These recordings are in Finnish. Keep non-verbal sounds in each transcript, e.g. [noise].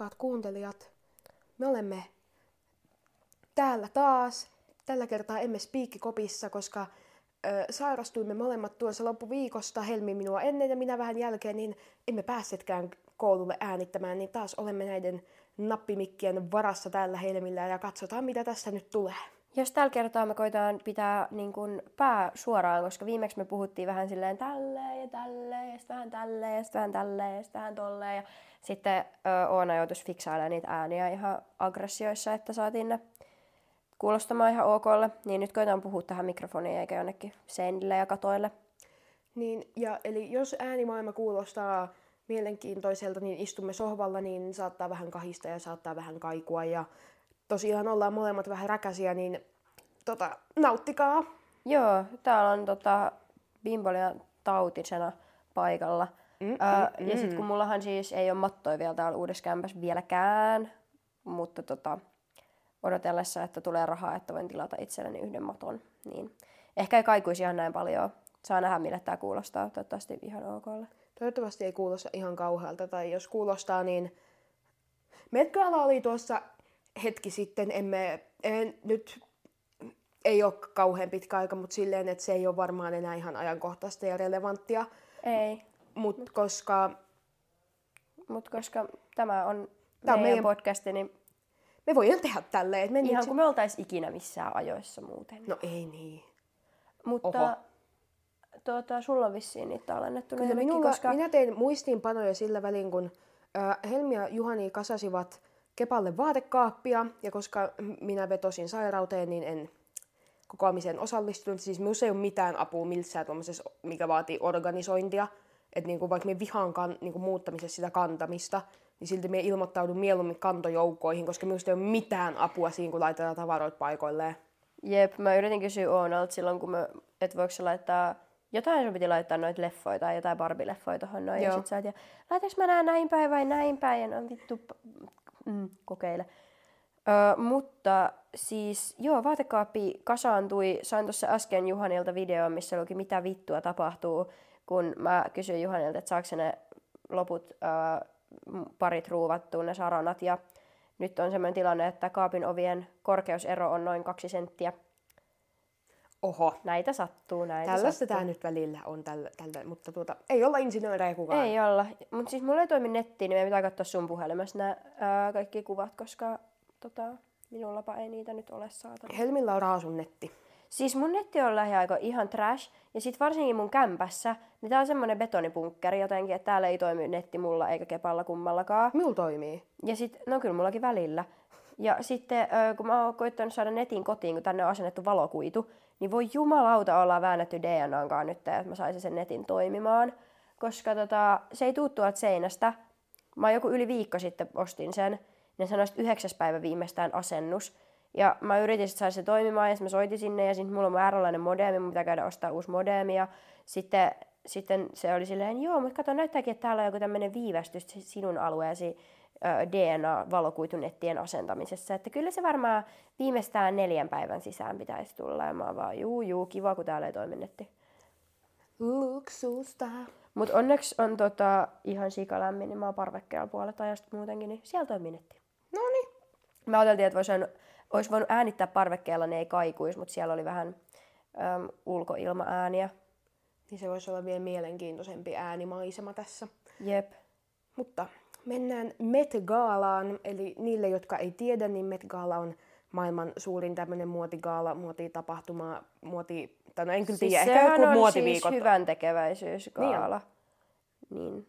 rakkaat kuuntelijat. Me olemme täällä taas. Tällä kertaa emme spiikkikopissa, koska ö, sairastuimme molemmat tuossa loppuviikosta, Helmi minua ennen ja minä vähän jälkeen, niin emme päässetkään koululle äänittämään, niin taas olemme näiden nappimikkien varassa tällä Helmillä ja katsotaan mitä tässä nyt tulee. Jos tällä kertaa me koitaan pitää niin kun pää suoraan, koska viimeksi me puhuttiin vähän silleen tälleen ja tälleen ja sitten vähän tälleen ja sitten vähän tälleen ja sitten vähän tolleen. Ja sitten ö, Oona joutuisi fiksailemaan niitä ääniä ihan aggressioissa, että saatiin ne kuulostamaan ihan okolle. Niin nyt koitaan puhua tähän mikrofoniin eikä jonnekin seinille ja katoille. Niin, ja eli jos äänimaailma kuulostaa mielenkiintoiselta, niin istumme sohvalla, niin saattaa vähän kahista ja saattaa vähän kaikua. Ja tosiaan ollaan molemmat vähän räkäsiä, niin tota, nauttikaa. Joo, täällä on tota, bimbolia tautisena paikalla. Mm, mm, mm. Ja sitten kun mullahan siis ei ole mattoja vielä täällä uudessa kämpässä vieläkään, mutta tota, odotellessa, että tulee rahaa, että voin tilata itselleni yhden maton, niin ehkä ei kaikuisi ihan näin paljon. Saa nähdä, millä tämä kuulostaa. Toivottavasti ihan okolle. Toivottavasti ei kuulosta ihan kauhealta, tai jos kuulostaa, niin Metkäala oli tuossa hetki sitten, emme, en, nyt ei ole kauhean pitkä aika, mutta silleen, että se ei ole varmaan enää ihan ajankohtaista ja relevanttia. Ei. Mutta Mut, koska... Mutta koska tämä on tämä meidän, meidän podcasti, niin me voidaan tehdä tälleen. Että me ihan kuin me oltais ikinä missään ajoissa muuten. No ei niin. Mutta Oho. tuota, sulla on vissiin niitä tallennettu. Kyllä minulla, koska... minä tein muistiinpanoja sillä välin, kun äh, Helmi ja Juhani kasasivat Kepalle vaatekaappia, ja koska minä vetosin sairauteen, niin en kokoamiseen osallistunut. Siis minussa ei ole mitään apua missään mikä vaatii organisointia. Että niinku, vaikka me vihaan kan, niinku, muuttamisessa sitä kantamista, niin silti me ilmoittaudun mieluummin kantojoukkoihin, koska minusta ei ole mitään apua siinä, kun laitetaan tavaroita paikoilleen. Jep, mä yritin kysyä Oonalta silloin, kun mä, et voiko se laittaa jotain sun piti laittaa noita leffoja tai jotain Barbie-leffoja tuohon noin. Joo. Ja sit sä ja laitaks mä nää näin päin vai näin päin? Ja no vittu, mm, kokeile. Ö, mutta siis, joo, vaatekaappi kasaantui. Sain tuossa äsken Juhanilta video, missä luki mitä vittua tapahtuu, kun mä kysyin Juhanilta, että saako ne loput ö, parit ruuvattua, ne saranat. Ja nyt on sellainen tilanne, että kaapin ovien korkeusero on noin kaksi senttiä. Oho. Näitä sattuu, näitä Tällaista tämä nyt välillä on, tällä, tällä, mutta tuota, ei olla insinöörejä kukaan. Ei olla, mutta siis mulla ei toimi nettiin, niin meidän pitää katsoa sun puhelimessa nämä ää, kaikki kuvat, koska tota, minullapa ei niitä nyt ole saatavilla. Helmillä on raasun netti. Siis mun netti on lähiaiko ihan trash, ja sit varsinkin mun kämpässä, niin tää on semmonen betonipunkkeri jotenkin, että täällä ei toimi netti mulla eikä kepalla kummallakaan. Mulla toimii. Ja sit, no kyllä mullakin välillä. Ja sitten kun mä oon koittanut saada netin kotiin, kun tänne on asennettu valokuitu, niin voi jumalauta olla väännetty DNAnkaan nyt, että mä saisin sen netin toimimaan. Koska tota, se ei tuu tuolta seinästä. Mä joku yli viikko sitten ostin sen. Ne sanoi, että yhdeksäs päivä viimeistään asennus. Ja mä yritin sitten saada se toimimaan ja mä soitin sinne ja sitten mulla on vääränlainen modeemi, mun pitää käydä ostaa uusi modeemi. Ja sitten, sitten se oli silleen, joo, mutta kato näyttääkin, että täällä on joku tämmöinen viivästys sinun alueesi DNA-valokuitunettien asentamisessa. Että kyllä se varmaan viimeistään neljän päivän sisään pitäisi tulla. Ja mä vaan, juu, juu, kiva, kun täällä ei toimi netti. Luksusta. Mutta onneksi on tota, ihan sikalämmin, niin mä oon parvekkeella puolet ajasta muutenkin, niin siellä toimii netti. No niin. Mä ajateltiin, että voisi olisi voinut äänittää parvekkeella, niin ei kaikuisi, mutta siellä oli vähän äm, ulkoilmaääniä. Niin se voisi olla vielä mielenkiintoisempi äänimaisema tässä. Jep. Mutta mennään Met Galaan, eli niille, jotka ei tiedä, niin Met Gala on maailman suurin tämmöinen muotigaala, muotitapahtuma, muoti... Tai no en kyllä siis tiedä, ehkä joku muotiviikot. siis hyvän tekeväisyysgaala. Niin. niin.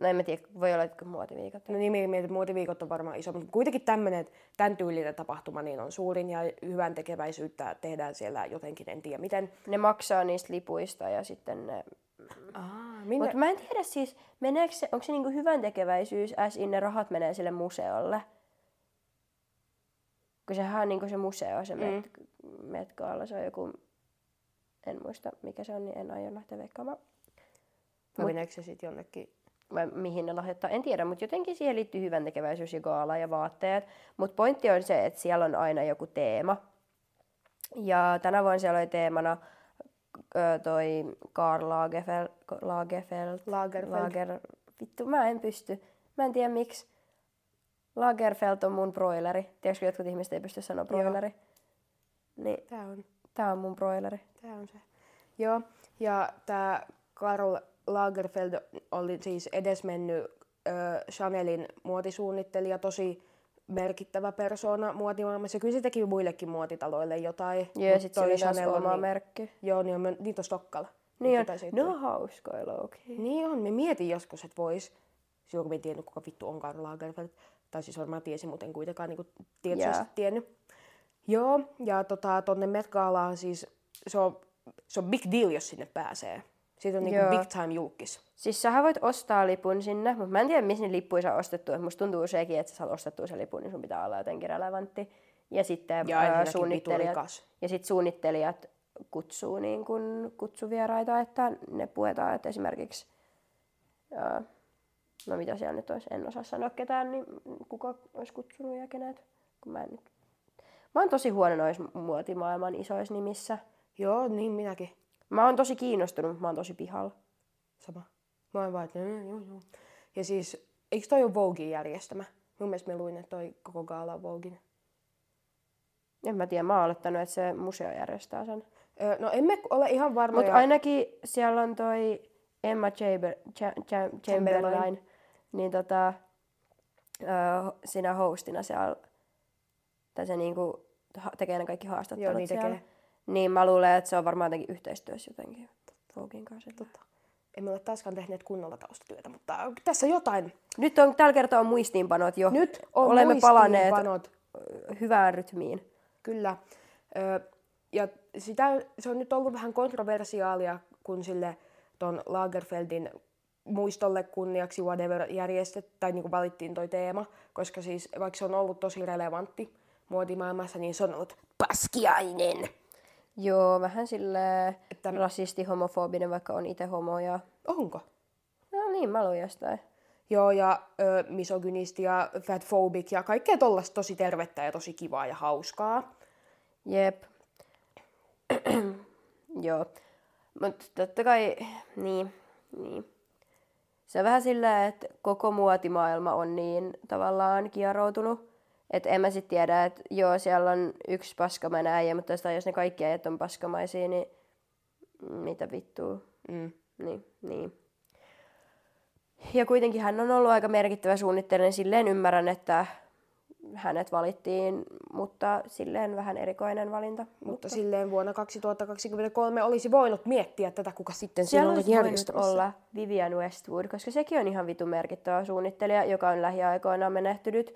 No en mä tiedä, voi olla, että muotiviikot. No niin, mietin, muotiviikot on varmaan iso, mutta kuitenkin tämmöinen, että tämän tyylinen tapahtuma niin on suurin ja hyvän tekeväisyyttä tehdään siellä jotenkin, en tiedä miten. Ne maksaa niistä lipuista ja sitten ne... minne... Mutta mä en tiedä siis, meneekö se, onko se niinku hyvän tekeväisyys, as in ne rahat menee sille museolle? Kun sehän on niinku se museo, se mm. Met, Metgaala, se on joku, en muista mikä se on, niin en aio lähteä veikkaamaan. Vai meneekö se sitten jonnekin vai mihin ne lahjoittaa, en tiedä, mutta jotenkin siihen liittyy hyvän tekeväisyys ja gaala ja vaatteet. Mutta pointti on se, että siellä on aina joku teema. Ja tänä vuonna siellä oli teemana toi Karl Lagerfeld, Lagerfeld, Lagerfeld. Lager, vittu, mä en pysty. Mä en tiedä miksi. Lagerfeld on mun broileri. Tiedätkö, jotkut ihmiset ei pysty sanoa broileri? Niin, Tää on, tää on mun broileri. tää on se. Joo, ja tää Karl Lagerfeld oli siis edesmennyt ö, Chanelin muotisuunnittelija, tosi merkittävä persona muotimaailmassa. Kyllä se teki muillekin muotitaloille jotain. Joo, ja mut sit toi se oli Chanel oma niin- merkki. Joo, niin on, niitä on Stokkalla. Niin on. Ne on hauskoja louki. Niin on, me mietin joskus, että vois. Silloin kun me ei tiennyt, kuka vittu on Karl Lagerfeld. Tai siis varmaan tiesin, mutta en kuitenkaan niin tietoisesti Jaa. tiennyt. Joo, ja tota, tonne Met Galaan siis, se on, se on big deal, jos sinne pääsee. Siitä on niinku Joo. big time julkis. Siis sähän voit ostaa lipun sinne, mutta mä en tiedä, missä lippuja saa ostettua. Et Musta tuntuu sekin, että sä saat ostettua sen lipun, niin sun pitää olla jotenkin relevantti. Ja sitten Ja ää, ensinnäkin suunnittelijat, ja sit suunnittelijat kutsuu niin kun kutsuvieraita, että ne puetaan, että esimerkiksi, ää, no mitä siellä nyt olisi, en osaa sanoa ketään, niin kuka olisi kutsunut ja kenet, kun mä en nyt. Mä oon tosi huono noissa muotimaailman isoissa nimissä. Joo, niin minäkin. Mä oon tosi kiinnostunut, mutta mä oon tosi pihalla. Sama. Mä oon vaan, että joo, joo, joo. Ja siis, eikö toi ole Voguein järjestämä? Mun mielestä mä luin, että toi koko gaala on Voguein. En mä tiedä, mä oon olettanut, että se museo järjestää sen. Öö, no emme ole ihan varmoja. Mutta ainakin siellä on toi Emma Chamber, Cha, Cha, Chamberlain, Chamberlain. niin tota, ö, siinä hostina siellä, tai se niinku tekee ne kaikki haastattelut Joo, niin siellä. tekee. Niin mä luulen, että se on varmaan jotenkin yhteistyössä jotenkin Voguein kanssa. Totta. Emme ole taaskaan tehneet kunnolla taustatyötä, mutta tässä jotain. Nyt on, tällä kertaa on muistiinpanot jo. Nyt on Olemme palanneet hyvään rytmiin. Kyllä. Ja sitä, se on nyt ollut vähän kontroversiaalia, kun sille ton Lagerfeldin muistolle kunniaksi whatever järjestet, tai niin valittiin toi teema, koska siis vaikka se on ollut tosi relevantti muotimaailmassa, niin se on ollut paskiainen. Joo, vähän sille Että- rasisti, homofobinen, vaikka on itse homo ja... Onko? No niin, mä luin jostain. Joo, ja ö, misogynisti ja fatphobic ja kaikkea tollasta tosi tervettä ja tosi kivaa ja hauskaa. Jep. Joo. Mutta totta kai, niin, niin. Se on vähän silleen, että koko muotimaailma on niin tavallaan kieroutunut. Että en mä sit tiedä, että joo, siellä on yksi paskamainen äijä, mutta jos ne kaikki äijät on paskamaisia, niin mitä vittua. Mm. Niin, niin. Ja kuitenkin hän on ollut aika merkittävä suunnittelija, niin silleen ymmärrän, että hänet valittiin, mutta silleen vähän erikoinen valinta. Mutta silleen vuonna 2023 olisi voinut miettiä tätä, kuka sitten Siellä on järjestämässä. olla Vivian Westwood, koska sekin on ihan vitu merkittävä suunnittelija, joka on lähiaikoina menehtynyt.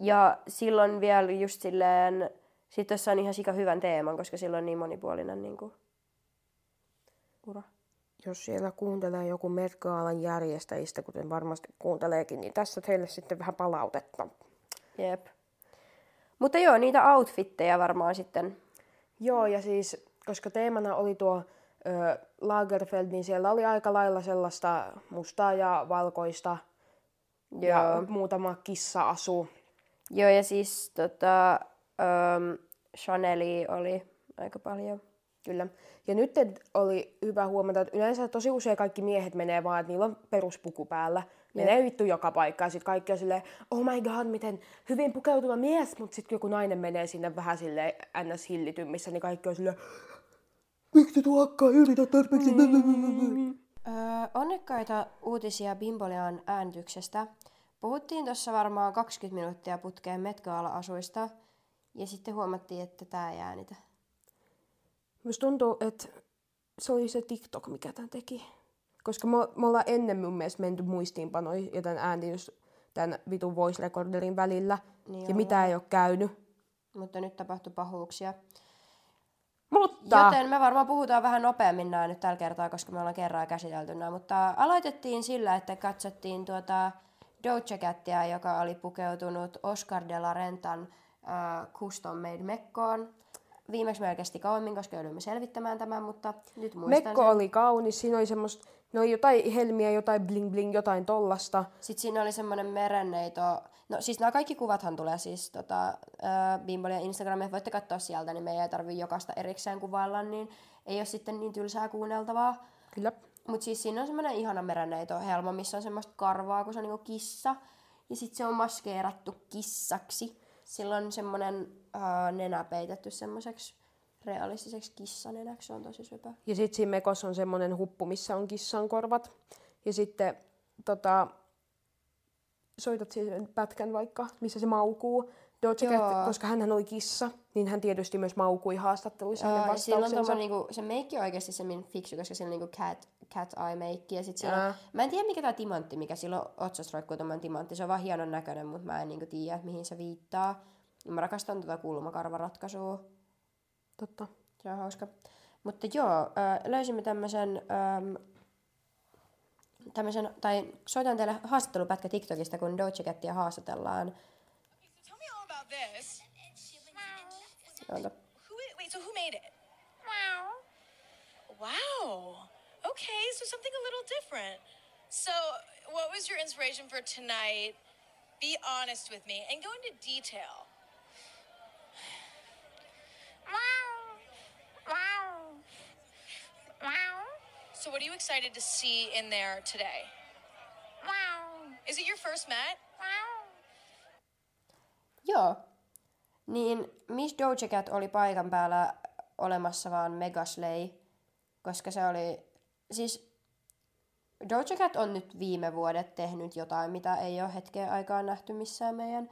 Ja silloin vielä just silleen, sit tässä on ihan sika hyvän teeman, koska sillä on niin monipuolinen niin kuin, ura. Jos siellä kuuntelee joku Met Galan järjestäjistä, kuten varmasti kuunteleekin, niin tässä teille sitten vähän palautetta. Jep. Mutta joo, niitä outfitteja varmaan sitten. Joo, ja siis, koska teemana oli tuo ö, Lagerfeld, niin siellä oli aika lailla sellaista mustaa ja valkoista ja Joo. muutama kissa-asu. Joo, ja siis tota, um, Chaneli oli aika paljon. Kyllä. Ja nyt oli hyvä huomata, että yleensä tosi usein kaikki miehet menee vaan, että niillä on peruspuku päällä. Menee vittu joka paikkaan. Sitten kaikki on silleen, oh my god, miten hyvin pukeutuva mies. Mutta sitten joku nainen menee sinne vähän silleen ns. hillitymmissä, niin kaikki on silleen, miksi tuokkaa yritä tarpeeksi? Öö, onnekkaita uutisia Bimbolian äänityksestä. Puhuttiin tuossa varmaan 20 minuuttia putkeen Metgaala-asuista, ja sitten huomattiin, että tämä ei äänitä. Musta tuntuu, että se oli se TikTok, mikä tämän teki. Koska me, me ollaan ennen mun mielestä menty muistiinpanoihin ja tämän äänitys tämän vitun voice recorderin välillä. Niin ja mitä ei ole käynyt. Mutta nyt tapahtui pahuuksia. Mutta Joten me varmaan puhutaan vähän nopeammin nämä nyt tällä kertaa, koska me ollaan kerran käsitelty nämä. Mutta aloitettiin sillä, että katsottiin tuota Doja Catia, joka oli pukeutunut Oscar de la Rentan äh, custom made mekkoon. Viimeksi meillä kesti kauemmin, koska jouduimme selvittämään tämän, mutta nyt muistan Mekko sen. oli kaunis, siinä oli semmoista, no jotain helmiä, jotain bling bling, jotain tollasta. Sitten siinä oli semmoinen merenneito. No siis nämä kaikki kuvathan tulee siis tota, äh, Bimbolin ja Instagramiin, voitte katsoa sieltä, niin meidän ei tarvitse jokaista erikseen kuvailla, niin ei ole sitten niin tylsää kuunneltavaa. Kyllä. Mutta siis siinä on semmoinen ihana merenneito helma, missä on semmoista karvaa, kun se on niinku kissa. ja sitten se on maskeerattu kissaksi. Sillä on semmonen uh, nenä peitetty semmoiseksi realistiseksi kissanenäksi. Se on tosi sypä. Ja sitten siinä mekossa on semmoinen huppu, missä on kissan korvat. Ja sitten tota, soitat siihen pätkän vaikka, missä se maukuu. Doja Cat, koska hän oli kissa, niin hän tietysti myös maukui haastatteluissa hänen vastauksensa. tommonen, niinku, se meikki on oikeasti se min fiksu, koska sillä on niinku cat, cat eye meikki. Ja sit on, mä en tiedä mikä tää timantti, mikä sillä on otsassa roikkuu tommonen timantti. Se on vaan hienon näköinen, mutta mä en niinku tiedä, mihin se viittaa. Mä rakastan tota kulmakarvaratkaisua. Totta. Se on hauska. Mutta joo, löysimme tämmöisen, tämmöisen, tai soitan teille haastattelupätkä TikTokista, kun Doja Catia haastatellaan. This. Oota. Who? Wait. So who made it? Wow. Wow. Okay. So something a little different. So, what was your inspiration for tonight? Be honest with me and go into detail. Wow. Wow. Wow. So, what are you excited to see in there today? Wow. Is it your first Met? Joo. Niin Miss Doja Cat oli paikan päällä olemassa vaan Megaslay, koska se oli... Siis Doja Cat on nyt viime vuodet tehnyt jotain, mitä ei ole hetken aikaa nähty missään meidän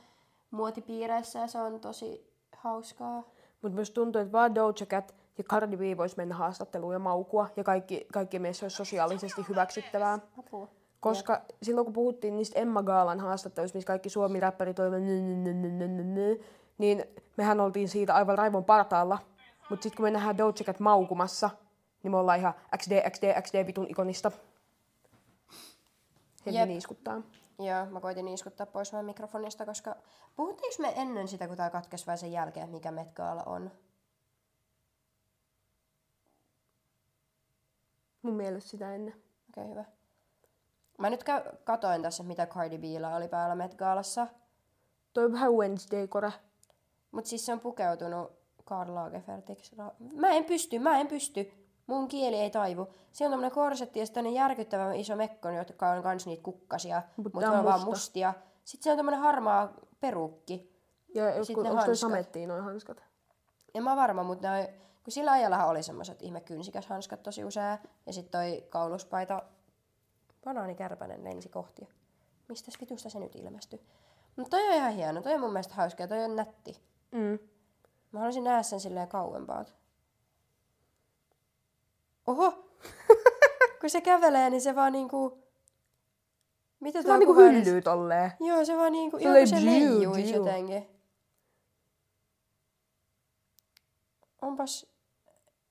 muotipiireissä ja se on tosi hauskaa. Mutta myös tuntuu, että vaan Doja Cat ja Cardi B vois mennä haastatteluun ja maukua, ja kaikki, kaikki meissä olisi sosiaalisesti hyväksyttävää. Apua. Koska silloin kun puhuttiin niistä Emma Gaalan haastatteluista, missä kaikki suomi-räppärit olivat niin mehän oltiin siitä aivan raivon partaalla. Mutta sitten kun me nähdään Doja Cat maukumassa, niin me ollaan ihan XD, XD, XD vitun ikonista. Jep. niiskuttaa. Joo, mä koitin iskuttaa pois meidän mikrofonista, koska puhuttiinko me ennen sitä, kun tää katkesi vai sen jälkeen, mikä Met Gala on? Mun mielestä sitä ennen. Okei, okay, hyvä. Mä nyt katoin tässä, mitä Cardi Billa oli päällä Met Galassa. Toi on vähän Wednesday-kore. Mut siis se on pukeutunut Karl Lagerfeldiksi. Ra- Mä en pysty, mä en pysty. Mun kieli ei taivu. Siinä on tämmönen korsetti ja sitten järkyttävän iso mekko, jotka on kans niitä kukkasia. Mut Mutta mut on on vaan musta. mustia. Sitten se on tämmönen harmaa perukki. Ja sit jotkut, ne onko toi samettiin noin hanskat? En mä varma, mutta ne on, kun sillä ajallahan oli semmoiset ihme kynsikäs hanskat tosi usein. Ja sitten toi kauluspaita, banaanikärpänen lensi kohti. Mistä vitusta se nyt ilmestyi? Mutta toi on ihan hieno, toi on mun mielestä hauska ja toi on nätti. Mm. Mä haluaisin nähdä sen silleen kauempaa. Oho! [laughs] kun se kävelee, niin se vaan niinku... Mitä Se on niinku hyllyy tolleen. Joo, se vaan niinku... Joo, se leijuisi jotenkin. Onpas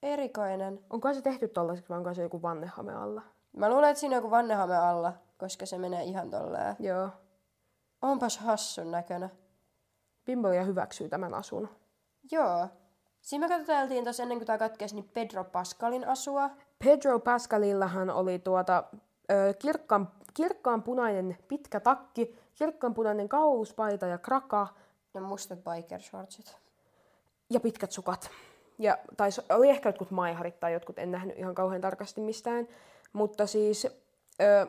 erikoinen. Onko se tehty tollaiseksi vai onko se joku vannehame alla? Mä luulen, että siinä on joku vannehame alla, koska se menee ihan tolleen. Joo. Onpas hassun näköinen. Bimbolia hyväksyy tämän asun. Joo. Siinä me katsoteltiin tuossa ennen kuin tämä katkesi, niin Pedro Pascalin asua. Pedro Pascalillahan oli tuota, ö, kirkkaan, kirkkaan punainen pitkä takki, kirkkaan punainen kauluspaita ja kraka Ja mustat biker shortsit. ja pitkät sukat. Ja, tai oli ehkä jotkut maiharit tai jotkut, en nähnyt ihan kauhean tarkasti mistään. Mutta siis ö,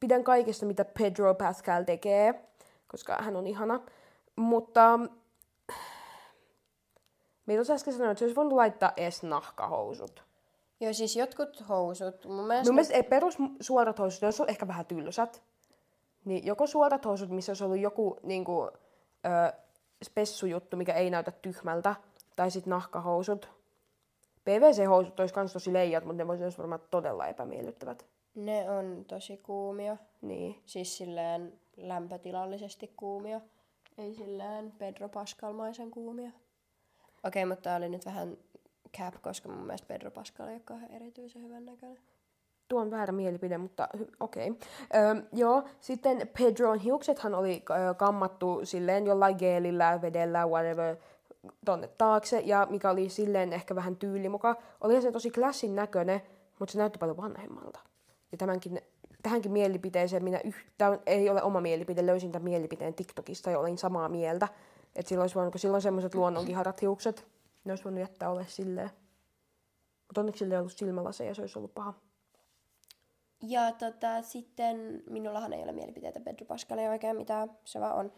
pidän kaikesta, mitä Pedro Pascal tekee, koska hän on ihana. Mutta mitä tuossa äsken sanoin, että se olisi voinut laittaa edes nahkahousut. Joo, siis jotkut housut. Mun mielestä... Mun mielestä ei perus suorat housut, jos on ehkä vähän tylsät, niin joko suorat housut, missä olisi ollut joku niinku, ö, spessujuttu, mikä ei näytä tyhmältä, tai sitten nahkahousut. PVC-housut olisi myös tosi leijat, mutta ne olla varmaan todella epämiellyttävät. Ne on tosi kuumia. Niin. Siis silleen lämpötilallisesti kuumia. Ei silleen Pedro Pascal-maisen kuumia. Okei, mutta tää oli nyt vähän cap, koska mun mielestä Pedro Pascal ei ole kauhean erityisen hyvän näköinen. Tuo on väärä mielipide, mutta hy- okei. Okay. joo, sitten Pedron hiuksethan oli ö, kammattu silleen jollain geelillä, vedellä, whatever, tonne taakse, ja mikä oli silleen ehkä vähän tyylimuka. Oli se tosi klassin näköinen, mutta se näytti paljon vanhemmalta. Ja tämänkin, tähänkin mielipiteeseen minä yh, tämä ei ole oma mielipide, löysin tämän mielipiteen TikTokista ja olin samaa mieltä. Että silloin olisi voinut, kun silloin semmoiset luonnonkiharat hiukset, ne olisi voinut jättää ole silleen. Mutta onneksi sillä ei ollut silmälaseja, se olisi ollut paha. Ja tota, sitten minullahan ei ole mielipiteitä Pedro Pascalia oikein mitään, se vaan on.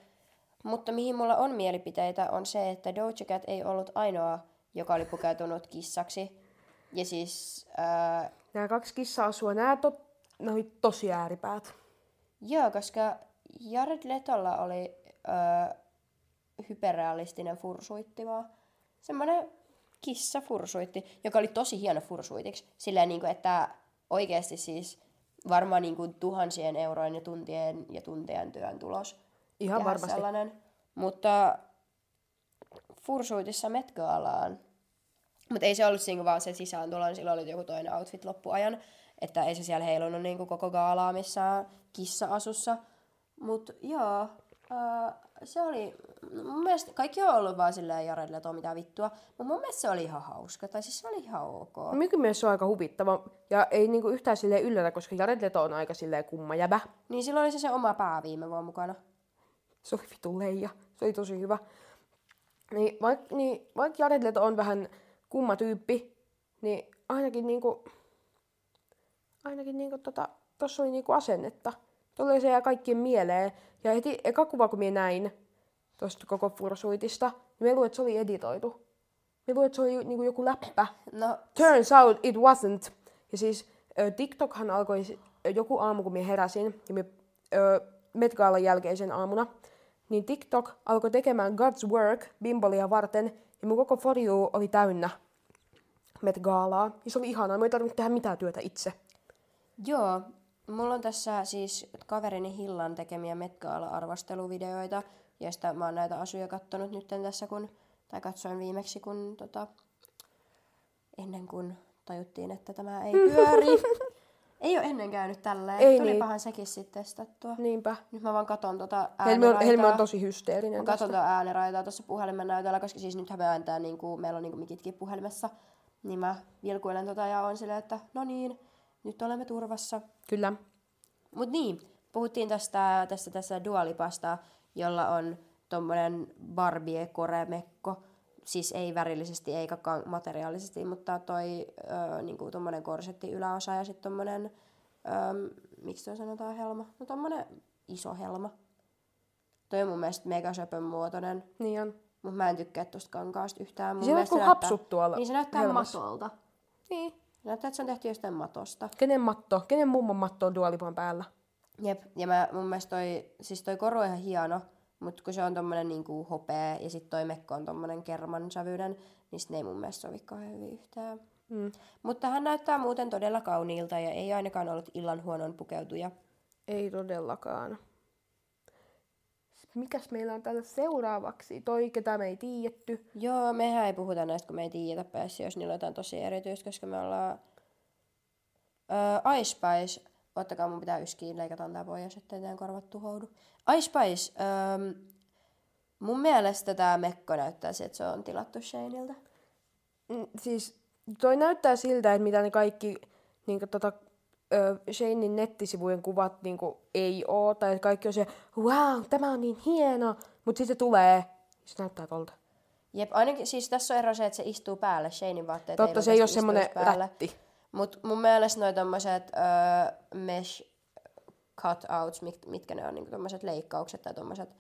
Mutta mihin mulla on mielipiteitä on se, että Doja Cat ei ollut ainoa, joka oli pukeutunut kissaksi. Ja siis, ää, Nämä kaksi kissaa asua, nämä to, oli tosi ääripäät. joo, koska Jared Letolla oli ää, hyperrealistinen fursuitti vaan. Semmoinen kissa fursuitti, joka oli tosi hieno fursuitiksi. Silleen, niin kuin, että oikeasti siis varmaan niin kuin tuhansien eurojen ja tuntien ja tuntien työn tulos. Ihan tehdä varmasti. Sellainen. Mutta fursuitissa Met Galaan. Mutta ei se ollut siinä vaan se sisääntulo, niin silloin oli joku toinen outfit loppuajan. Että ei se siellä heilunut niin kuin koko gaalaa missään kissa-asussa. Mutta joo, ää, se oli, mun mielestä kaikki on ollut vaan silleen Jared Leto mitä vittua. Mutta mun mielestä se oli ihan hauska, tai siis se oli ihan ok. Minun mielestä se on aika huvittava. Ja ei niinku yhtään silleen yllätä, koska Jared Leto on aika silleen kumma jäbä. Niin silloin oli se se oma pää viime vuonna mukana. Se oli vitu leija. Se oli tosi hyvä. Niin vaikka niin, vaik Jared Leto on vähän kumma tyyppi, niin ainakin niinku, ainakin niinku tota, tossa oli niinku asennetta. Tuolle se jää kaikkien mieleen. Ja heti eka kuva, kun minä näin tosta koko fursuitista, niin me luulen, että se oli editoitu. Me luulen, että se oli niinku joku läppä. No, Turns out it wasn't. Ja siis TikTokhan alkoi joku aamu, kun minä heräsin, ja minä, ö, Met Galan jälkeisen aamuna, niin TikTok alkoi tekemään God's Work bimbolia varten, ja mun koko For You oli täynnä Met Galaa. Ja se oli ihanaa, mä ei tarvinnut tehdä mitään työtä itse. Joo, mulla on tässä siis kaverini Hillan tekemiä Met Gala-arvosteluvideoita, joista mä oon näitä asuja kattonut nyt tässä, kun, tai katsoin viimeksi, kun tota, ennen kuin tajuttiin, että tämä ei [laughs] pyöri. Ei ole ennen käynyt tälleen. Ei Tulipahan sekin sitten testattua. Niinpä. Nyt mä vaan katon tota Helmi on, ääniraitaa. Helmi on tosi hysteerinen. Mä katson tuota ääniraitaa tuossa puhelimen näytöllä, koska siis nythän me ääntää, niin kuin, meillä on niin kuin mikitkin puhelimessa. Niin mä vilkuilen tota ja on silleen, että no niin, nyt olemme turvassa. Kyllä. Mut niin, puhuttiin tästä, tästä, tästä Dualipasta, jolla on tommonen Barbie koremekko. Siis ei värillisesti eikä materiaalisesti, mutta toi ö, niinku tommonen korsetti yläosa ja sitten tommonen, ö, miksi toi sanotaan helma? No tommonen iso helma. Toi on mun mielestä mega söpön muotoinen, Niin on. mutta mä en tykkää tosta kankaasta yhtään. Mun Se on näyttää- hapsut tuolla Niin se näyttää helmassa. matolta. Niin. Se näyttää, että se on tehty jostain matosta. Kenen matto? Kenen mummon matto on Dualipan päällä? Jep, ja mä, mun mielestä toi, siis toi koru on ihan hieno, mutta kun se on tommonen niinku hopea ja sit toi mekko on tommonen kerman sävyinen, niin sit ne ei mun mielestä sovi kauhean hyvin yhtään. Mm. Mutta hän näyttää muuten todella kauniilta ja ei ainakaan ollut illan huonon pukeutuja. Ei todellakaan. Mikäs meillä on täällä seuraavaksi? Toi, ketä me ei tiedetty. Joo, mehän ei puhuta näistä, kun me ei tiedetä päässä, jos niillä on jotain tosi erityistä, koska me ollaan... Öö, Ice Spice, ottakaa mun pitää yskiin, leikataan tää pois, ettei teidän korvat tuhoudu. Ice Spice, öö, mun mielestä tää mekko näyttää siltä, että se on tilattu Shaneilta. Mm, siis toi näyttää siltä, että mitä ne kaikki niin tota, ö, Shanein nettisivujen kuvat niin ei oo, tai että kaikki on se, wow, tämä on niin hieno, mutta sitten se tulee, se näyttää tolta. Jep, ainakin siis tässä on ero se, että se istuu päälle. Shanein vaatteet Totta, se ei ole semmonen rätti. Mut mun mielestä noi tommoset öö, mesh cutouts, mit, mitkä ne on, niinku tommoset leikkaukset tai tommoset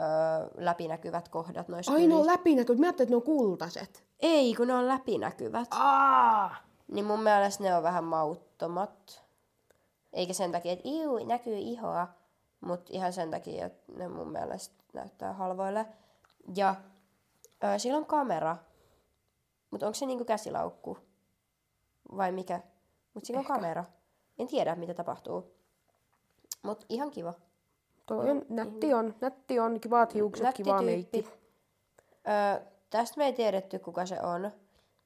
öö, läpinäkyvät kohdat noissa Ai ne on läpinäkyvät, mä ajattelin, että ne on kultaiset. Ei, kun ne on läpinäkyvät. Aa! Niin mun mielestä ne on vähän mauttomat. Eikä sen takia, että iu, näkyy ihoa, mutta ihan sen takia, että ne mun mielestä näyttää halvoille. Ja ö, sillä on kamera, mutta onko se niinku käsilaukku vai mikä? Mutta sillä on Ehkä. kamera. En tiedä, mitä tapahtuu. Mutta ihan kiva. Toi on, nätti on, nätti on, kivat hiukset, Nätti kiva tyyppi. meikki. Ö, tästä me ei tiedetty, kuka se on,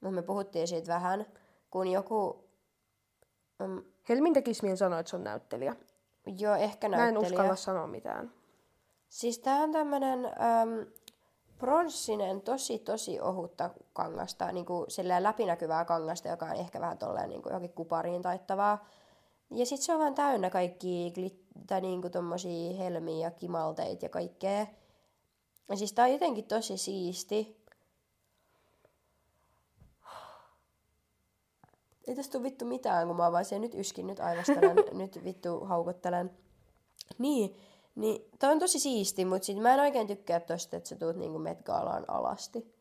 mutta me puhuttiin siitä vähän, kun joku, mm, Helmin tekisi mieli sanoa, että se on näyttelijä. jo ehkä Mä näyttelijä. en uskalla sanoa mitään. Siis tää on tämmönen äm, pronssinen, tosi tosi ohutta kangasta, niinku silleen läpinäkyvää kangasta, joka on ehkä vähän tolleen niinku johonkin kupariin taittavaa. Ja sit se on vaan täynnä kaikki glit- tai niinku tommosia helmiä ja kimalteita ja kaikkea. Ja siis tää on jotenkin tosi siisti. Ei tästä tule vittu mitään, kun mä vaan siellä nyt yskin, nyt aivastelen, [laughs] nyt vittu haukuttelen. Niin, niin toi on tosi siisti, mutta sit mä en oikein tykkää tosta, että sä tuut niinku Met Galaan alasti.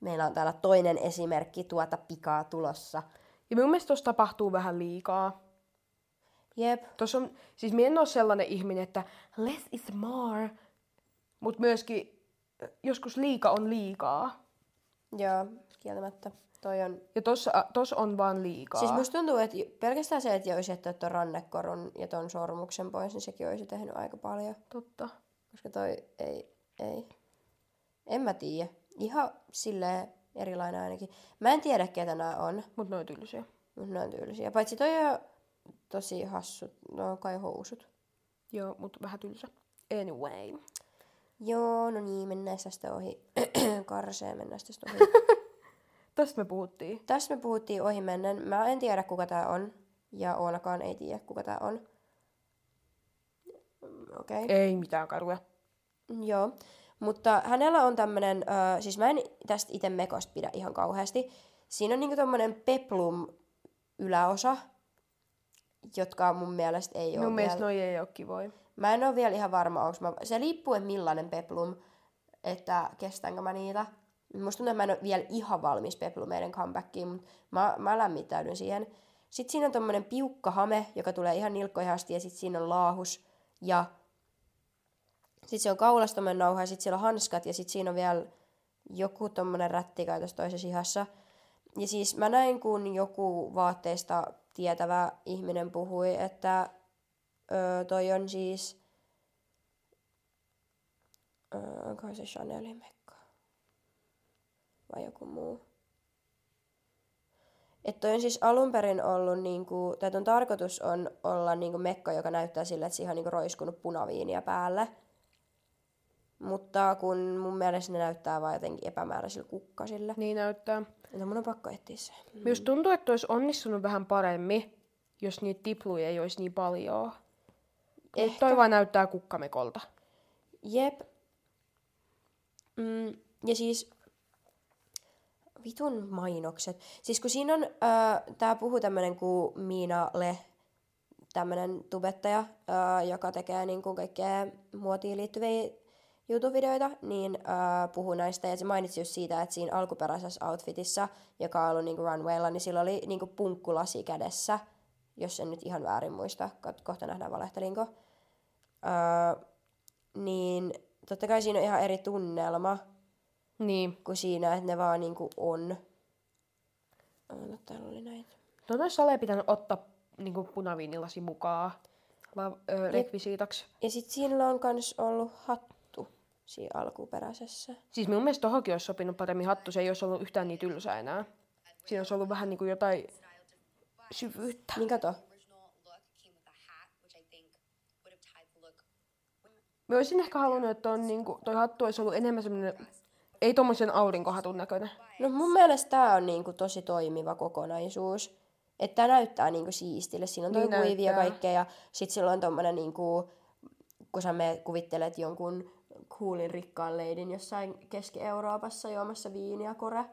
Meillä on täällä toinen esimerkki tuota pikaa tulossa. Ja mun mielestä tossa tapahtuu vähän liikaa. Jep. Tossa on, siis minä en ole sellainen ihminen, että less is more, mutta myöskin joskus liika on liikaa. Joo, kieltämättä. Toi on... Ja tossa, äh, tossa on vaan liikaa. Siis musta tuntuu, että pelkästään se, että olisi jättänyt ton rannekorun ja ton sormuksen pois, niin sekin olisi tehnyt aika paljon. Totta. Koska toi ei, ei. En mä tiedä. Ihan silleen erilainen ainakin. Mä en tiedä, ketä nämä on, Mut ne on tylsiä. mutta ne on tyylisiä. Paitsi toi on tosi hassut. No kai housut. Joo, mut vähän tylsä. Anyway. Joo, no niin, mennään tästä ohi. [clears throat] Karseen mennään tästä ohi. [laughs] Tästä me puhuttiin. Tässä me puhuttiin ohi mennen. Mä en tiedä, kuka tää on. Ja Oonakaan ei tiedä, kuka tää on. Okei. Okay. Ei mitään karuja. Joo. Mutta hänellä on tämmönen, ö, siis mä en tästä itse mekosta pidä ihan kauheasti. Siinä on niinku tommonen peplum yläosa, jotka mun mielestä ei ole Mun mielestä vielä... noi ei oo kivoja. Mä en ole vielä ihan varma, onko mä... Se riippuu, että millainen peplum, että kestänkö mä niitä. Musta tuntuu, että mä en ole vielä ihan valmis peplumeiden comebackiin, mutta mä, mä lämmittäydyn siihen. Sitten siinä on tommonen piukka hame, joka tulee ihan nilkkoihin asti, ja sitten siinä on laahus. Ja sitten se on kaulas tommonen nauha, ja sitten siellä on hanskat, ja sitten siinä on vielä joku tommonen rättikä tuossa toisessa ihassa. Ja siis mä näin, kun joku vaatteista tietävä ihminen puhui, että öö, toi on siis... Öö, onkohan se Chanelin mekka? Vai joku muu? Että toi on siis alun perin ollut, niinku, tai ton tarkoitus on olla niinku mekka, joka näyttää sille, että siihen on niinku roiskunut punaviiniä päälle. Mutta kun mun mielestä ne näyttää vaan jotenkin epämääräisillä kukkasille. Niin näyttää. Niin mun on pakko etsiä se. Myös tuntuu, että olisi onnistunut vähän paremmin, jos niitä tipluja ei olisi niin paljon. Ehkä. Toi vaan näyttää kukkamekolta. Jep. Mm, ja siis vitun mainokset. Siis kun siinä on, äh, tää puhuu tämmönen kuin Miina Le, tämmönen tubettaja, äh, joka tekee niinku kaikkea muotiin liittyviä YouTube-videoita, niin äh, puhuu näistä. Ja se mainitsi just siitä, että siinä alkuperäisessä outfitissa, joka on ollut niinku runwaylla, niin sillä oli niinku punkkulasi kädessä, jos en nyt ihan väärin muista. Ko- Kohta nähdään valehtelinko. Öö, niin totta kai siinä on ihan eri tunnelma Niin. kuin siinä, että ne vaan niinku on. No, täällä oli näin. No noissa ole pitänyt ottaa niinku punaviinilasi mukaan la- ö, rekvisiitaksi. Ja sit siinä on kans ollut hattu siinä alkuperäisessä. Siis mun mielestä tohonkin olisi sopinut paremmin hattu, se ei olisi ollut yhtään niin tylsä enää. Siinä olisi ollut vähän niinku jotain syvyyttä. Niin kato. Mä olisin ehkä halunnut, että on, niinku, toi hattu olisi ollut enemmän semmoinen, ei tommosen aurinkohatun näköinen. No mun mielestä tää on niinku tosi toimiva kokonaisuus. Että tää näyttää niinku siistille. Siinä on toi Niin niin kuivi ja kaikkea. Ja sit sillä on tommonen niinku, kun sä me kuvittelet jonkun coolin rikkaan leidin jossain Keski-Euroopassa juomassa viiniä kore.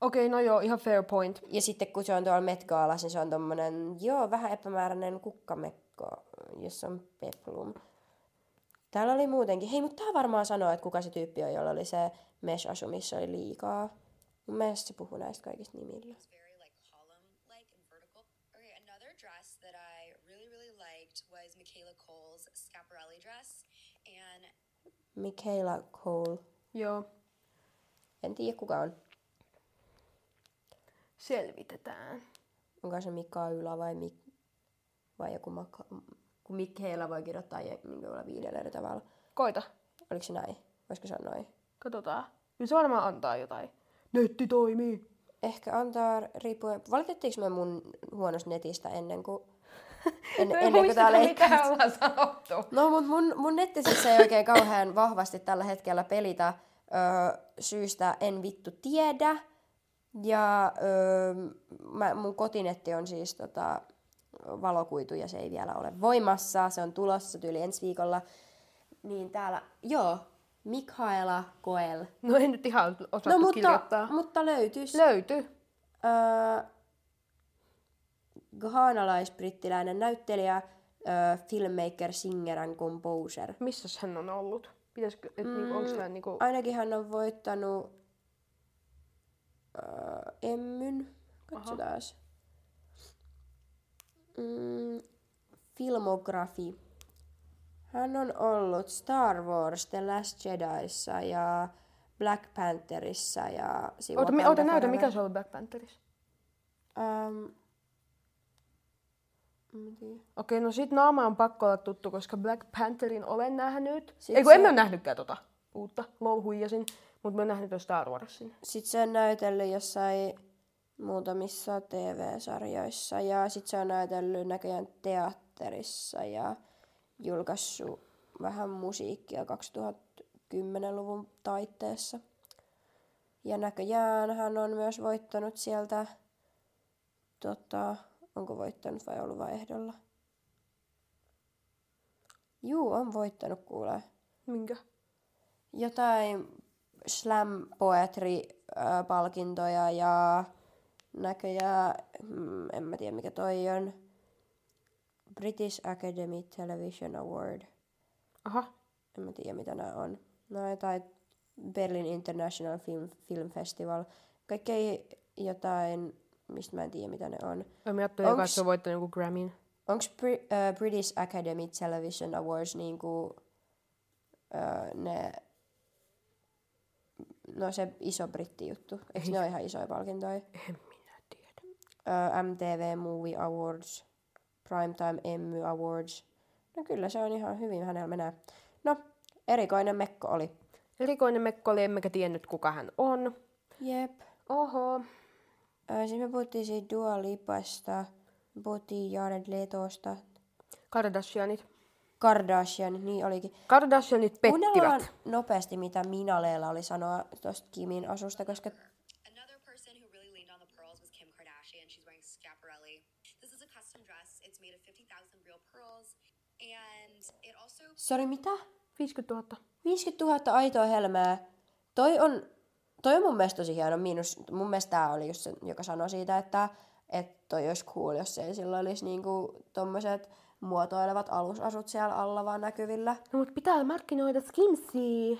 Okei, no joo, ihan fair point. Ja sitten kun se on tuolla Met Galassa, niin se on tommonen, joo, vähän epämääräinen kukkamekko, jossa on peplum. Täällä oli muutenkin, hei, mutta tää varmaan sanoo, että kuka se tyyppi on, jolla oli se mesh-asu, missä oli liikaa. Mun mielestä se puhuu näistä kaikista nimillä. It's very like column-like and vertical. Okay, another dress that I really, really liked was Michaela Cole's Scaparelli dress. And Michaela Cole. Joo, En tiedä kuka on. Selvitetään. Onko se Mikaela vai, Mik... vai joku Maka... Kun Michaela voi kirjoittaa je- niin viidellä eri tavalla. Koita, Oliko se näin? Voisiko se noin? katsotaan. Kyllä se varmaan antaa jotain. Netti toimii. Ehkä antaa riippuen... Valitettiinko me mun huonosta netistä ennen kuin... [laughs] En, en ennen kuin tää leikki? mitä ollaan sanottu. No, mutta mun, mun nettisessä ei oikein kauhean vahvasti tällä hetkellä pelitä. Öö, syystä en vittu tiedä. Ja öö, mä, mun kotinetti on siis tota, valokuitu ja se ei vielä ole voimassa. Se on tulossa tyyli ensi viikolla. Niin täällä, joo, Mikaela Koel. No en nyt ihan osattu No mutta, kirjoittaa. mutta löytyisi. Löytyy. öö, ghanalais-brittiläinen näyttelijä, ö, filmmaker, singer and composer. Missä hän on ollut? Pitäisikö, et niinku, onks hän niinku... Ainakin hän on voittanut ö, Emmyn. Katsotaan. Mm, filmografi. Hän on ollut Star Wars, The Last Jediissa ja Black Pantherissa ja Oota, mi- oota näytä, mikä se on Black Pantherissa? En tiedä. Okei, no sit naama on pakko olla tuttu, koska Black Pantherin olen nähnyt. Sit Ei kun se- emme ole nähnytkään tota uutta, lol huijasin, mutta mä oon nähnyt jo Star Warsin. Sitten se on näytellyt jossain muutamissa TV-sarjoissa ja sitten se on näytellyt näköjään teatterissa ja julkaissut vähän musiikkia 2010-luvun taitteessa. Ja näköjään hän on myös voittanut sieltä, tota, onko voittanut vai ollut vai ehdolla? Juu, on voittanut kuulee Minkä? jotain slam poetry äh, palkintoja ja näköjään, mm, en mä tiedä mikä toi on, British Academy Television Award. Aha, En mä tiedä mitä nämä on. No jotain Berlin International Film, Film Festival. Kaikkea jotain, mistä mä en tiedä mitä ne on. mä ajattelin, että se on voittanut joku Grammyn. Onko Bri- äh, British Academy Television Awards niinku äh, ne... No se iso brittijuttu. Eikö ne ole ihan isoja palkintoja? En minä tiedä. Äh, MTV Movie Awards, Primetime Emmy Awards. No kyllä se on ihan hyvin hänellä menee. No, erikoinen mekko oli. Erikoinen mekko oli, emmekä tiennyt kuka hän on. Jep. Oho. Äh, siis me puhuttiin siitä Dua Lipasta, puhuttiin Jared Letosta, Kardashianit. Kardashian, niin olikin. Kardashianit Kuunnellaan pettivät. nopeasti, mitä Minaleella oli sanoa tuosta Kimin asusta, koska Another person who really leaned on the pearls was Kim Kardashian. She's wearing Schiaparelli. This is a custom dress. It's made of 50,000 real pearls. And it also Sori, mitä? 50 000. 50 000 aitoa helmää. Toi on, toi on mun mielestä tosi hieno. Miinus, mun mielestä tää oli just se, joka sanoi siitä, että, että toi olisi cool, jos ei sillä olisi niinku tommoset muotoilevat alusasut siellä alla vaan näkyvillä. No mut pitää markkinoida skimsia.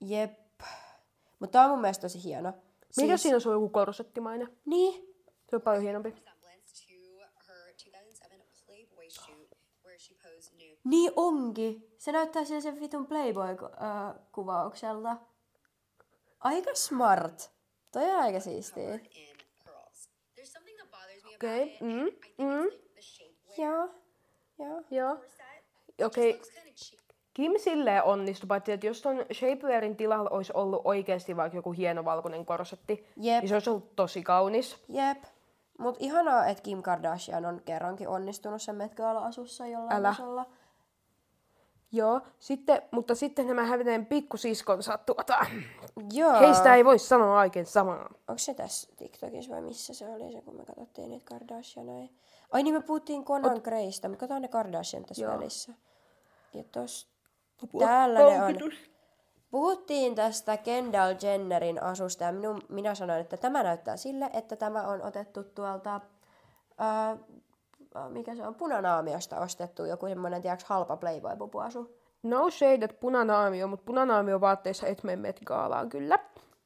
Jep. Mutta tää on mun mielestä tosi hieno. Mikä siinä on ollut joku korsettimainen? Niin. Se on paljon hienompi. resemblance to her 2007 Playboy shoot where she posed nude. Niin onkin. Se näyttää siellä sen vitun Playboy-kuvaukselta. Aika smart. Toi on aika siistiä. me Okay, mm, mm. Joo. Joo. Joo. Okei. Kim silleen onnistui, paitsi että jos ton shapewearin tilalla olisi ollut oikeasti vaikka joku hieno valkoinen korsetti, Jep. niin se olisi ollut tosi kaunis. Jep. Mut ihanaa, että Kim Kardashian on kerrankin onnistunut sen Met Gala-asussa jollain Älä. tasolla. Joo, sitten, mutta sitten nämä hävineen pikkusiskonsa tuota, Joo. heistä ei voi sanoa oikein samaa. Onko se tässä TikTokissa vai missä se oli se, kun me katsottiin niitä Kardashianeja? Ai niin, me puhuttiin Conan Greystä, mutta katsotaan ne Kardashian tässä Joo. välissä. Ja tos... Täällä ne on. Puhuttiin tästä Kendall Jennerin asusta ja minun, minä sanoin, että tämä näyttää sille, että tämä on otettu tuolta, ää, mikä se on, punanaamiosta ostettu joku semmoinen, tiedätkö, halpa Playboy-pupuasu. No shade, että punanaamio, mutta punanaamio vaatteissa et mene Met Galaan kyllä.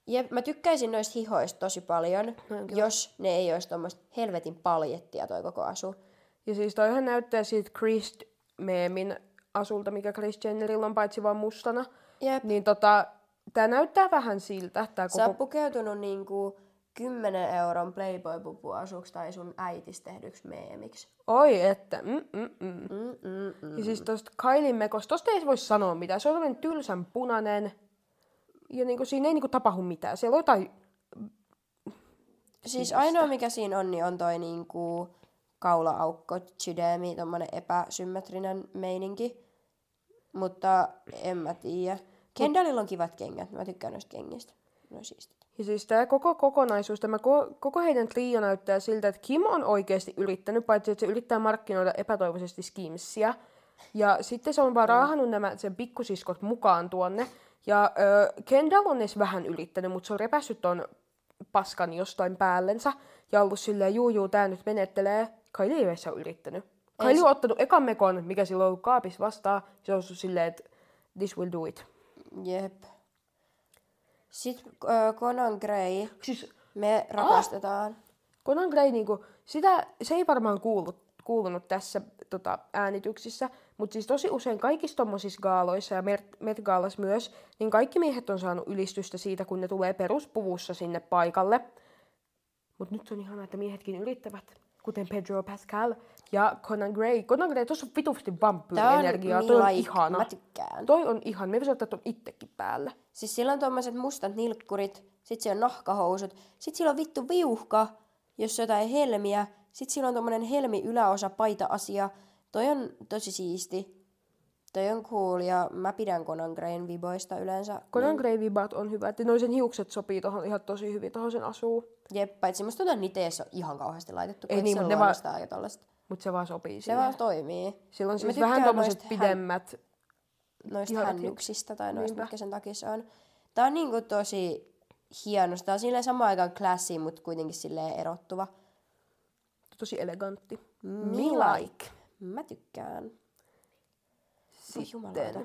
Jep, mä tykkäisin noista hihoista tosi paljon, No, kyllä. jos ne ei olisi tuommoista helvetin paljettia toi koko asu. Ja siis toihan näyttää siitä Chris meemin asulta, mikä Chris Jennerillä on paitsi vaan mustana. Jep. Niin tota, tää näyttää vähän siltä, tää Sä oot koko... pukeutunut niinku 10 euron Playboy-pupuasuksi tai sun äitis tehdyksi meemiksi. Oi, että... Mm, mm, mm. Mm, mm, mm. Ja siis tosta Kailin mekosta, tosta ei voi sanoa mitään. Se on sellainen tylsän punainen. Ja niinku, siinä ei niinku tapahdu mitään. Siellä on jotain... Siis ainoa mikä siinä on, niin on toi niinku kaula-aukko, chidemi, tommonen epäsymmetrinen meininki. Mutta en mä tiedä. Kendallilla on kivat kengät, mä tykkään noista kengistä. No siistit. Ja siis tämä koko kokonaisuus, tämä ko- koko heidän trio näyttää siltä, että Kim on oikeasti yrittänyt, paitsi että se yrittää markkinoida epätoivoisesti Skimsia. Ja sitten se on vaan raahannut nämä sen pikkusiskot mukaan tuonne. Ja ö, Kendall on edes vähän yrittänyt, mutta se on repässyt ton paskan jostain päällensä. Ja ollut silleen, juu juu, tää nyt menettelee. Kylie ei ole yrittänyt. Kylie on ottanut ekan mekon, mikä sillä on ollut kaapissa vastaan. Se on ollut silleen, että this will do it. Jep. Sitten äh, Conan Gray. Siis Me rakastetaan. Conan Gray, niinku, sitä, se ei varmaan kuullut, kuulunut tässä tota, äänityksissä, mutta siis tosi usein kaikissa tommosissa gaaloissa ja Met, Met Gaalas myös, niin kaikki miehet on saanut ylistystä siitä, kun ne tulee peruspuvussa sinne paikalle. Mutta nyt on ihanaa, että miehetkin yrittävät, kuten Pedro Pascal ja Conan Gray. Conan Gray, tuossa on vitusti on vampyyri-energiaa, toi on like. ihana. Mä tykkään. Toi on ihan, me voisi ottaa ton itsekin päälle. Siis sillä on tommoset mustat nilkkurit, sit siellä on nahkahousut, sit sillä on vittu viuhka, jos on jotain helmiä, sit sillä on tommonen helmi yläosa paita-asia. Toi on tosi siisti. Toi on cool ja mä pidän Conan Grayn viboista yleensä. Conan Gray vibat on hyvä, että noisen hiukset sopii tohon ihan tosi hyvin, tohon sen asuu. Jep, paitsi musta ei edes ole ihan kauheasti laitettu, Ei niin, se mut ne vaan- ja tollaista. Mutta se vaan sopii Se siihen. vaan toimii. Mä siis tykkään vähän tommoset noista pidemmät. noista hännyksistä tai noista, Niinpä. mitkä sen takissa on. Tää on niinku tosi hieno. Tää on silleen samaan aikaan classy, mutta kuitenkin silleen erottuva. Tosi elegantti. Me like. Mä tykkään. Voi Sitten. jumalauta.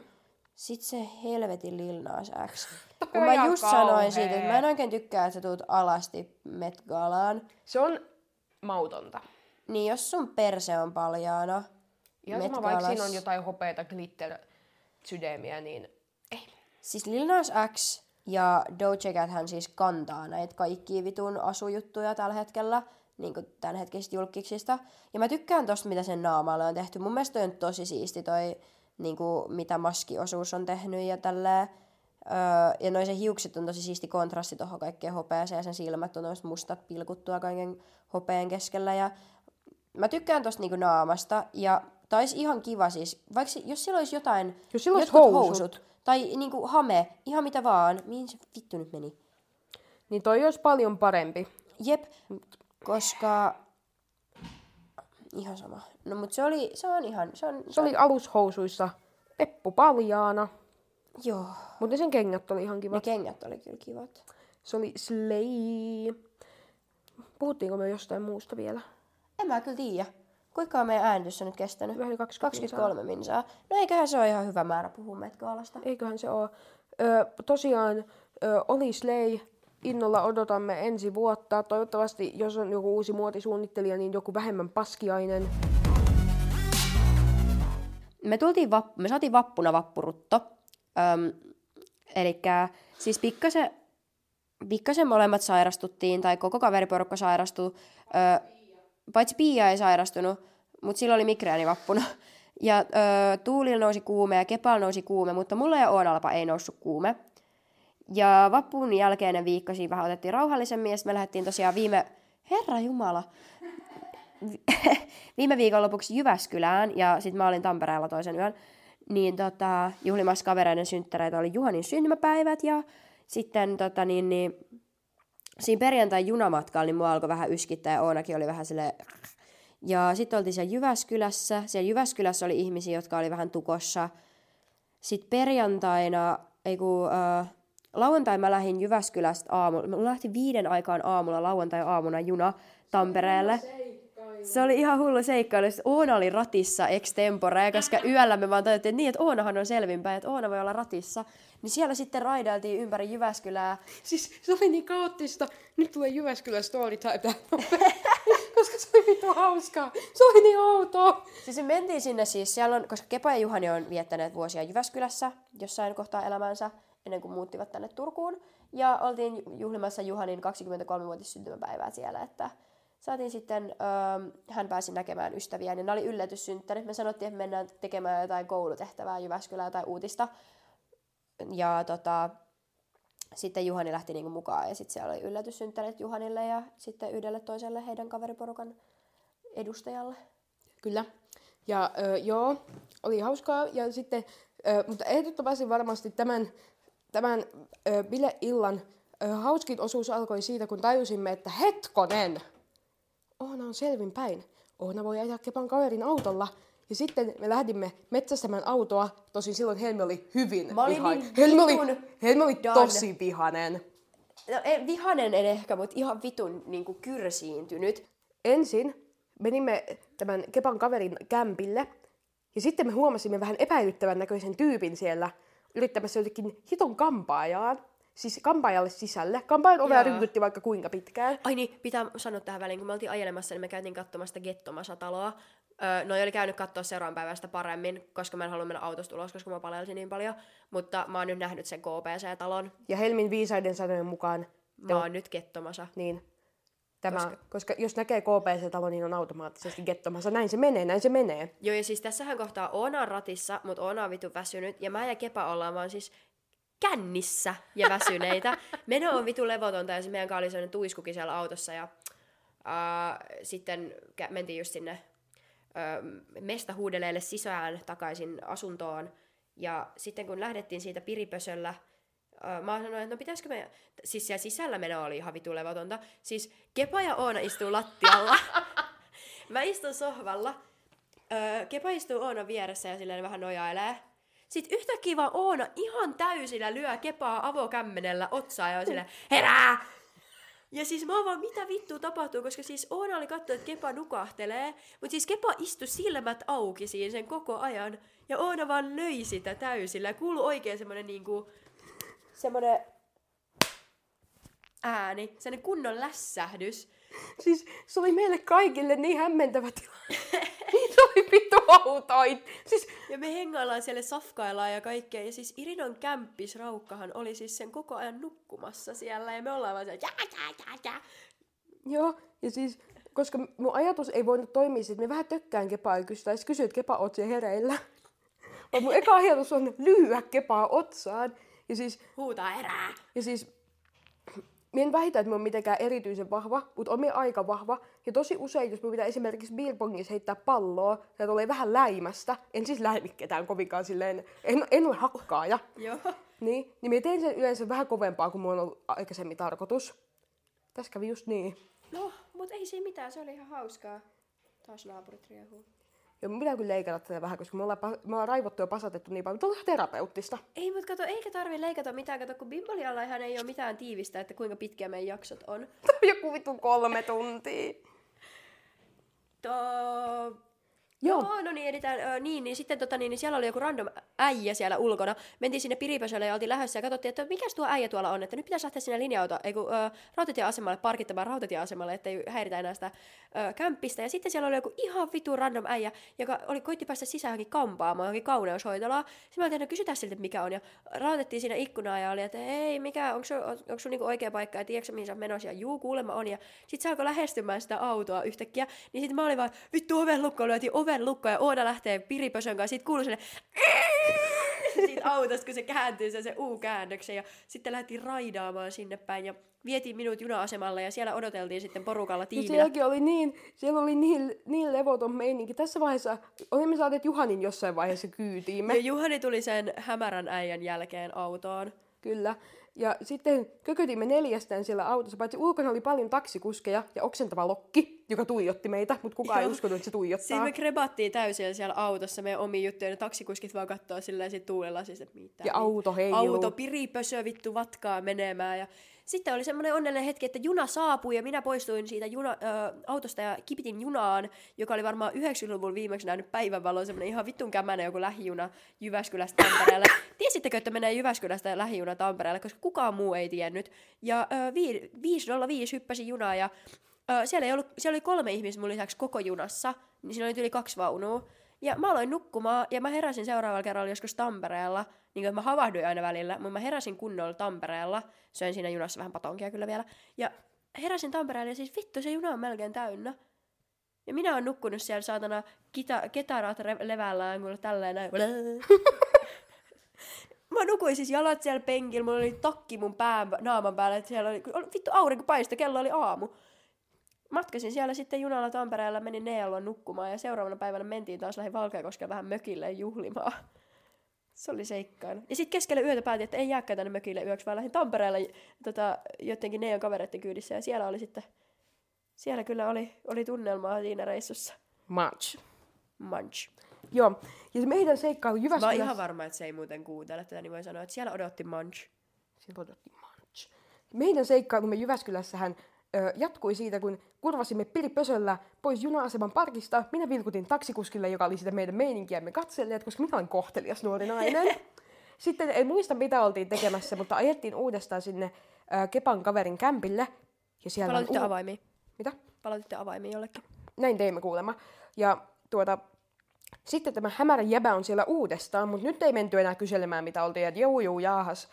Sitten se helvetin Lil Nas X. [laughs] Kun mä ihan just sanoin siitä, että mä en oikein tykkää, että sä tuut alasti Met Galaan. Se on mautonta. Niin jos sun perse on paljaana, Ihan sama, vaikka siinä Galas- on jotain hopeita, glitter, sydämiä, niin ei. Siis Lil Nas X ja Doja Cat hän siis kantaa näitä kaikkia vitun asujuttuja tällä hetkellä, niin kuin tämänhetkisistä julkiksista. Ja mä tykkään tosta, mitä sen naamalle on tehty. Mun mielestä toi on tosi siisti toi, niin kuin, mitä maskiosuus on tehnyt ja tälleen. Öö, ja noin se hiukset on tosi siisti kontrasti tuohon kaikkeen hopeeseen ja sen silmät on noista mustat pilkuttua kaiken hopeen keskellä. Ja mä tykkään tosta niinku naamasta ja tais ihan kiva siis, vaikka se- jos siellä olisi jotain, Jos sillä olisi jotkut housut. tai niinku hame, ihan mitä vaan, mihin se vittu nyt meni? Niin toi olisi paljon parempi. Jep, koska ihan sama. No mut se oli, se on ihan, se on, Se oli alushousuissa peppu paljaana, joo, mutta sen kengät oli ihan ne kivat. kengät oli kyllä kivat. Se oli slay. Puhuttiinko me jostain muusta vielä? En mä kyllä tiedä. Kuinka on meidän äänitys on nyt kestänyt? Vähän yli 20 23 minsaa. No eiköhän se ole ihan hyvä määrä puhua Met Gaalasta. Eiköhän se ole. Ö, tosiaan ö, oli Slay. Innolla odotamme ensi vuotta. Toivottavasti, jos on joku uusi muotisuunnittelija, niin joku vähemmän paskiainen. me, tultiin vap- me saatiin vappuna vappurutto. Öm, Eli siis pikkasen, pikkasen molemmat sairastuttiin, tai koko kaveriporukka sairastui. Ö, paitsi Pia ei sairastunut, mutta sillä oli migreeni vappuna. [laughs] Ja ö, Tuulilla nousi kuume ja Kepal nousi kuume, mutta mulla ja Oonalpa ei noussut kuume. Ja vappun jälkeinen viikko siinä vähän otettiin rauhallisemmin, ja me lähdettiin tosiaan viime... Herra Jumala! [laughs] viime viikon lopuksi Jyväskylään ja sitten mä olin Tampereella toisen yön, niin tota, juhlimassa kavereiden synttäreitä oli Juhanin syntymäpäivät ja sitten tota, niin, niin, siinä perjantai junamatkalla niin mua alkoi vähän yskittää ja Oonakin oli vähän sille ja sitten oltiin siellä Jyväskylässä. Siellä Jyväskylässä oli ihmisiä, jotka oli vähän tukossa. Sitten perjantaina, ei kun, äh, lauantai mä lähdin Jyväskylästä aamulla. Mä lähti viiden aikaan aamulla lauantai-aamuna juna Tampereelle. Se oli ihan hullu seikkailu. Oona oli ratissa extempore, koska yöllä me vaan tajuttiin, että niin, että Oonahan on selvinpäin, että Oona voi olla ratissa. Niin siellä sitten raidailtiin ympäri Jyväskylää. Siis se oli niin kaoottista. Nyt tulee Jyväskylän story time [laughs] Koska se oli vittu hauskaa. Se oli niin outoa. Siis me mentiin sinne siis, siellä on, koska Kepa ja Juhani on viettäneet vuosia Jyväskylässä jossain kohtaa elämänsä, ennen kuin muuttivat tänne Turkuun. Ja oltiin juhlimassa Juhanin 23-vuotis syntymäpäivää siellä, että saatiin sitten, öö, hän pääsi näkemään ystäviä, niin ne oli yllätyssynttärit. Me sanottiin, että mennään tekemään jotain koulutehtävää Jyväskylään tai uutista. Ja tota, sitten Juhani lähti niinku mukaan ja sitten siellä oli yllätyssynttärit Juhanille ja sitten yhdelle toiselle heidän kaveriporukan edustajalle. Kyllä. Ja ö, joo, oli hauskaa. Ja sitten, ö, mutta ehdottomasti varmasti tämän, tämän ö, bileillan ö, hauskin osuus alkoi siitä, kun tajusimme, että hetkonen, Oona on selvin päin. Oona voi ajaa Kepan kaverin autolla. Ja sitten me lähdimme metsästämään autoa. Tosin silloin Helmi oli hyvin Mä olin vihainen. niin Helmi oli, vitun Helmi oli done. tosi vihainen. No, ei, vihanen en ehkä, mutta ihan vitun niin kuin kyrsiintynyt. Ensin menimme tämän Kepan kaverin kämpille. Ja sitten me huomasimme vähän epäilyttävän näköisen tyypin siellä yrittämässä jotenkin hiton kampaajaan. Siis kampaajalle sisälle. Kampaajan ovea rynkytti vaikka kuinka pitkään. Ai niin, pitää sanoa tähän väliin, kun me oltiin ajelemassa, niin me käytiin katsomassa sitä Gettomasa-taloa. Öö, no oli käynyt katsoa seuraavan päivästä paremmin, koska mä en halua mennä autosta ulos, koska mä palelsin niin paljon. Mutta mä oon nyt nähnyt sen KPC-talon. Ja Helmin viisaiden sanojen mukaan, Mä oon nyt Gettomasa. niin tämä, koska, Koska- koska jos näkee KPC-talo, niin on automaattisesti gettomassa. Näin se menee, näin se menee. Joo, ja siis tässähän kohtaa Oona on ratissa, mutta Oona on vitu väsynyt, ja mä ja Kepa ollaan vaan siis kännissä ja väsyneitä. Meno on vitu levotonta, ja se meidän kanssa oli sellainen tuiskukin siellä autossa, ja uh, sitten kä- mentiin just sinne uh, mestahuudeleille sisään takaisin asuntoon, ja sitten kun lähdettiin siitä piripösöllä, uh, mä sanoin, että no pitäisikö me... Siis siellä sisällä meno oli ihan vitu levotonta. Siis Kepa ja Oona istuu lattialla. [laughs] mä istun sohvalla. Kepa istuu Oona vieressä ja silleen vähän nojailee. Sitten yhtäkkiä vaan Oona ihan täysillä lyö Kepaa avokämmenellä otsaa ja on [laughs] herää! Ja siis mä oon vaan, mitä vittua tapahtuu, koska siis Oona oli katsonut, että Kepa nukahtelee, mutta siis Kepa istui silmät auki siinä sen koko ajan, ja Oona vaan löi sitä täysillä, ja kuului oikein semmonen niinku, semmonen ääni, semmonen kunnon lässähdys. [laughs] Siis se oli meille kaikille niin hämmentävä tilanne. [laughs] Niitä oli vittu autoit. Siis Ja me hengaillaan siellä, safkaillaan ja kaikkea. Ja siis Irinon kämppisraukkahan oli siis sen koko ajan nukkumassa siellä. Ja me ollaan vaan siellä, jää, jää, jää, jää. Joo, ja siis, koska mun ajatus ei voinut toimia, että me vähän tökkään Kepaa ja kysytään, ja kysyt, että Kepa, oot hereillä. [laughs] Vaan mun eka ajatus on lyhyä Kepaa otsaan. Ja siis, Huutaa herää. ja siis Mä en väitä, että mä oon mitenkään erityisen vahva, mutta on aika vahva. Ja tosi usein, jos mä pitää esimerkiksi beerpongissa heittää palloa, ja tulee vähän läimästä, en siis läimi ketään kovinkaan silleen, en, en ole hakkaaja. Joo. Niin, niin mä teen sen yleensä vähän kovempaa kuin mulla on ollut aikaisemmin tarkoitus. Tässä kävi just niin. No, mutta ei siinä mitään, se oli ihan hauskaa. Taas naapurit riehuu. Mun pitää kyllä leikata tätä vähän, koska me ollaan, pa- me ollaan raivottu ja pasatettu niin paljon, mutta on ihan terapeuttista. Ei, mutta kato, eikä tarvi leikata mitään, kato, kun Bimbolialla ihan ei ole mitään tiivistä, että kuinka pitkiä meidän jaksot on. Joku vittu kolme tuntia. To... Joo. Joo, no niin, editään, ö, niin, niin sitten tota, niin, niin siellä oli joku random äijä siellä ulkona. Mentiin sinne piripösölle ja oltiin lähdössä ja katsottiin, että mikäs tuo äijä tuolla on, että nyt pitäisi lähteä sinne linja-auto, ei kun, ö, rautatieasemalle, parkittamaan rautatieasemalle, ettei häiritä enää sitä ö, kämppistä. Ja sitten siellä oli joku ihan vitu random äijä, joka oli, koitti päästä sisään johonkin kampaamaan, johonkin kauneushoitolaa. Sitten mä oltiin, että kysytään siltä, mikä on. Ja rautettiin siinä ikkunaa ja oli, että ei, mikä, onko sun, onko sun niinku oikea paikka ja tiedätkö mihin sä menossa? Ja juu, kuulemma on. Ja sitten se alkoi lähestymään sitä autoa yhtäkkiä. Niin sitten mä olin vaan, vittu oven lukko, lyötiin oven lukko ja Oona lähtee piripösön kanssa. Sitten kuului sinne siitä autosta, kun se kääntyy se, se U-käännöksen. Ja sitten lähdettiin raidaamaan sinne päin ja vietiin minut juna-asemalle ja siellä odoteltiin sitten porukalla Ja tiiminä. sielläkin oli niin, siellä oli niin, niin levoton meininki. Tässä vaiheessa olimme saaneet Juhanin jossain vaiheessa kyytiimme. Ja Juhani tuli sen hämärän äijän jälkeen autoon. Kyllä. Ja sitten kökötimme neljästään siellä autossa, paitsi ulkona oli paljon taksikuskeja ja oksentava lokki, joka tuijotti meitä, mutta kukaan ei Joo. uskonut, että se tuijottaa. Siinä me krebattiin täysin siellä autossa meidän omiin juttuja, ja taksikuskit vaan kattoo silleen sit tuulella siis, että mitä. Ja auto heiluu. Auto piripösö vittu vatkaa menemään. Ja sitten oli semmoinen onnellinen hetki, että juna saapui ja minä poistuin siitä juna, ö, autosta ja kipitin junaan, joka oli varmaan 90-luvulla viimeksi nähnyt päivänvalon, semmoinen ihan vittun kämänen joku lähijuna Jyväskylästä Tampereelle. [coughs] Tiesittekö, että menee Jyväskylästä lähijuna Tampereelle, koska kukaan muu ei tiennyt. Ja ö, vi- 505 hyppäsi junaa ja Ö, siellä, ei ollut, siellä oli kolme ihmistä mun lisäksi koko junassa, niin siinä oli yli kaksi vaunua. Ja mä aloin nukkumaan, ja mä heräsin seuraavalla kerralla joskus Tampereella, niin kuin, mä havahduin aina välillä, mutta mä heräsin kunnolla Tampereella, söin siinä junassa vähän patonkia kyllä vielä, ja heräsin Tampereella, ja siis vittu, se juna on melkein täynnä. Ja minä oon nukkunut siellä saatana kita, ketarat re- levällään, kun tälleen näin. [laughs] Mä nukuin siis jalat siellä penkillä, mulla oli takki mun pään, naaman päällä, että siellä oli vittu aurinko paista, kello oli aamu. Matkasin siellä sitten junalla Tampereella, menin Neelon nukkumaan ja seuraavana päivänä mentiin taas lähin Valkeakoskella vähän mökille juhlimaan. [laughs] Se oli seikkailu. Ja sitten keskellä yötä päätin, että ei jääkään tänne mökille yöksi, vaan lähdin Tampereelle tota, jotenkin Neon kavereiden kyydissä ja siellä oli sitten, siellä kyllä oli, oli tunnelmaa siinä reissussa. Much. Munch. Joo. Ja se meidän seikkailu Mä oon Jyväskylässä... ihan varma, että se ei muuten kuuntele tätä, niin voin sanoa, että siellä odotti Munch. Silloin odotti Munch. Meidän seikkailumme Jyväskylässähän ö, jatkui siitä, kun kurvasimme Piripösöllä pois juna-aseman parkista. Minä vilkutin taksikuskille, joka oli sitä meidän meininkiämme katselleet, koska minä olen kohtelias nuori nainen. [laughs] Sitten en muista, mitä oltiin tekemässä, mutta ajettiin uudestaan sinne ö, Kepan kaverin kämpille. Ja siellä on Palautitte uu- avaimia. Mitä? Palautitte avaimia jollekin. Näin teimme kuulemma. Ja tuota, sitten tämä hämärä jäbä on siellä uudestaan, mutta nyt ei menty enää kyselemään, mitä oltiin, että juu, juu, jaahas.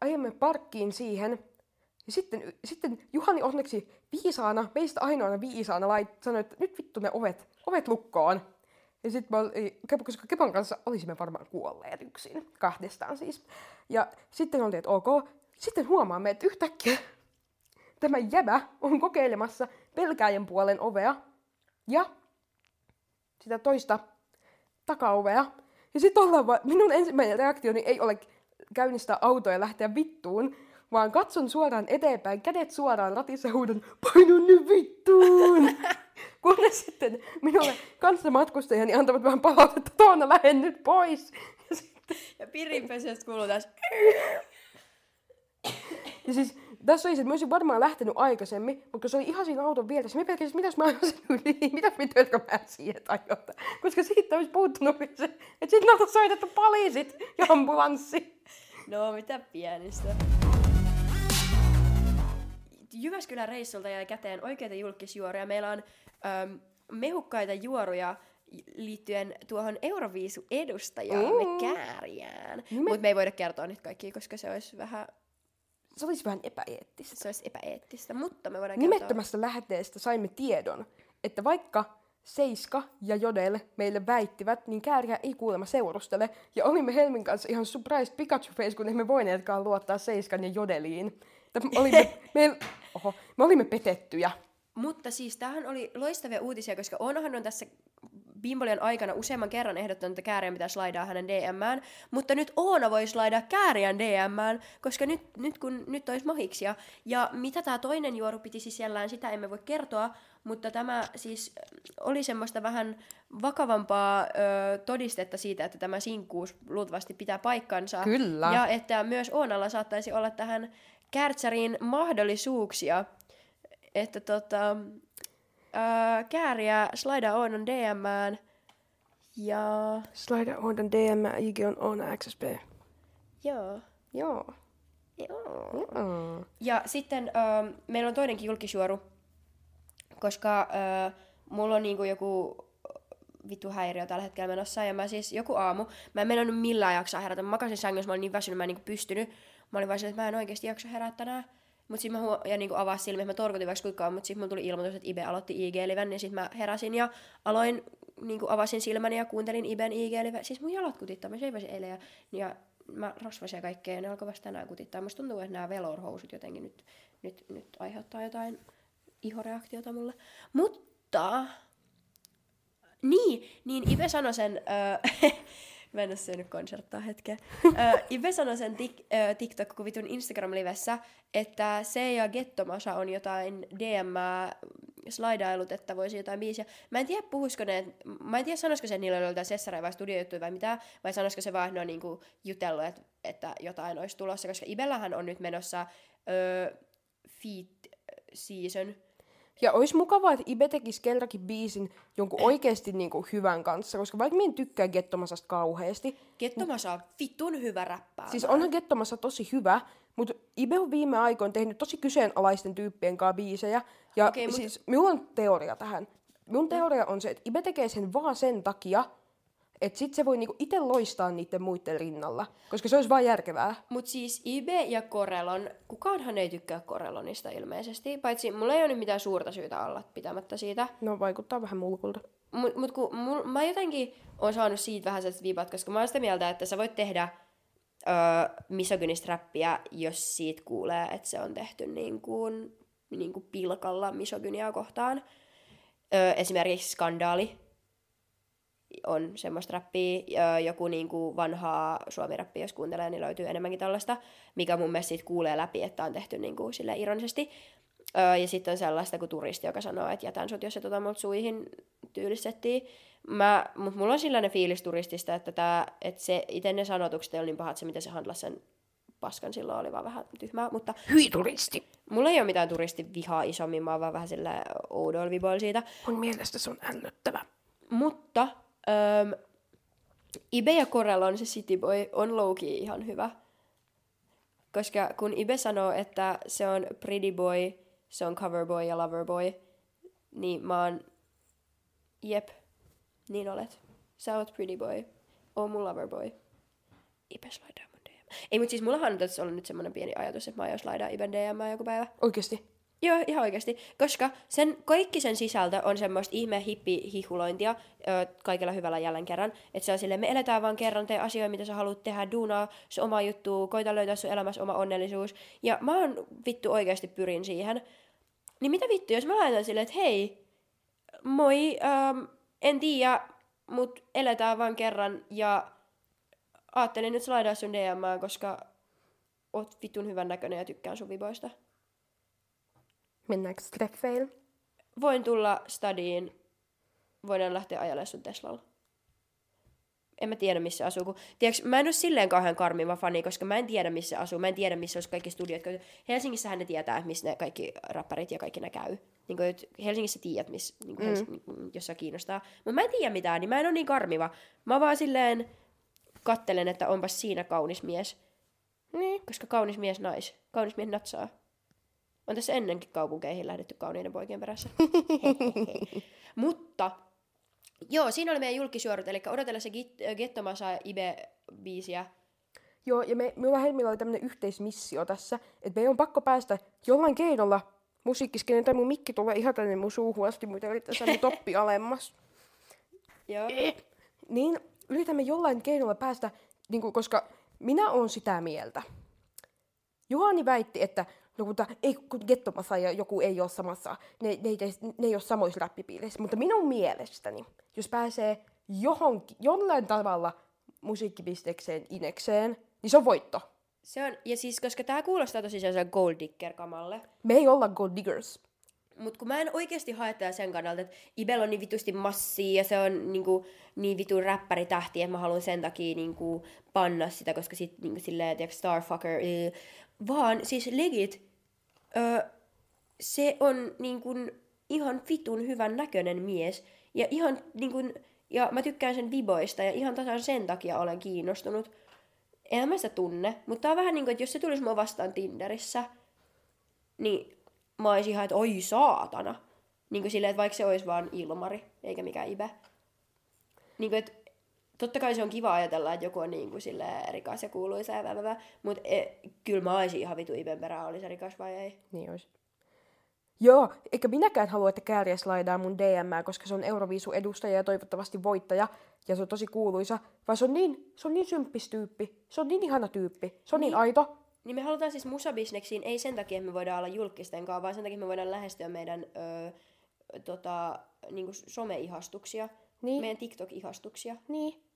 Ajamme parkkiin siihen. Ja sitten, sitten Juhani onneksi viisaana, meistä ainoana viisaana, lait, sanoi, että nyt vittu ne ovet, ovet lukkoon. Ja sitten koska Kepan kanssa olisimme varmaan kuolleet yksin, kahdestaan siis. Ja sitten oltiin, että ok. Sitten huomaamme, että yhtäkkiä tämä jäbä on kokeilemassa pelkääjän puolen ovea ja sitä toista takaovea. Ja sitten ollaan vaan, minun ensimmäinen reaktioni ei ole käynnistää autoa ja lähteä vittuun, vaan katson suoraan eteenpäin, kädet suoraan ratissa huudan, painu nyt vittuun! [laughs] Kunnes sitten minulle kanssamatkustajani antavat vähän palautetta, Toona lähden nyt pois. Ja, sitten, Ja kuuluu taas. ja siis tässä oli se, että mä olisin varmaan lähtenyt aikaisemmin, mutta se oli ihan siinä auton vieressä. Mä pelkäsin, mitäs mä ajan sen yli, [laughs] mitäs mä törkämään siihen tajota. Koska siitä olisi puuttunut se, että sitten oltaisiin soitettu poliisit ja ambulanssi. No, mitä pienistä. Jyväskylän reissulta jäi käteen oikeita julkisjuoruja. Meillä on äm, mehukkaita juoruja liittyen tuohon Euroviisu-edustajaamme Mm. Kääriään. Niin me- Mutta me ei voida kertoa nyt kaikkia, koska se olisi vähän Se olisi vähän epäeettistä. se olisi epäeettistä. Mutta me voidaan kertoa... Nimettömästä lähteestä saimme tiedon, että vaikka Seiska ja Jodel meille väittivät, niin Kääriä ei kuulemma seurustele. Ja olimme Helmin kanssa ihan surprised Pikachu face, kun emme voineetkaan luottaa Seiskan ja Jodeliin. Että me olimme, [laughs] me, oho, me olimme petettyjä. Mutta siis tämähän oli loistavia uutisia, koska Onohan on tässä Bimbolian aikana useamman kerran ehdottanut, että Kääriän pitäisi slaidaa hänen DMään, mutta nyt Oona voi slaidaa Kääriän DMään, koska nyt, nyt kun nyt olisi mahiksia. Ja mitä tämä toinen juoru piti sisällään, sitä emme voi kertoa, mutta tämä siis oli semmoista vähän vakavampaa ö, todistetta siitä, että tämä sinkkuus luultavasti pitää paikkansa. Kyllä. Ja että myös Oonalla saattaisi olla tähän kärtsäriin mahdollisuuksia, että tota, ää, kääriä slaidaa Oonan DMään ja Slide on den DM, IG on on XSP. joo. Joo. joo. Mm. Ja sitten ö, meillä on toinenkin julkisuoru, koska ö, mulla on niinku joku vittu häiriö tällä hetkellä menossa, ja mä siis joku aamu, mä en mennyt millään jaksaa herätä, mä makasin sängyssä, mä olin niin väsynyt, mä en niinku pystynyt, mä olin vaan että mä en oikeasti jaksa herätä tänään, Mut sitten mä huo- ja niinku avasin silmiä, mä torkutin vaikka kuinka kauan, mutta sitten mulla tuli ilmoitus, että Ibe aloitti IG-liven, niin sitten mä heräsin ja aloin, niinku avasin silmäni ja kuuntelin Iben IG-liven. Siis mun jalat kutittaa, mä seivasin eilen ja, ja mä rasvasin ja kaikkea ja ne alkoi vasta tänään kutittaa. Musta tuntuu, että nämä velour-housut jotenkin nyt, nyt, nyt aiheuttaa jotain ihoreaktiota mulle. Mutta niin, niin Ive sanoi sen, öö, [laughs] mä en ole syönyt konserttaa hetken. Öö, [laughs] Ive sanoi sen tik, öö, TikTok-kuvitun Instagram-livessä, että se ja Gettomasa on jotain DM slaidailut, että voisi jotain biisiä. Mä en tiedä, puhuisiko ne, mä en tiedä, sanoisiko se, että niillä oli jotain sessareja vai studiojuttuja vai mitä, vai sanoisiko se vaan, että ne on niinku jutellut, että, että jotain olisi tulossa, koska Ibellähän on nyt menossa öö, feat season, Ja olisi mukavaa, että Ibe tekisi keltakin biisin jonkun oikeasti niinku hyvän kanssa, koska vaikka minä en tykkää Gettomasasta kauheasti, Gettomasa on vitun hyvä räppää. siis onhan Gettomassa tosi hyvä, mutta Ibe on viime aikoina tehnyt tosi kyseenalaisten tyyppien kanssa biisejä. Ja okay, mut- siis minulla on teoria tähän. Mun teoria on se, että Ibe tekee sen vaan sen takia, että sit se voi niinku itse loistaa niiden muiden rinnalla, koska se olisi vaan järkevää. Mut siis Ibe ja Korelon, kukaanhan ei tykkää Korelonista ilmeisesti, paitsi mulla ei ole nyt mitään suurta syytä olla pitämättä siitä. No vaikuttaa vähän mulkulta. Mut, mut kun mul, mä jotenkin oon saanut siitä vähän sellaiset vibat, koska mä oon sitä mieltä, että sä voit tehdä öö, misogynistä räppiä, jos siitä kuulee, että se on tehty niin kuin, niin kuin pilkalla misogyniaa kohtaan. Öö, esimerkiksi Skandaali on semmoista räppiä, öö, joku niinku vanhaa suomi-räppiä, jos kuuntelee, niin löytyy enemmänkin tällaista, mikä mun mielestä siitä kuulee läpi, että on tehty niinku sille ironisesti. Ja sitten on sellaista kuin turisti, joka sanoo, että jätän sut, jos et ota mut suihin tyylissettiin. Mä, mut mulla on sellainen fiilis turistista, että, tää, että se, itse ne sanotukset ei ole niin pahat, se miten se handlasi sen paskan silloin, oli vaan vähän tyhmää, mutta Hyi turisti. mulla ei ole mitään turistivihaa isommin, mä oon vaan vähän sillä oudoilla siitä. Mun mielestä se on ällöttävä. Mutta ähm, Ibe ja Corellon se City Boy on low ihan hyvä. Koska kun Ibe sanoo, että se on Pretty Boy, se on Cover Boy ja Lover Boy, niin mä oon, jep, niin olet. Sä oot Pretty Boy, oo mun Lover Boy. Ibe slaidaa mun DM. Ei, mutta siis mullahan on tässä ollut nyt semmonen pieni ajatus, että mä aion slaidaa Iben DM joku päivä. Oikeesti. Joo, ihan oikeasti. Koska sen, kaikki sen sisältö on semmoista ihme hippihihulointia ö, kaikella hyvällä jälleen kerran. Että se on silleen, me eletään vaan kerran, tee asioita, mitä sä haluat tehdä, duunaa se oma juttu, koita löytää sun elämässä oma onnellisuus. Ja mä oon vittu oikeasti pyrin siihen. Niin mitä vittu, jos mä laitan silleen, että hei, moi, ähm, en tiedä, mut eletään vaan kerran ja ajattelin nyt slaidaa sun DM, koska oot vitun hyvän näköinen ja tykkään sun viboista. Mennäänkö treffeille? voin tulla studiin, voidaan lähteä ajalemaan sun Teslalla. En mä tiedä, missä asuu. Kun, tiedätkö, mä en ole silleen kauhean karmiva fani, koska mä en tiedä, missä asuu. Mä en tiedä, missä olisi kaikki studiot. koska Helsingissähän ne tietää, missä ne kaikki rapparit ja kaikki ne käy. Niin kuin, Helsingissä tiedät, missä, niin kuin, mm. jos se kiinnostaa. Mutta mä en tiedä mitään, niin mä en ole niin karmiva. Mä vaan silleen kattelen, että onpas siinä kaunis mies. Niin. Koska kaunis mies nais. Kaunis mies natsaa. On tässä ennenkin kaupunkeihin lähdetty kauniiden poikien perässä. [laughs] [laughs] Mutta, joo, siinä oli meidän julkisuorut, eli odotella se Git- Gettomasa Ibe-biisiä. Joo, ja me, me Helmillä oli tämmönen yhteismissio tässä, että meidän on pakko päästä jollain keinolla musiikkiskenen, tai mun mikki tulee ihan tänne mun suuhun asti, mutta yrittää saada mun toppi [laughs] alemmas. Joo. Niin yritämme jollain keinolla päästä, niin kuin, koska minä olen sitä mieltä. Juhani väitti, että no, mutta ei, kun Gettomassa ja joku ei ole samassa, ne, ne, ei, ne ei ole samoissa räppipiireissä. Mutta minun mielestäni, jos pääsee johonkin, jollain tavalla musiikkipistekseen, inekseen, niin se on voitto. Se on, ja siis, koska tää kuulostaa tosi sellaisen gold digger-kamalle. Me ei olla gold diggers. Mut kun mä en oikeasti hae sen kannalta, että Ibel on niin vitusti massia ja se on niinku, niin vitun räppäritähti, että mä haluan sen takia niinku, panna sitä, koska sit niinku, silleen, tiiäks, starfucker, ee, vaan siis legit, ö, se on niinku, ihan vitun hyvän näköinen mies ja ihan niinku, ja mä tykkään sen viboista ja ihan tasan sen takia olen kiinnostunut. En mä sitä tunne, mutta tää on vähän niinku, että jos se tulisi mua vastaan Tinderissä, niin mä olisin ihan, että oi saatana. Niin kuin silleen, että vaikka se olisi vaan Ilmari, eikä mikään Ibe. Niin kuin, että totta kai se on kiva ajatella, että joku on niin kuin rikas ja kuuluisa ja vävävä, mutta e, kyllä mä olisin ihan vitu Iben perään, oli se rikas vai ei. Niin olisi. Joo, eikä minäkään halua, että Kääriä slaidaa mun DM, koska se on Euroviisu edustaja ja toivottavasti voittaja, ja se on tosi kuuluisa, vaan se on niin, se on niin symppis tyyppi, se on niin ihana tyyppi, se on niin, niin aito. Niin me halutaan siis musabisneksiin, ei sen takia, että me voidaan olla julkisten kanssa, vaan sen takia, että me voidaan lähestyä meidän öö, tota, niinku some-ihastuksia, Niin. meidän TikTok-ihastuksia. Niin.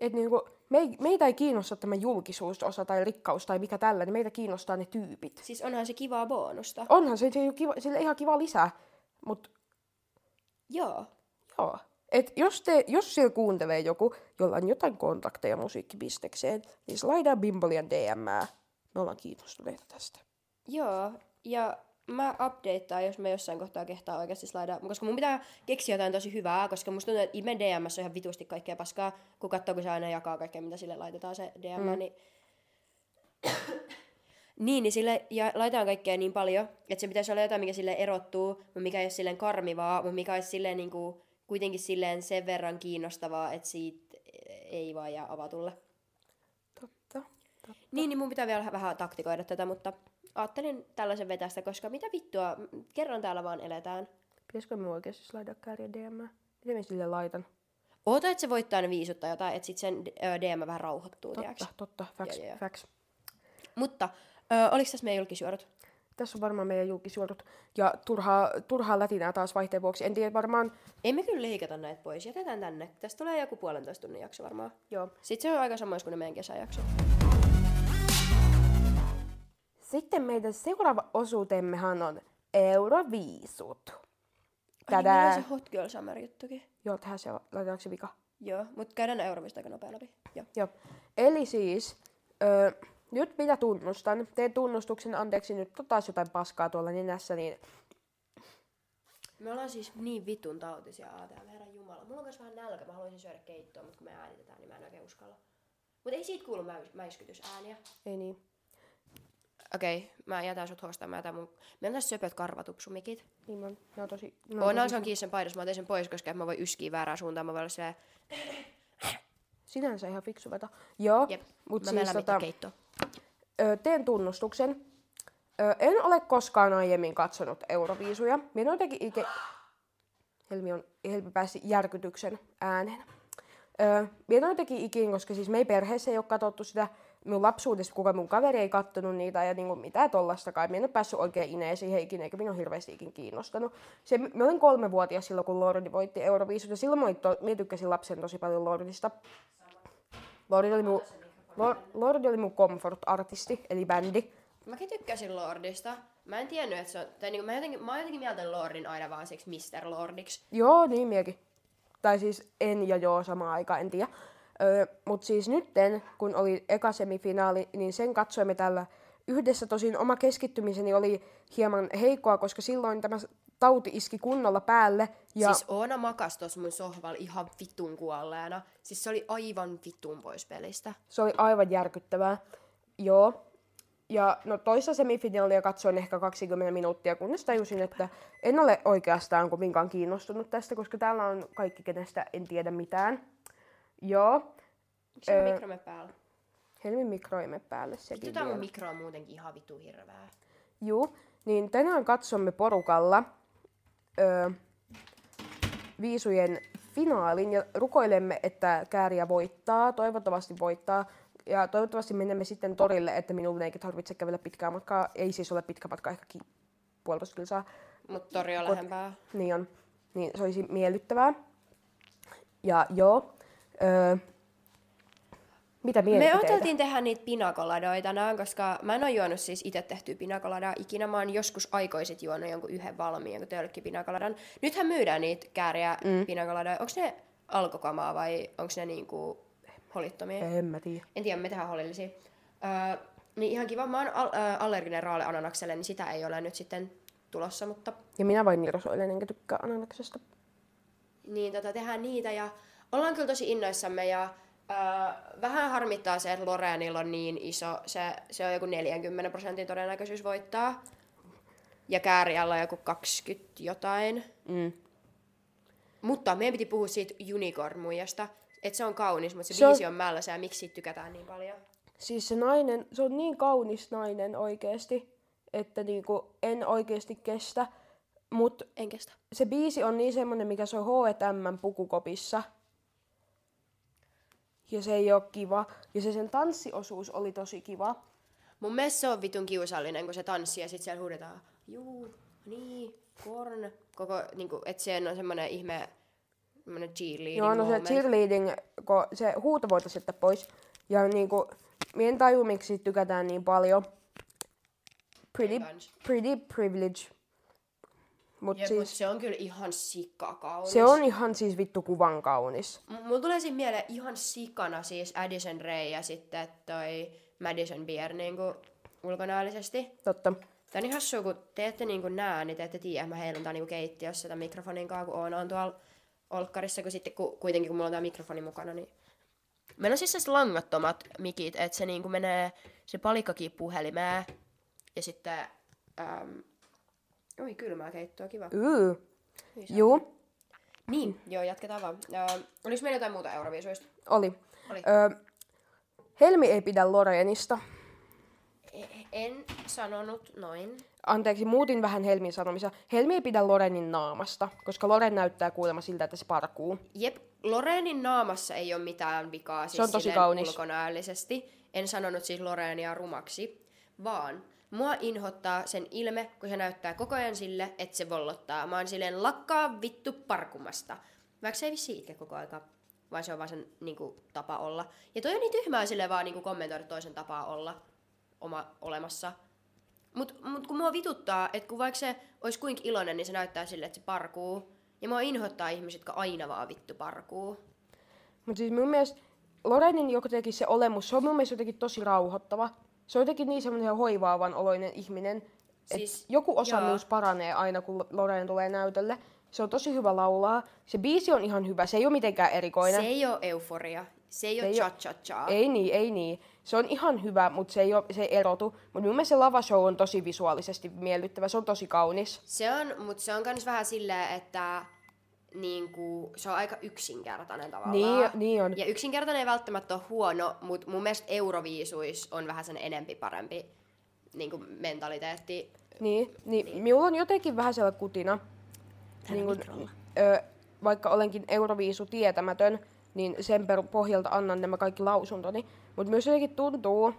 Et niinku, me ei, meitä ei kiinnosta tämä julkisuusosa tai rikkaus tai mikä tällainen, meitä kiinnostaa ne tyypit. Siis onhan se kivaa bonusta. Onhan se, se on kiva, sille ihan kiva lisää, mutta Joo. joo. Et jos, te, jos siellä kuuntelee joku, jolla on jotain kontakteja musiikkibisnekseen, niin slaidaa Bimbolian DM. Me ollaan kiinnostuneita tästä. Joo, ja mä updateaan, jos mä jossain kohtaa kehtaa oikeasti slaidaa, koska mun pitää keksiä jotain tosi hyvää, koska musta tuntuu, että Imen DMssä on ihan vitusti kaikkea paskaa, kun katsoo, kun se aina jakaa kaikkea, mitä sille laitetaan se DM, mm. niin... niin, niin sille, ja laitetaan kaikkea niin paljon, että se pitäisi olla jotain, mikä sille erottuu, mutta mikä ei ole silleen karmivaa, mutta mikä olisi silleen niin kuin, kuitenkin silleen sen verran kiinnostavaa, että siitä ei vaan jää avatulle. Totta. totta. Niin, niin mun pitää vielä vähän taktikoida tätä, mutta ajattelin tällaisen vetästä, koska mitä vittua, kerran täällä vaan eletään. Pitäisikö me oikeasti slaidaa Kääriä DM? Miten me sille laitan? Oota, että se voittaa ne viisut tai jotain, että sit sen DM vähän rauhoittuu, tiiäks. Totta, totta. Facts, Joo, joo, facts. Mutta, ö, oliks tässä meidän julkisuorot? Tässä on varmaan meidän julkisuodut. Ja turhaa, turhaa lätinää taas vaihteen vuoksi. En tiedä varmaan... Emme kyllä leikata näitä pois, jätetään tänne. Tästä tulee joku puolentoista tunnin jakso varmaan. Joo. Sitten se on aika samoin kuin ne meidän kesäjakso. Sitten meidän seuraava osuutemmehan on Euroviisut. Ai, niin, on Tätä... se Hot Girl Summer juttukin. Joo, tähän se laitetaanko se vika? Joo, mutta käydään Eurovista aika nopea läpi. Joo. Joo. Eli siis, ö, nyt minä tunnustan. Teen tunnustuksen, anteeksi nyt taas jotain paskaa tuolla nenässä, niin Me ollaan siis niin vitun tautisia ATM, herran jumala. Mulla on myös vähän nälkä, mä haluaisin syödä keittoa, mutta kun me äänitetään, niin mä en oikein uskalla. Mutta ei siitä kuulu mäys- mäiskytysääniä. ei niin. Okei, okay, mä jätän sut hostaan, mä jätän mun... Meillä on tässä söpöt karvatupsumikit. Niin on, ne on tosi... Ne on on, tosi on kiinni sen paidassa, mä otin sen pois, koska mä voin yskiä väärään suuntaan, mä voin olla silleen, sinänsä ihan fiksu veto. Joo, jep, mutta mä siis tota, keittoa. ö, teen tunnustuksen. Ö, en ole koskaan aiemmin katsonut Euroviisuja. Minä jotenkin ike... Helmi, on, Helmi pääsi järkytyksen ääneen. Öö, minä en jotenkin ikin, koska siis me ei perheessä ei ole katsottu sitä. Minun lapsuudessa kukaan mun kaveri ei kattonut niitä ja niinku mitään tollastakaan. Minä en ole päässyt oikein ineen siihen ikinä, eikä minun hirveästi ikin kiinnostanut. Se, mä olin kolmevuotias silloin, kun Lordi voitti Euroviisut ja silloin mä, to, minä tykkäsin lapsen tosi paljon Lordista. Lordi oli mun, Lord, Lordi oli mun comfort-artisti, eli bändi. Mäkin tykkäsin Lordista. Mä en tiennyt, että se on... Tai niinku, mä, jotenkin, mä oon jotenkin mieltänyt Lordin aina vaan siksi Mr. Lordiksi. Joo, niin miekin. Tai siis en ja joo samaan aikaan, en tiedä. Öö, Mutta siis nytten, kun oli eka semifinaali, niin sen katsoimme tällä yhdessä. Tosin oma keskittymiseni oli hieman heikkoa, koska silloin tämä tauti iski kunnolla päälle. Ja. Siis Oona makas tuossa mun sohvalla ihan vitun kuolleena. Siis se oli aivan vitun pois pelistä. se oli aivan järkyttävää. Joo. Ja no toista semifinaalia katsoin ehkä 20 minuuttia, kunnes tajusin, että en ole oikeastaan kovinkaan kiinnostunut tästä, koska täällä on kaikki, kenestä en tiedä mitään. Joo. Miksi öö... Mikromme päällä? Helmin mikro ei mene päälle sekin mun vielä. mikro on muutenkin ihan vittu hirveä. Juu, niin tänään katsomme porukalla öö, viisujen finaalin ja rukoilemme, että kääriä voittaa, toivottavasti voittaa. Ja toivottavasti menemme sitten torille, että minun ei tarvitse kävellä pitkää matkaa. Ei siis ole pitkä matka, ehkä ki- puolitoista kilsaa. Mut tori on lähempää. Niin on. Niin se olisi miellyttävää. Ja joo. Öö, mitä Me oteltiin tehdä niitä pinakoladoita tänään, koska mä en ole juonut siis itse tehtyä pinakoladaa ikinä. Mä oon joskus aikoisit juonut jonkun yhden valmiin, jonkun tölkki pinakoladan. Nythän myydään niitä kääriä mm. pinakoladoja. Onko ne alkokamaa vai onko ne niinku holittomia? En mä tiedä. En tiedä, me tehdään holillisia. Öö, niin ihan kiva. Mä oon al- ö, allerginen raale ananakselle, niin sitä ei ole nyt sitten tulossa, mutta Ja minä vain nirsoilen, enkä tykkää ananaksesta. niin tota, tehdään niitä ja ollaan kyllä tosi innoissamme ja öö, vähän harmittaa se, että Loreenilla on niin iso, se, se on joku 40 prosentin todennäköisyys voittaa. Ja Kääriällä on joku 20 jotain. Mm. Mutta meidän piti puhua siitä Unicorn-muijasta, että se on kaunis, mutta se, Se se on- biisi on mällässä ja miksi siitä tykätään niin paljon. Siis se nainen, se on niin kaunis nainen oikeesti, että niinku en oikeesti kestä. Mut En kestä. se biisi on niin semmonen, mikä se on H&M pukukopissa. Ja se ei oo kiva. Ja se sen tanssiosuus oli tosi kiva. Mun mielestä se on vitun kiusallinen, kun se tanssii ja sit siellä huudetaan, juu, niin, korn. Koko, niinku, että se on semmonen ihme, semmonen cheerleading Joo, no se moment. cheerleading, kun se huuto voitaisiin jättää pois. Ja niinku, mie en taju, miksi tykätään niin paljon. Pretty, pretty privilege. Mut Jep, mut siis, se on kyllä ihan sikkakaunis. se on ihan siis vittu kuvan kaunis. M- Mulla tulee siinä mieleen ihan sikana siis Addison Ray ja sitten toi Madison Beer niinku ulkonäöllisesti. Totta. Tää on ihan hassua, kun te ette niinku näe, niin te ette tiedä, mä heilun niinku keittiössä tämän mikrofonin kanssa, kun Oona on tuolla olkkarissa, kun sitten ku, kuitenkin kun mulla on tää mikrofoni mukana, niin... Meillä on siis sellaiset langattomat mikit, että se niinku menee se palikkakin puhelimeen ja sitten... Ähm, oi, kylmää keittoa, kiva. Yy. Juu, Niin, joo, jatketaan vaan. Äh, olis meillä jotain muuta Euroviisuista? oli. Oli. Öö, Helmi ei pidä Loreenista. E- En sanonut noin. Anteeksi, muutin vähän Helmin sanomisia. Helmi ei pidä Lorenin naamasta, koska Loren näyttää kuulemma siltä, että se parkuu. Jep, Loreenin naamassa ei ole mitään vikaa siis on tosi kaunis. ulkonäöllisesti. En sanonut siis Loreenia rumaksi, vaan mua inhottaa sen ilme, kun se näyttää koko ajan sille, että se vollottaa. Mä oon silleen lakkaa vittu parkumasta. Vaikka se ei vissi itke koko aika, vaan se on vaan sen niinku, tapa olla. Ja toi on niin tyhmää silleen vaan niinku, kommentoida toisen tapaa olla oma olemassa. Mut, mut kun mua vituttaa, että kun vaikka se olisi kuinka iloinen, niin se näyttää sille, että se parkuu. Ja mua inhottaa ihmiset, jotka aina vaan vittu parkuu. Mutta siis mun mielestä Lorenin jotenkin se olemus, se on mun mielestä jotenkin tosi rauhoittava. Se on jotenkin niin semmoinen hoivaavan oloinen ihminen, että Siis, joku osaaminen joo. paranee aina, kun Loreen tulee näytölle. Se on tosi hyvä laulaa. Se biisi on ihan hyvä, se ei ole mitenkään erikoinen. Se ei ole euforia. Se ei ole ei oo- cha-cha-cha. Ei niin, ei niin. Se on ihan hyvä, mutta se ei, ole, se ei erotu. Mutta mun mielestä se lavashow on tosi visuaalisesti miellyttävä. Se on tosi kaunis. Se on, mutta se on myös vähän silleen, että niinku, se on aika yksinkertainen tavallaan. Niin, niin on. Ja yksinkertainen ei välttämättä ole huono, mutta mun mielestä Euroviisuis on vähän sen enempi parempi niinku, mentaliteetti. Niin, niin, niin. minulla on jotenkin vähän sellainen kutina. Niin kun, ö, vaikka olenkin Euroviisu tietämätön, niin sen pohjalta annan nämä kaikki lausuntoni. Mutta myös jotenkin tuntuu,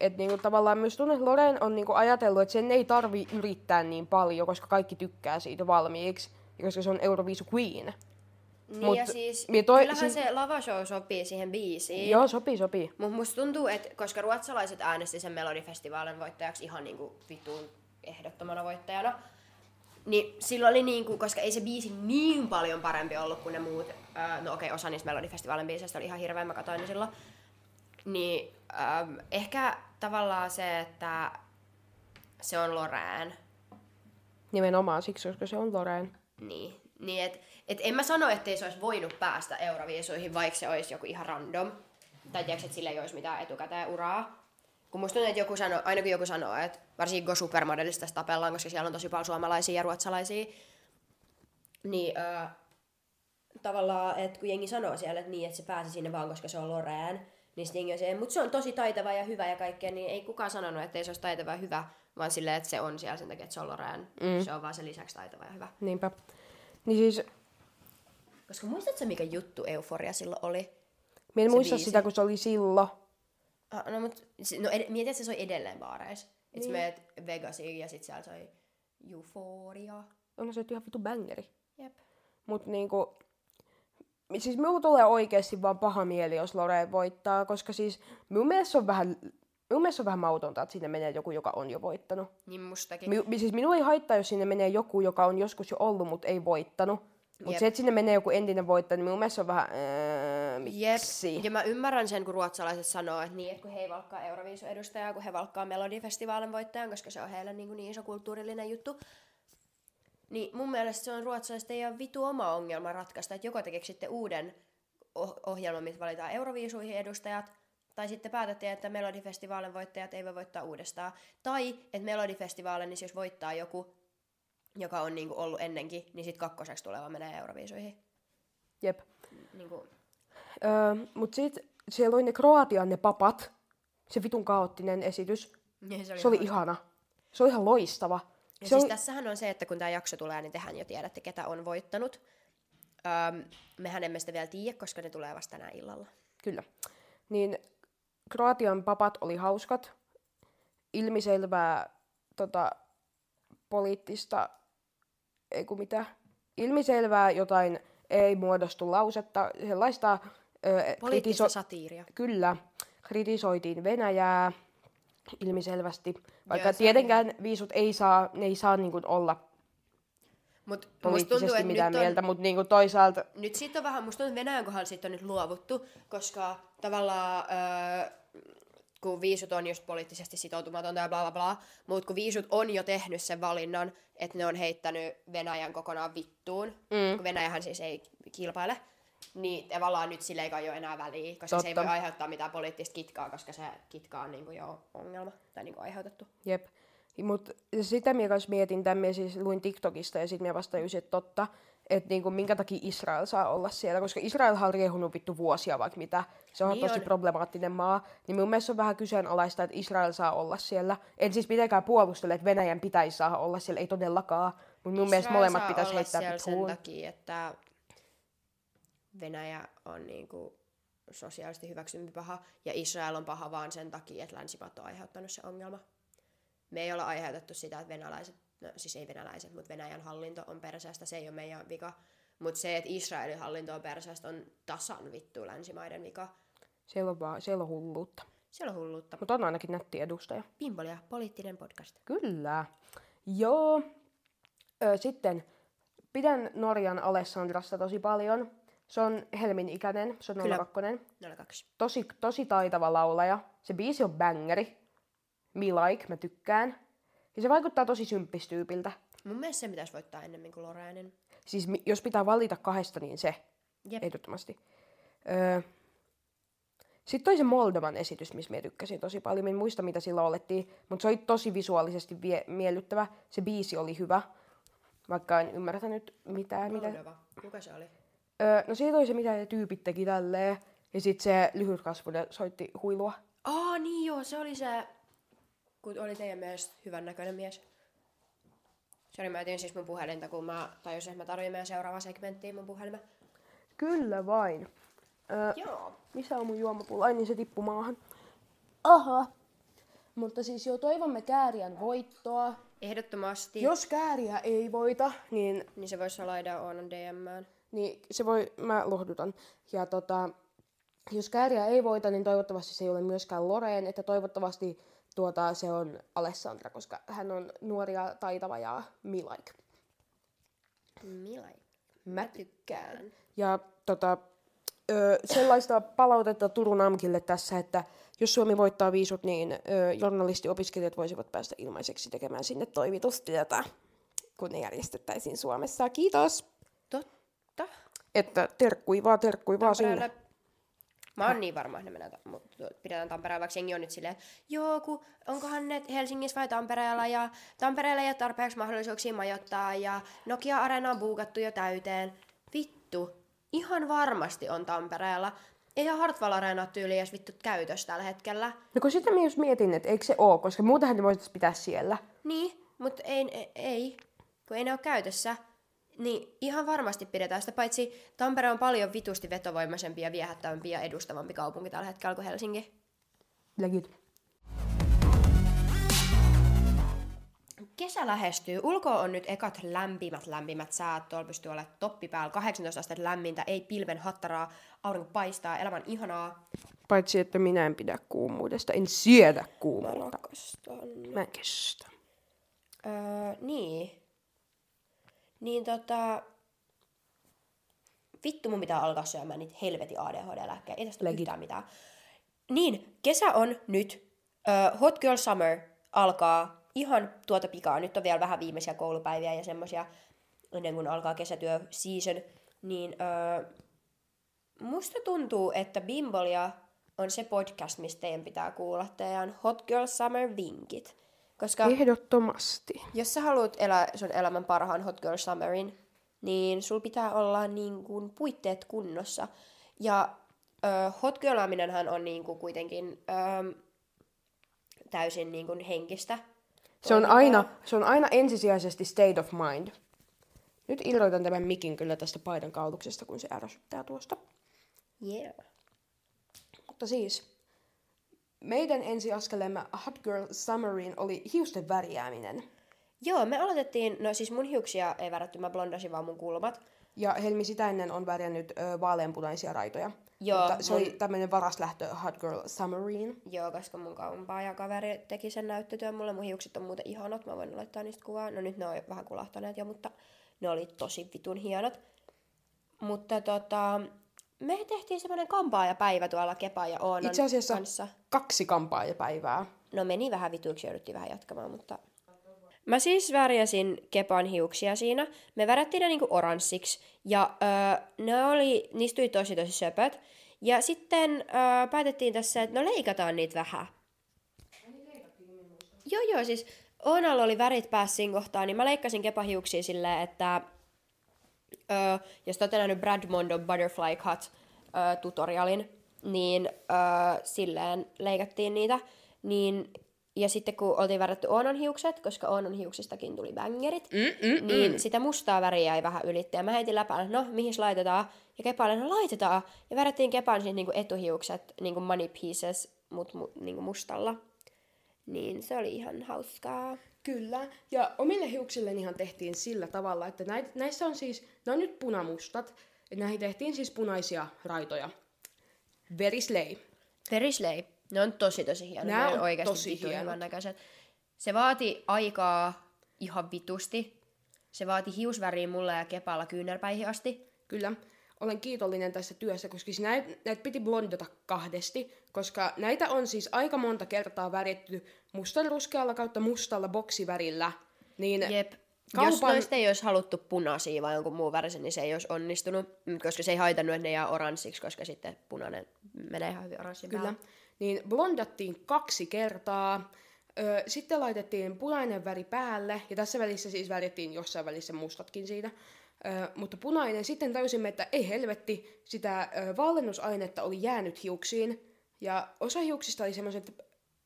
että niinku tavallaan myös tunne, että Loren on niinku ajatellut, että sen ei tarvi yrittää niin paljon, koska kaikki tykkää siitä valmiiksi. Koska se on Euroviisu Queen. Niin Mut ja siis, mie toi- kyllähän siis- se lavashow sopii siihen biisiin. Joo, sopii, sopii. Mutta musta tuntuu, että koska ruotsalaiset äänesti sen Melodifestivaalin voittajaksi ihan niinku vitun ehdottomana voittajana, niin silloin oli niinku, koska ei se biisi niin paljon parempi ollut kuin ne muut, ää, no okei, osa niistä Melodifestivaalin biiseistä oli ihan hirveän, mä katsoin ne silloin, niin äm, ehkä tavallaan se, että se on Loreen, Nimenomaan siksi, koska se on Loren. Niin, niin et, et en mä sano, ettei se olisi voinut päästä Euroviisuihin, vaikka se olisi joku ihan random. Tai tiedätkö, että sillä ei olisi mitään etukäteen uraa. Kun musta tuntuu, että joku sanoo, aina kun joku sanoo, että varsinkin kun supermodelista tässä tapellaan, koska siellä on tosi paljon suomalaisia ja ruotsalaisia, niin öö, tavallaan, että kun jengi sanoo siellä, että niin, että se pääsi sinne vaan, koska se on Loreen, niin sitten jengi on se, mutta se on tosi taitava ja hyvä ja kaikkea, niin ei kukaan sanonut, että se olisi taitava ja hyvä, vaan silleen, että se on siellä sen takia, että se on Loreen. Mm. Se on vaan sen lisäksi taitava ja hyvä. Niinpä. Niin siis, Koska muistatko mikä juttu Euforia silloin oli? minä en Se muista biisi. sitä, kun se oli silloin. Ah, no mut, no ed- mieti, että se soi edelleen baareissa. Että niin. sä meet Vegasiin ja sit siellä soi Euphoria. On se ihan vitu bangeri. Jep. Mut niinku, siis minulla tulee oikeasti vaan paha mieli, jos Lore voittaa, koska siis minun mielestä se on vähän, minun mielestä on vähän mautonta, että sinne menee joku, joka on jo voittanut. Niin mustakin. Mi, siis minua ei haittaa, jos sinne menee joku, joka on joskus jo ollut, mutta ei voittanut. Mutta Jep. se, että sinne menee joku entinen voittaja, niin minun mielestä on vähän, Jep. miksi? Ja mä ymmärrän sen, kun ruotsalaiset sanoo, että niin, että kun he ei valkkaa Euroviisu-edustajaa, kun he valkkaa Melodifestivaalin voittajan, koska se on heille niin, niin iso kulttuurillinen juttu. Niin mun mielestä se on ruotsalaiset ei ole vitu oma ongelma ratkaista, että joko te keksitte uuden oh- ohjelman, missä valitaan Euroviisuihin edustajat, tai sitten päätätte, että Melodifestivaalin voittajat ei voi voittaa uudestaan. Tai että Melodifestivaalin, niin jos voittaa joku, joka on niinku ollut ennenkin, niin sitten kakkoseksi tuleva menee Euroviisuihin. Jep. Niinku, Öö, mutta sitten siellä oli ne Kroatian ne papat, se vitun kaoottinen esitys. niin se oli, Se oli ihana. Se oli ihan loistava. Ja se siis oli, tässähän on se, että kun tämä jakso tulee, niin tehän jo tiedätte, ketä on voittanut. Öm, mehän emme sitä vielä tiedä, koska ne tulee vasta tänä illalla. Kyllä. Niin Kroatian papat oli hauskat. Ilmiselvää tota, poliittista, ei kun mitä, ilmiselvää jotain ei muodostu lausetta, sellaista ö, Poliittista kritiso- satiiria. Kyllä, kritisoitiin Venäjää ilmiselvästi, vaikka Joo, se tietenkään viisut ei saa, ne ei saa niin kuin olla Mut poliittisesti tuntuu, että mitään nyt, on, mieltä, mutta niin kuin toisaalta nyt siitä on vähän, musta tuntuu, että Venäjän kohdalla siitä on nyt luovuttu, koska tavallaan öö, kun viisut on just poliittisesti sitoutumatonta ja bla bla bla, mutta kun viisut on jo tehnyt sen valinnan, että ne on heittänyt Venäjän kokonaan vittuun, mm. kun Venäjähän siis ei kilpaile, niin tavallaan nyt sille ei kai ole enää väliä, koska se ei Totta. voi aiheuttaa mitään poliittista kitkaa, koska se kitka on niinku jo ongelma tai niinku aiheutettu. Jep. Mutta sitä minä kanssa mietin, tämän minä siis luin TikTokista ja sitten minä vasta tajusin, että totta, että niinku, minkä takia Israel saa olla siellä, koska Israel on riehunut vittu vuosia vaikka mitä. Se on Niin tosi on. problemaattinen maa, niin mun mielestä on vähän kyseenalaista, että Israel saa olla siellä. En siis mitenkään puolustele, että Venäjän pitäisi saada olla siellä, ei todellakaan. Mutta mun mielestä molemmat pitäisi heittää siellä sen takia, että Venäjä on niinku sosiaalisesti hyväksympi paha ja Israel on paha vaan sen takia, että länsimaat on aiheuttanut se ongelma. Me ei olla aiheutettu sitä, että venäläiset, no siis ei venäläiset, mutta Venäjän hallinto on perseestä, se ei ole meidän vika. Mutta se, että Israelin hallinto on perseestä, on tasan vittu länsimaiden vika. Siellä on, vaan, siellä on hulluutta. Siellä on hulluutta. Mutta on ainakin nätti edustaja. Pimpolia, poliittinen podcast. Kyllä. Joo. Ö, sitten pidän Norjan Alessandrasta tosi paljon. Se on Helmin ikäinen, se on Kyllä. 02. 02. Tosi, tosi taitava laulaja. Se biisi on bangeri. Me like, mä tykkään. Ja se vaikuttaa tosi symppistyypiltä. Mun mielestä se pitäisi voittaa ennemmin kuin Loreenin. Siis jos pitää valita kahdesta, niin se. Jep. Ehdottomasti. Öö. Sitten toi se Moldovan esitys, missä mä tykkäsin tosi paljon. Mä en muista, mitä sillä olettiin, mutta se oli tosi visuaalisesti vie- miellyttävä. Se biisi oli hyvä, vaikka en ymmärtänyt mitään. Mitä... Moldova. Kuka se oli? Öö, no siitä oli se, mitä ne tyypit teki tälleen. Ja sitten se lyhytkasvuinen soitti huilua. Aa, niin joo, se oli se, kun oli teidän mielestä hyvän näköinen mies. Sori, mä etin siis mun puhelinta, kun mä tajusin, että mä tarvitsen meidän seuraava segmenttiin mun puhelimen. Kyllä vain. Öö, Joo. missä on mun juomapullo? Ai niin se tippui maahan. Aha. Mutta siis jo toivomme Kääriän voittoa. Ehdottomasti. Jos Kääriä ei voita, niin, Niin se voisi salaida Oonan DMään. niin se voi, mä lohdutan. Ja tota, jos Kääriä ei voita, niin toivottavasti se ei ole myöskään Loreen, että toivottavasti tuota, se on Alessandra, koska hän on nuori ja taitava ja me like. Milai. Mä tykkään. Ja tota, ö, sellaista palautetta Turun Amkille tässä, että jos Suomi voittaa viisut, niin ö, journalistiopiskelijat voisivat päästä ilmaiseksi tekemään sinne toimitustyötä, kun ne järjestettäisiin Suomessa. Kiitos! Totta. Että terkkui vaan, terkkui vaan sinne. Mä oon niin varma, että ne menee, ta- pidetään Tampereella, vaikka jengi on nyt silleen, joo, kun onkohan ne Helsingissä vai Tampereella, ja Tampereella ei ole tarpeeksi mahdollisuuksia majoittaa, ja Nokia-areena on buukattu jo täyteen. Vittu, ihan varmasti on Tampereella. Ei Hartwall Areena ole tyyli edes vittu käytössä tällä hetkellä. No kun sitten mä just mietin, että eikö se oo, koska muutenhan ne voitaisiin pitää siellä. Niin, mutta ei, ei, ei, kun ei ne ole käytössä. Niin ihan varmasti pidetään sitä, paitsi Tampere on paljon vitusti vetovoimaisempi ja viehättävämpi ja edustavampi kaupunki tällä hetkellä kuin Helsinki. Legit. Kesä lähestyy. Ulkoa on nyt ekat lämpimät lämpimät säät. Tuolla pystyy olemaan toppi päällä. 18 astetta lämmintä, ei pilven hattaraa. Aurinko paistaa, elämä on ihanaa. Paitsi, että minä en pidä kuumuudesta. En siedä kuumuutta. Rakastan. Mä en kestä. Öö, niin. Niin tota... Vittu mun pitää alkaa syömään niitä helvetin ADHD-lääkkeitä. Ei tästä Legit. yhtään mitään. Niin, kesä on nyt. Öö, Hot Girl Summer alkaa ihan tuota pikaa. Nyt on vielä vähän viimeisiä koulupäiviä ja semmosia ennen kuin alkaa kesätyö season. Niin öö, musta tuntuu, että Bimbolia on se podcast, mistä teidän pitää kuulla teidän Hot Girl Summer vinkit. Koska Ehdottomasti. jos sä haluat elää sun elämän parhaan Hot Girl Summerin, niin sul pitää olla niin kuin puitteet kunnossa. Ja ö, hot girlaaminenhan on niin kuin kuitenkin ö, täysin niin kuin henkistä. Se on, aina, se on aina ensisijaisesti state of mind. Nyt irroitan tämän mikin kyllä tästä paidan kauluksesta, kun se ärsyttää tuosta. Yeah. Mutta siis, meidän ensiaskeleemme Hot Girl Summeriin oli hiusten värjääminen. Joo, me aloitettiin, no siis mun hiuksia ei värätty, mä blondasin vaan mun kulmat. Ja Helmi sitä ennen on värjännyt ö, vaaleanpunaisia raitoja. Joo, Mutta se mun- oli tämmöinen varas lähtö Hot Girl Summeriin. Joo, koska mun kaumpaa ja kaveri teki sen näyttötyön mulle. Mun hiukset on muuten ihanat, mä voin laittaa niistä kuvaa. No nyt ne on vähän kulahtaneet jo, mutta ne oli tosi vitun hienot. Mutta tota, me tehtiin semmoinen kampaajapäivä tuolla Kepa ja Oonan Itse asiassa kanssa. kaksi kampaajapäivää. No meni vähän vituiksi, jouduttiin vähän jatkamaan, mutta... Mä siis värjäsin Kepan hiuksia siinä. Me värättiin ne niinku oranssiksi. Ja öö, ne oli, niistä tuli tosi tosi söpöt. Ja sitten öö, päätettiin tässä, että no leikataan niitä vähän. Joo joo, siis Oonalla oli värit päässä siinä kohtaa, niin mä leikkasin Kepan hiuksia silleen, että Öö, jos te olette nähnyt Brad Mondo Butterfly Cut öö, tutorialin, niin öö, silleen leikattiin niitä. Niin, ja sitten kun oltiin värätty Oonon hiukset, koska Oonon hiuksistakin tuli bangerit, mm, mm, niin mm. sitä mustaa väriä jäi vähän ylitte. Ja mä heitin läpään, no mihin laitetaan? Ja Kepalle, no laitetaan. Ja värättiin Kepan siis niinku etuhiukset niinku money pieces, mut mu, niinku mustalla. Niin se oli ihan hauskaa. Kyllä, ja omille hiuksillenihan tehtiin sillä tavalla, että näit, näissä on siis, ne on nyt punamustat, että näihin tehtiin siis punaisia raitoja. Very slay. Ne on tosi tosi hienoja. Ne on oikeasti tosi hienot. näköiset. Se vaati aikaa ihan vitusti. Se vaati hiusväriä mulle ja kepalla kyynärpäihin asti. Kyllä. Olen kiitollinen tässä työssä, koska siis näitä, näitä piti blondata kahdesti, koska näitä on siis aika monta kertaa väritty mustan kautta mustalla boksivärillä. Niin Jep. Jos noista ei olisi haluttu punaisia vai jonkun muun värisen, niin se ei olisi onnistunut, mm, koska se ei haitannut, että ne jää oranssiksi, koska sitten punainen menee ihan hyvin oranssin Kyllä. päälle. Niin blondattiin kaksi kertaa. Sitten laitettiin punainen väri päälle, ja tässä välissä siis värittiin jossain välissä mustatkin siitä. Ö, mutta punainen, sitten täysimme, että ei helvetti, sitä ö, vallennusainetta oli jäänyt hiuksiin. Ja osa hiuksista oli semmoiset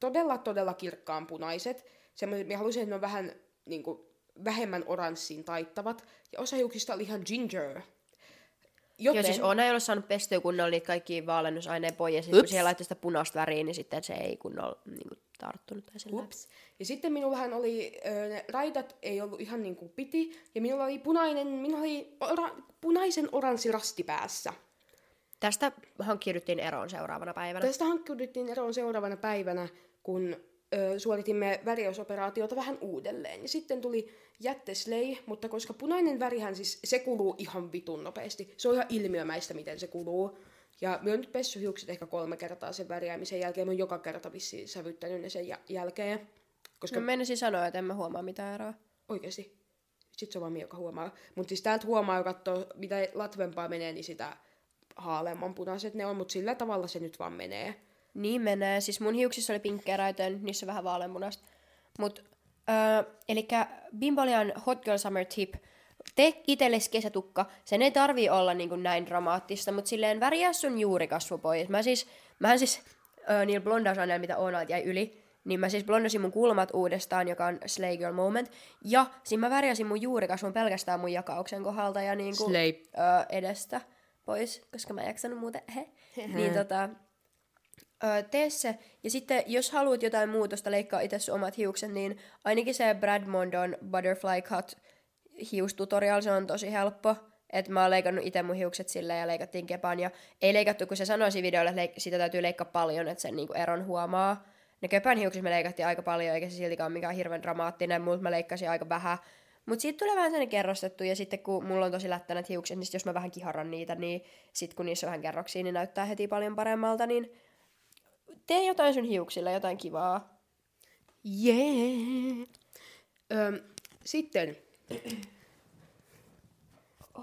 todella, todella kirkkaan punaiset. Semmoiset, minä halusin, että ne on vähän niin kuin, vähemmän oranssiin taittavat. Ja osa hiuksista oli ihan ginger. Joten... Joo, siis Oona ei ole saanut pestyä kunnolla niitä kaikki vaalenusaineen pois, ja sitten kun siellä laittoi sitä punaista väriä, niin sitten se ei kunnolla niin kuin, tarttunut. Tai sillä Ups. Ja sitten minullahan oli, ö, ne raidat ei ollut ihan niin kuin piti, ja minulla oli punainen, minulla oli ora, punaisen oranssi rasti päässä. Tästä hankkiuduttiin eroon seuraavana päivänä. Tästä hankkiuduttiin eroon seuraavana päivänä, kun ö, suoritimme väriosoperaatiota vähän uudelleen. Ja sitten tuli jätteslei, mutta koska punainen värihän siis, se kuluu ihan vitun nopeasti. Se on ihan ilmiömäistä, miten se kuluu. Ja mä oon nyt pessy hiukset ehkä kolme kertaa sen värjäämisen jälkeen. Mä oon joka kerta vissiin sävyttänyt ne sen jä- jälkeen. Koska No menisin sanoa, että en mä huomaa mitään eroa. oikeesti, sit se on vaan minä, joka huomaa. Mutta siis täältä huomaa, joka katsoo, mitä latvempaa menee, niin sitä haaleamman punaiset ne on. Mutta sillä tavalla se nyt vaan menee. Niin menee. Siis mun hiuksissa oli pinkkejä raitoja, nyt niissä on vähän vaaleanpunasta. Mut, öö, eli Bimbolian Hot Girl Summer Tip. Tee itsellesi kesätukka. Sen ei tarvii olla niin kuin näin dramaattista, mutta silleen väriä sun juurikasvu pois. Mä siis, mähän siis öö, niillä blondausaineilla, mitä on jäi yli, niin mä siis blondasin mun kulmat uudestaan, joka on Slay Girl Moment. Ja siinä mä värjäsin mun juurikasvun pelkästään mun jakauksen kohdalta ja niinku, Slay. öö, edestä pois, koska mä en jaksanut muuten. He. niin tota, öö, tee se. Ja sitten, jos haluat jotain muutosta, leikkaa itse sun omat hiukset, niin ainakin se Brad Mondon Butterfly Cut hiustutorial, se on tosi helppo. Että mä oon leikannut itse mun hiukset silleen ja leikattiin kepan. Ja ei leikattu, kun se sanoi siinä videolla, että sitä täytyy leikkaa paljon, että sen niinku eron huomaa. Ne köpän hiukset me leikattiin aika paljon, eikä se siltikään ole mikään hirveän dramaattinen, mutta mä leikkasin aika vähän. Mutta siitä tulee vähän sellainen kerrostettu, ja sitten kun mulla on tosi lättänät hiukset, niin sit jos mä vähän kiharran niitä, niin sitten kun niissä on vähän kerroksia, niin näyttää heti paljon paremmalta, niin tee jotain sun hiuksille, jotain kivaa. Yeah. Öm, sitten,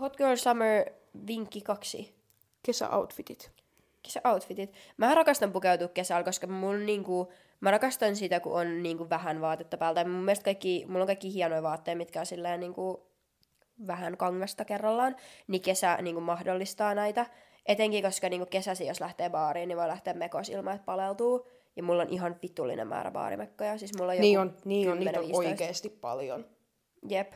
Hot Girl Summer vinkki kaksi. kesäoutfitit. Kesäoutfitit. Mä rakastan pukeutua kesällä, koska mun niinku, mä rakastan sitä, kun on niinku vähän vaatetta päältä. Mun mielestä kaikki, mulla on kaikki hienoja vaatteita, mitkä on silleen niinku vähän kangasta kerrallaan, niin kesä niinku mahdollistaa näitä. Etenkin, koska niinku kesäsi, jos lähtee baariin, niin voi lähteä mekos ilman, että paleltuu. Ja mulla on ihan vitullinen määrä baarimekkoja. Siis mulla on joku Niin on, niin on, niitä on 10-15. oikeesti paljon. Jep.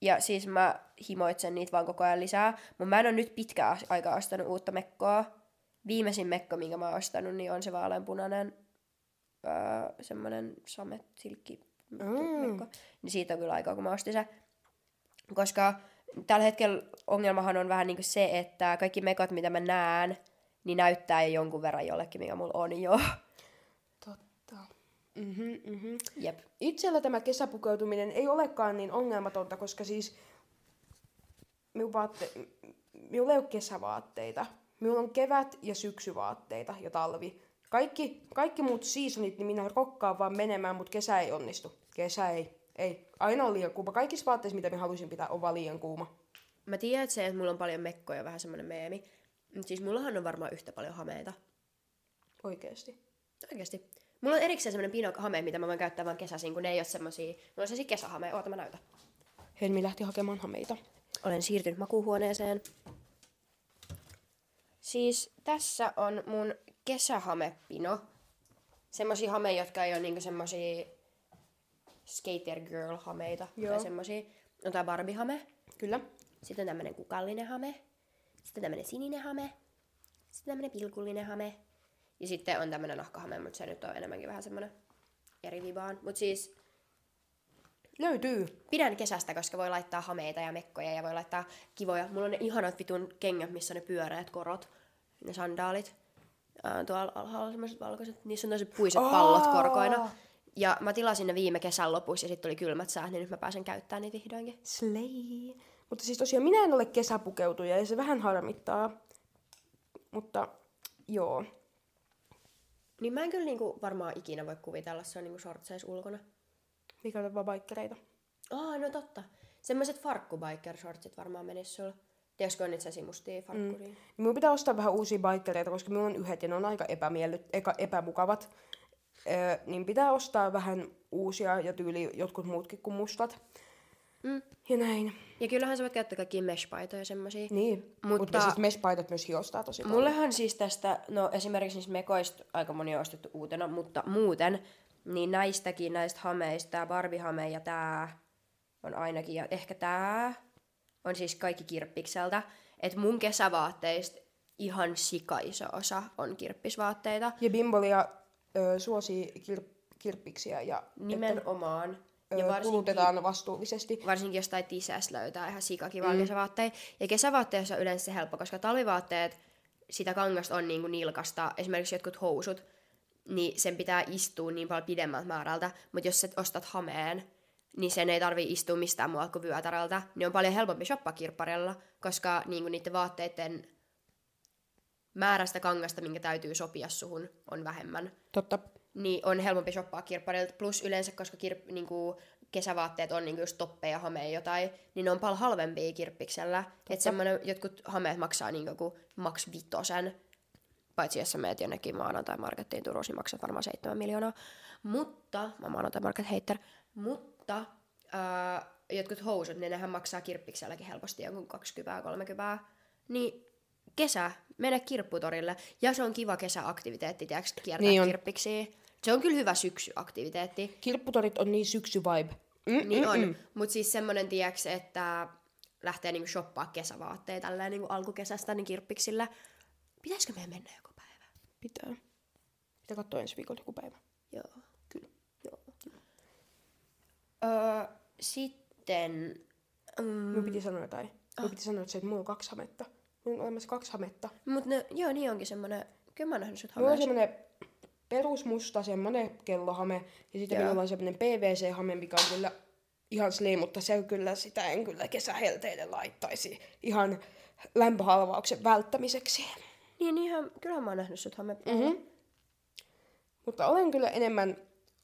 Ja siis mä himoitsen niitä vaan koko ajan lisää. Mutta mä en ole nyt pitkään aikaa ostanut uutta mekkoa. Viimeisin mekko, minkä mä oon ostanut, niin on se vaaleanpunainen öö, semmonen samet silkki mekko. Niin siitä on kyllä aikaa, kun mä ostin se. Koska tällä hetkellä ongelmahan on vähän niin kuin se, että kaikki mekot, mitä mä näen, niin näyttää jo jonkun verran jollekin, mikä mulla on jo. Totta. Mhm, mhm. Jep. Itsellä tämä kesäpukeutuminen ei olekaan niin ongelmatonta, koska siis minun vaatte... minulla ei ole kesävaatteita. Minulla on kevät- ja syksyvaatteita ja talvi. Kaikki, kaikki muut seasonit, niin minä rokkaan vaan menemään, mutta kesä ei onnistu. Kesä ei. Ei. Aina on liian kuuma. Kaikissa vaatteissa, mitä minä haluaisin pitää, on vaan liian kuuma. Mä tiedän, että se, että mulla on paljon mekkoja, vähän semmonen meemi. Mut siis mullahan on varmaan yhtä paljon hameita. Oikeesti. Oikeasti. Mulla on erikseen semmonen pinok-hame, mitä mä voin käyttää vaan kesäisin, kun ne ei ole semmosia... Mulla on semmosia kesähameja. Oota, mä näytän. Helmi lähti hakemaan hameita. Olen siirtynyt makuuhuoneeseen. Siis tässä on mun kesähamepino. Semmosia hameja, jotka ei ole niinku semmosia skater girl hameita. Joo. Tai semmosia. On tää Barbie-hame. Kyllä. Sitten on tämmönen kukallinen hame. Sitten tämmönen sininen hame. Sitten tämmönen pilkullinen hame. Ja sitten on tämmönen nahkahame, mutta se nyt on enemmänkin vähän semmonen eri vibaan. Mut siis Löytyy. pidän kesästä, koska voi laittaa hameita ja mekkoja ja voi laittaa kivoja. Mulla on ne ihanat vitun kengät, missä on ne pyöreät korot, ne sandaalit. Tuolla alhaalla semmoiset valkoiset, niissä on tosi puiset pallot korkoina. Ja mä tilasin ne viime kesän lopussa ja sitten tuli kylmät säät, niin nyt mä pääsen käyttämään niitä vihdoinkin. Slay. Mutta siis tosiaan minä en ole kesäpukeutuja ja se vähän harmittaa. Mutta joo. Niin mä en kyllä niinku varmaan ikinä voi kuvitella se on niinku shortseis ulkona. Mikä on vaan baikkereita. Aa, no totta. Semmoiset farkkubiker shortsit varmaan menis sulla. Tiedätkö, on niitä sesimustia farkkuria? Mm. Minun pitää ostaa vähän uusia baikkereita, koska minulla on yhdet ja ne on aika epämiellyt, eka, epämukavat. Öö, niin pitää ostaa vähän uusia ja tyyli jotkut muutkin kuin mustat. Mm. Ja näin. Ja kyllähän sä voit käyttää kaikkia mesh-paitoja semmosia. Niin, mutta, Mutta- siis mespaidat myös hiostaa tosi paljon. Mullehan siis tästä, no esimerkiksi niistä mekoista aika moni on ostettu uutena, mutta muuten, niin näistäkin, näistä hameista, tää Barbie-hame ja tää on ainakin, ja ehkä tää on siis kaikki kirppikseltä. Et mun kesävaatteista ihan sikaiso osa on kirppisvaatteita. Ja Bimbolia ö, suosii kir- kirppiksiä ja että, Nimenomaan. ö, Ja varsinkin, kulutetaan vastuullisesti. varsinkin jostain tisästä löytää ihan sikakivaa mm. kesävaatteita. Ja kesävaatteissa on yleensä se helppo, koska talvivaatteet, sitä kangasta on niinku nilkasta, esimerkiksi jotkut housut, niin sen pitää istua niin paljon pidemmältä määrältä, mutta jos sä ostat hameen, niin sen ei tarvi istua mistään muualta kuin vyötärältä, niin on paljon helpompi shoppaa kirpparilla, koska niinku niiden vaatteiden määrästä kangasta, minkä täytyy sopia suhun, on vähemmän Totta. niin on helpompi shoppaa kirpparilta. Plus yleensä, koska kirp, niinku, kesävaatteet on niinku just toppeja, hameja jotain, niin ne on paljon halvempia kirppiksellä. Että semmoinen, jotkut hameet maksaa niinku joku maks vitosen. Paitsi jos sä meet jonnekin maanantai-markettiin Turussa, niin maksat varmaan 7 miljoonaa. Mutta, mä maanantai-market hater, mutta ää, jotkut housut, niin nehän maksaa kirppikselläkin helposti jonkun 20-30. Niin kesä, mene kirpputorille. Ja se on kiva kesäaktiviteetti, tiedätkö, kiertää Niin on. kirppiksiä. Se on kyllä hyvä syksyaktiviteetti. Kirpputorit on niin syksy vibe. Mm, Niin mm, on. mm. Mutta siis semmonen, tiedätkö, että lähtee niinku shoppaa kesävaatteita tälleen niinku alkukesästä niin kirppiksillä. Pitäisikö meidän mennä joku päivä? Pitää. Pitää katsoa ensi viikolla joku päivä. Joo, kyllä. Joo. Öö, sitten... Mm, Minun piti sanoa jotain. Minun piti sanoa, että, se, että mulla on kaksi hametta. On olemassa kaksi hametta. mut ne, joo, niin onkin semmonen... Kyllä mä oon nähnyt sut Mulla on hameessa. semmonen perusmusta, semmonen kellohame. Ja sitten Joo. minulla on semmonen PVC-hame, mikä on kyllä ihan slim, mutta se kyllä, sitä en kyllä kesähelteille laittaisi. Ihan lämpöhalvauksen välttämiseksi. Niin ihan, kyllä mä oon nähnyt sut hame. Mm-hmm. Mutta olen kyllä enemmän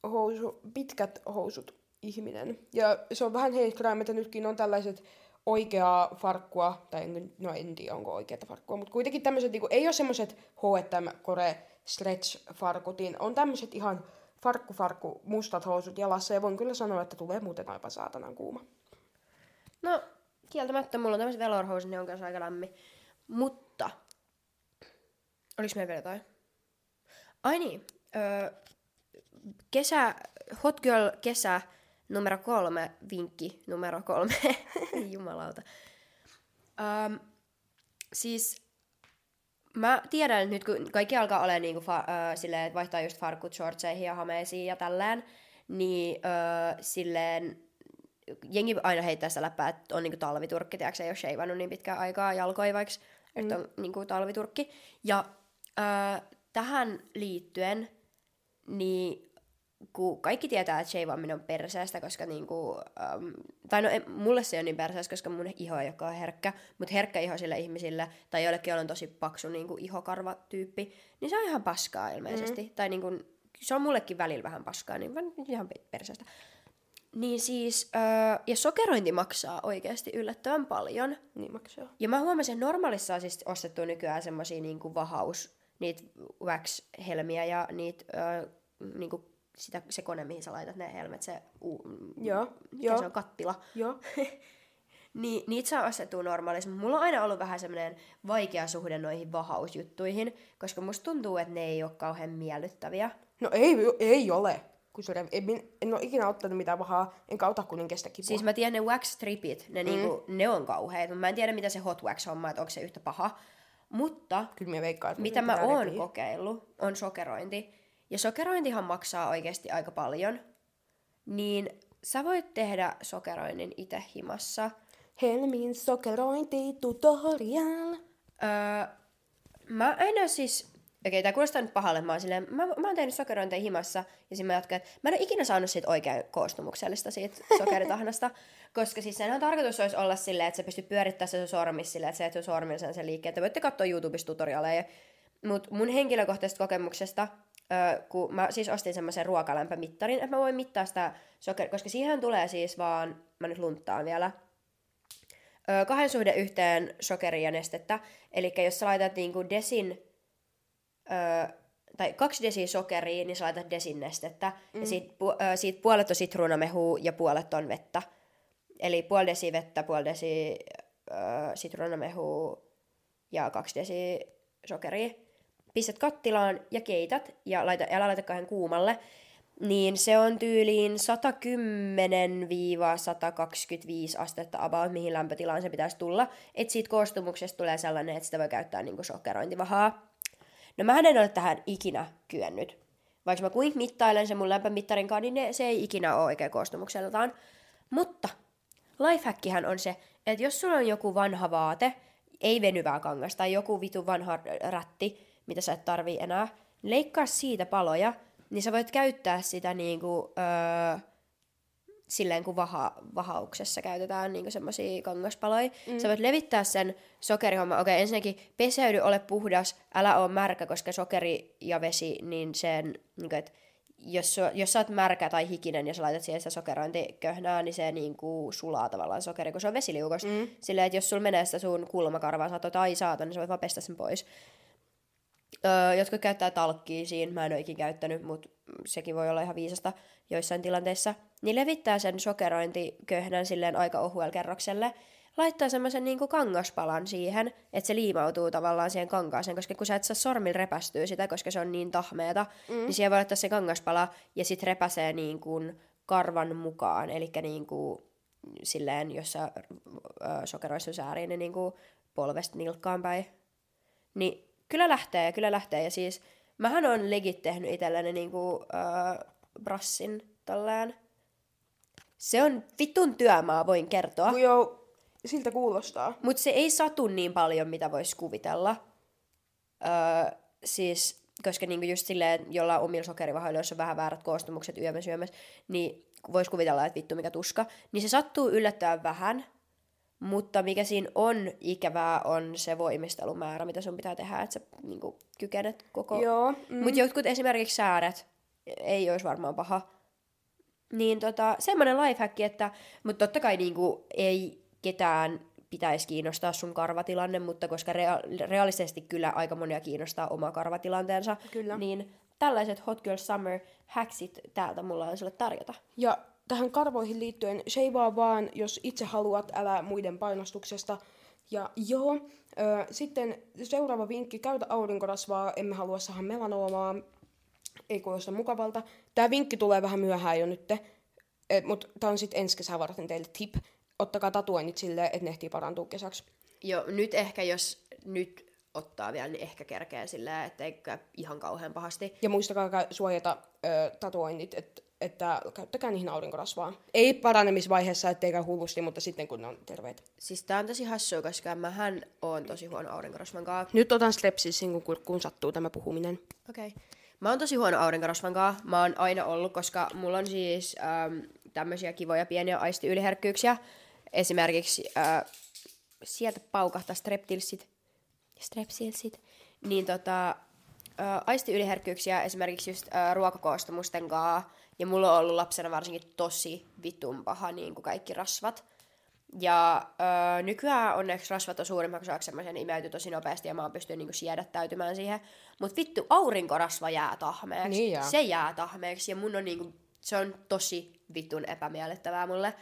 housu, pitkät housut ihminen. Ja se on vähän heikkraa, että nytkin on tällaiset oikeaa farkkua, tai no en tiedä onko oikeata farkkua, mutta kuitenkin tämmöiset, niinku, ei ole semmoiset H&M Core Stretch farkut, niin on tämmöiset ihan farkku farkku mustat housut jalassa, ja voin kyllä sanoa, että tulee muuten aivan saatanan kuuma. No, kieltämättä mulla on tämmöiset velorhousut, ne on kanssa aika lämmin. Mutta, oliks meillä vielä jotain? Ai niin, öö, kesä, Hot Girl kesä numero kolme, vinkki numero kolme, [laughs] jumalauta. Um, siis mä tiedän nyt, kun kaikki alkaa olemaan niinku fa- ö, silleen, että vaihtaa just farkut shortseihin ja hameisiin ja tälleen, niin ö, silleen jengi aina heittää sitä läppää, että on niinku talviturkki, tiedätkö, ei ole sheivannut niin pitkään aikaa jalkoja vaikka, mm. että on niinku talviturkki. Ja ö, tähän liittyen, niin kun kaikki tietää, että sheivaaminen on perseestä, koska niinku, äm, tai no en, mulle se on niin perseestä, koska mun iho ei olekaan herkkä, mutta herkkä iho sille ihmisille, tai joillekin joilla on tosi paksu niinku ihokarvatyyppi, niin se on ihan paskaa ilmeisesti. Mm. Tai niinku, se on mullekin välillä vähän paskaa, niin ihan perseestä. Niin siis, öö, ja sokerointi maksaa oikeasti yllättävän paljon. Niin maksaa. Ja mä huomasin, että normaalissa on siis ostettu nykyään semmosia niinku vahaus, niitä wax-helmiä ja niitä öö, niinku sitä, se kone, mihin sä laitat ne helmet, se, u, Joo, mikä joo. se on, kattila. Joo. [laughs] Niin, niitä saa ostettua normaalissa, mutta mulla on aina ollut vähän semmoinen vaikea suhde noihin vahausjuttuihin, koska musta tuntuu, että ne ei ole kauhean miellyttäviä. No ei, ei ole. Kun se, en, en ole ikinä ottanut mitään pahaa, enkä ota kun en kestä kipua. Siis mä tiedän ne wax stripit, ne, mm. niinku, ne on kauheat, mutta mä en tiedä mitä se hot wax homma, että onko se yhtä paha. Mutta Kyllä mä veikkaan, mitä mä oon kokeillut, on sokerointi. Ja sokerointihan maksaa oikeasti aika paljon. Niin sä voit tehdä sokeroinnin itse himassa. Helmin sokerointi tutorial. Öö, mä en oo siis... okei, tää kuulostaa nyt pahalle, mä oon silleen, mä, mä oon tehnyt sokerointeja himassa, ja sitten mä jatkan, että mä en ole ikinä saanut siitä oikein koostumuksellista siitä sokeritahnasta, [laughs] koska siis senhän tarkoitus olisi olla silleen, että sä pystyt pyörittämään se sormissa silleen, että sä et sun sormilla sen, liikkeen. Te voitte katsoa YouTubesta tutorialeja, mutta mun henkilökohtaisesta kokemuksesta, ö, kun mä siis ostin semmoisen ruokalämpömittarin, että mä voin mittaa sitä sokeria, koska siihen tulee siis vaan, mä nyt lunttaan vielä, ö, kahden suhde yhteen sokeria ja nestettä. Eli jos sä laitat niinku desin, ö, tai kaksi desiä sokeria, niin sä laitat desin nestettä. Mm. Ja siitä, pu- ö, siitä puolet on sitruunamehua ja puolet on vettä. Eli puoli desi vettä, puoli desi ö, sitruunamehua ja kaksi desi sokeria. Pistät kattilaan ja keität ja laita, älä laita kahden kuumalle. Niin se on tyyliin 110-125 astetta about, mihin lämpötilaan se pitäisi tulla. Että siitä koostumuksesta tulee sellainen, että sitä voi käyttää niinku sokerointivahaa. No mä en ole tähän ikinä kyennyt. Vaikka mä kuinka mittailen sen mun lämpömittarin kanssa, niin ne, se ei ikinä ole oikein koostumukseltaan. Mutta lifehackihän on se, että jos sulla on joku vanha vaate, ei venyvää kangasta, tai joku vitu vanha rätti, mitä sä et tarvii enää, leikkaa siitä paloja, niin sä voit käyttää sitä niinku, öö, silleen kun vaha, vahauksessa käytetään niinku semmosia kangaspaloja. Mm. Sä voit levittää sen sokerihomma. Okei, ensinnäkin peseydy, ole puhdas, älä ole märkä, koska sokeri ja vesi, niin sen, niinku, et, jos, su- jos sä oot märkä tai hikinen ja sä laitat siihen sitä sokerointiköhnää, niin se niinku sulaa tavallaan sokeri, kun se on vesiliukosta. Mm. Silleen, että jos sulla menee sitä sun kulmakarvaa, sä oot, ai saata, niin sä voit vaan pestä sen pois. Öö, jotkut käyttää talkkia siinä, mä en ole ikin käyttänyt, mutta sekin voi olla ihan viisasta joissain tilanteissa. Niin levittää sen sokerointiköhnän silleen aika ohuelle kerrokselle, laittaa semmoisen niinku kangaspalan siihen, että se liimautuu tavallaan siihen kankaaseen, koska kun sä et saa sormilla repästyä sitä, koska se on niin tahmeeta, mm. niin siihen voi laittaa se kangaspala ja sit repäsee niinku karvan mukaan, eli niinku silleen, jos sä sokeroissa sääriin, niin niinku polvesta nilkkaan päin. Niin kyllä lähtee, kyllä lähtee. Ja siis mähän on legit tehnyt itselleni niinku äh, brassin tolleen. Se on vitun työmaa, voin kertoa. No joo, siltä kuulostaa. Mutta se ei satu niin paljon, mitä voisi kuvitella. Öö, siis, koska niinku just silleen, jolla omilla sokerivahoilla, jos on vähän väärät koostumukset yömme syömässä, niin voisi kuvitella, että vittu mikä tuska. Niin se sattuu yllättävän vähän, mutta mikä siinä on ikävää on se voimistelumäärä, mitä sun pitää tehdä, että sä niinku, kykenet koko... Joo. Mm. Mutta jotkut esimerkiksi sääret ei olisi varmaan paha. Niin tota, semmoinen lifehack, että... Mutta totta kai niinku, ei ketään pitäisi kiinnostaa sun karvatilanne, mutta koska rea- realistisesti kyllä aika monia kiinnostaa oma karvatilanteensa, Kyllä. niin tällaiset Hot Girl Summer hacksit täältä mulla on sulle tarjota. Ja tähän karvoihin liittyen, sheivaa vaan, jos itse haluat, älä muiden painostuksesta. Ja joo, ö, sitten seuraava vinkki, käytä aurinkorasvaa, emme halua saada melanoomaa, ei kuulosta mukavalta. Tämä vinkki tulee vähän myöhään jo nyt, mutta tämä on sitten ensi kesää varten teille tip. Ottakaa tatuoinnit silleen, että ne ehtii parantua kesäksi. Joo, nyt ehkä jos nyt ottaa vielä, niin ehkä kerkeä silleen, ettei käy ihan kauhean pahasti. Ja muistakaa suojata ö, tatuoinnit, et, että käyttäkää niihin aurinkorasvaa. Ei paranemisvaiheessa, ettei käy hullusti, mutta sitten kun ne on terveet. Siis tää on tosi hassua, koska mähän oon tosi huono aurinkorasvan kanssa. Nyt otan strepsissin, kun, kun sattuu tämä puhuminen. Okei. Okay. Mä oon tosi huono aurinkorasvan kanssa. Mä oon aina ollut, koska mulla on siis ähm, tämmöisiä kivoja pieniä aistiyliherkkyyksiä. Esimerkiksi äh, sieltä paukahtaa streptilsit. Strepsilsit. Niin tota, äh, aistiyliherkkyyksiä esimerkiksi just äh, ruokakoostumusten kanssa. Ja mulla on ollut lapsena varsinkin tosi vitun paha niin kuin kaikki rasvat. Ja öö, nykyään onneksi rasvat on suurimmaksi osaksi semmoisen imeyty tosi nopeasti ja mä oon pystynyt niinku siedättäytymään siihen. Mut vittu, aurinkorasva jää tahmeeksi. Niin jää. Se jää tahmeeksi ja mun on niinku, se on tosi vitun epämiellyttävää mulle.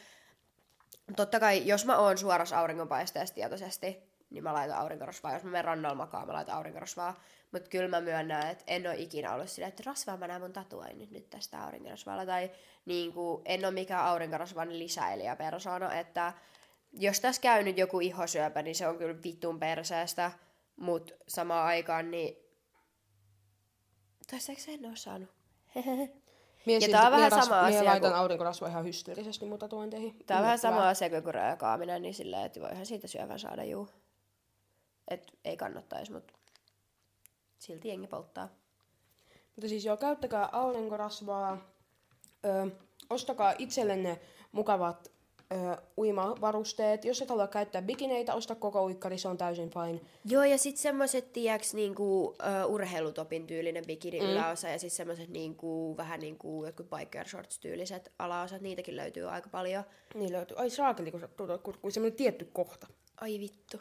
Totta kai, jos mä oon suorassa auringonpaisteessa tietoisesti, niin mä laitan aurinkorasvaa. Jos mä menen rannalla makaan, mä laitan aurinkorasvaa. Mutta kyllä mä myönnän, että en ole ikinä ollut silleen, että rasvaa mä näen mun tatuoinnit nyt tästä aurinkorasvalla. Tai niin kuin, en ole mikään aurinkorasvan lisäilijä persona, että jos tässä käy nyt joku ihosyöpä, niin se on kyllä vitun perseestä. Mutta samaan aikaan, niin... Toistaiseksi en ole saanut. [laughs] Mie Ja silti- tää on vähän sama mie asia laitan kuin- aurinkorasvaa ihan hysteerisesti mun tatuointeihin. Tää on vähän sama asia kuin röökaaminen, niin silleen, että voihan siitä syövän saada juu. Et ei kannattaisi, mutta silti jengi polttaa. Mutta siis joo, käyttäkää aurinkorasvaa, ö, ostakaa itsellenne mukavat ö, uimavarusteet. Jos et halua käyttää bikineitä, osta koko uikkari, se on täysin fine. Joo, ja sitten semmoiset, tiiäks, niinku, uh, urheilutopin tyylinen bikini mm. yläosa, ja sitten semmoiset niinku, vähän niinku jotkut biker shorts tyyliset alaosat, niitäkin löytyy aika paljon. Niin löytyy. Ai saakeli, kun tuo kurkku, semmoinen tietty kohta. Ai vittu.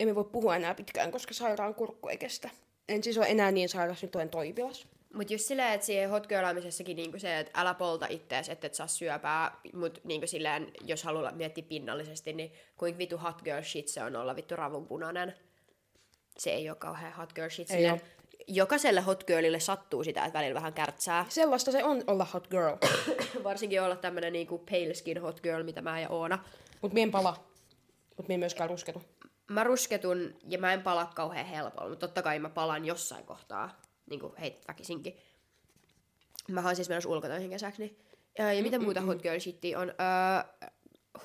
Emme voi puhua enää pitkään, koska sairaan kurkku ei kestä. En siis ole enää niin sairas, nyt olen toipilas. Mut just silleen, että siihen hot girlaamisessakin niinku se, että älä polta ittees, että et saa syöpää, mut niinku silleen, jos haluaa miettiä pinnallisesti, niin kuinka vitu hot girl shit se on olla vittu ravunpunainen. Se ei ole kauhean hot girl shit. Silleen, jokaiselle hot girlille sattuu sitä, että välillä vähän kärtsää. Sellaista se on olla hot girl. [coughs] Varsinkin olla tämmönen niinku pale skin hot girl, mitä mä ja Oona. Mut mien pala. Mut mien myöskään rusketu. Mä rusketun ja mä en pala kauhean helpolla, mutta totta kai mä palan jossain kohtaa, niinku heit väkisinkin. Mä oon siis menossa ulkotöihin kesäksi. Niin. Ja, ja mitä muuta hot girl shitia on? Öö,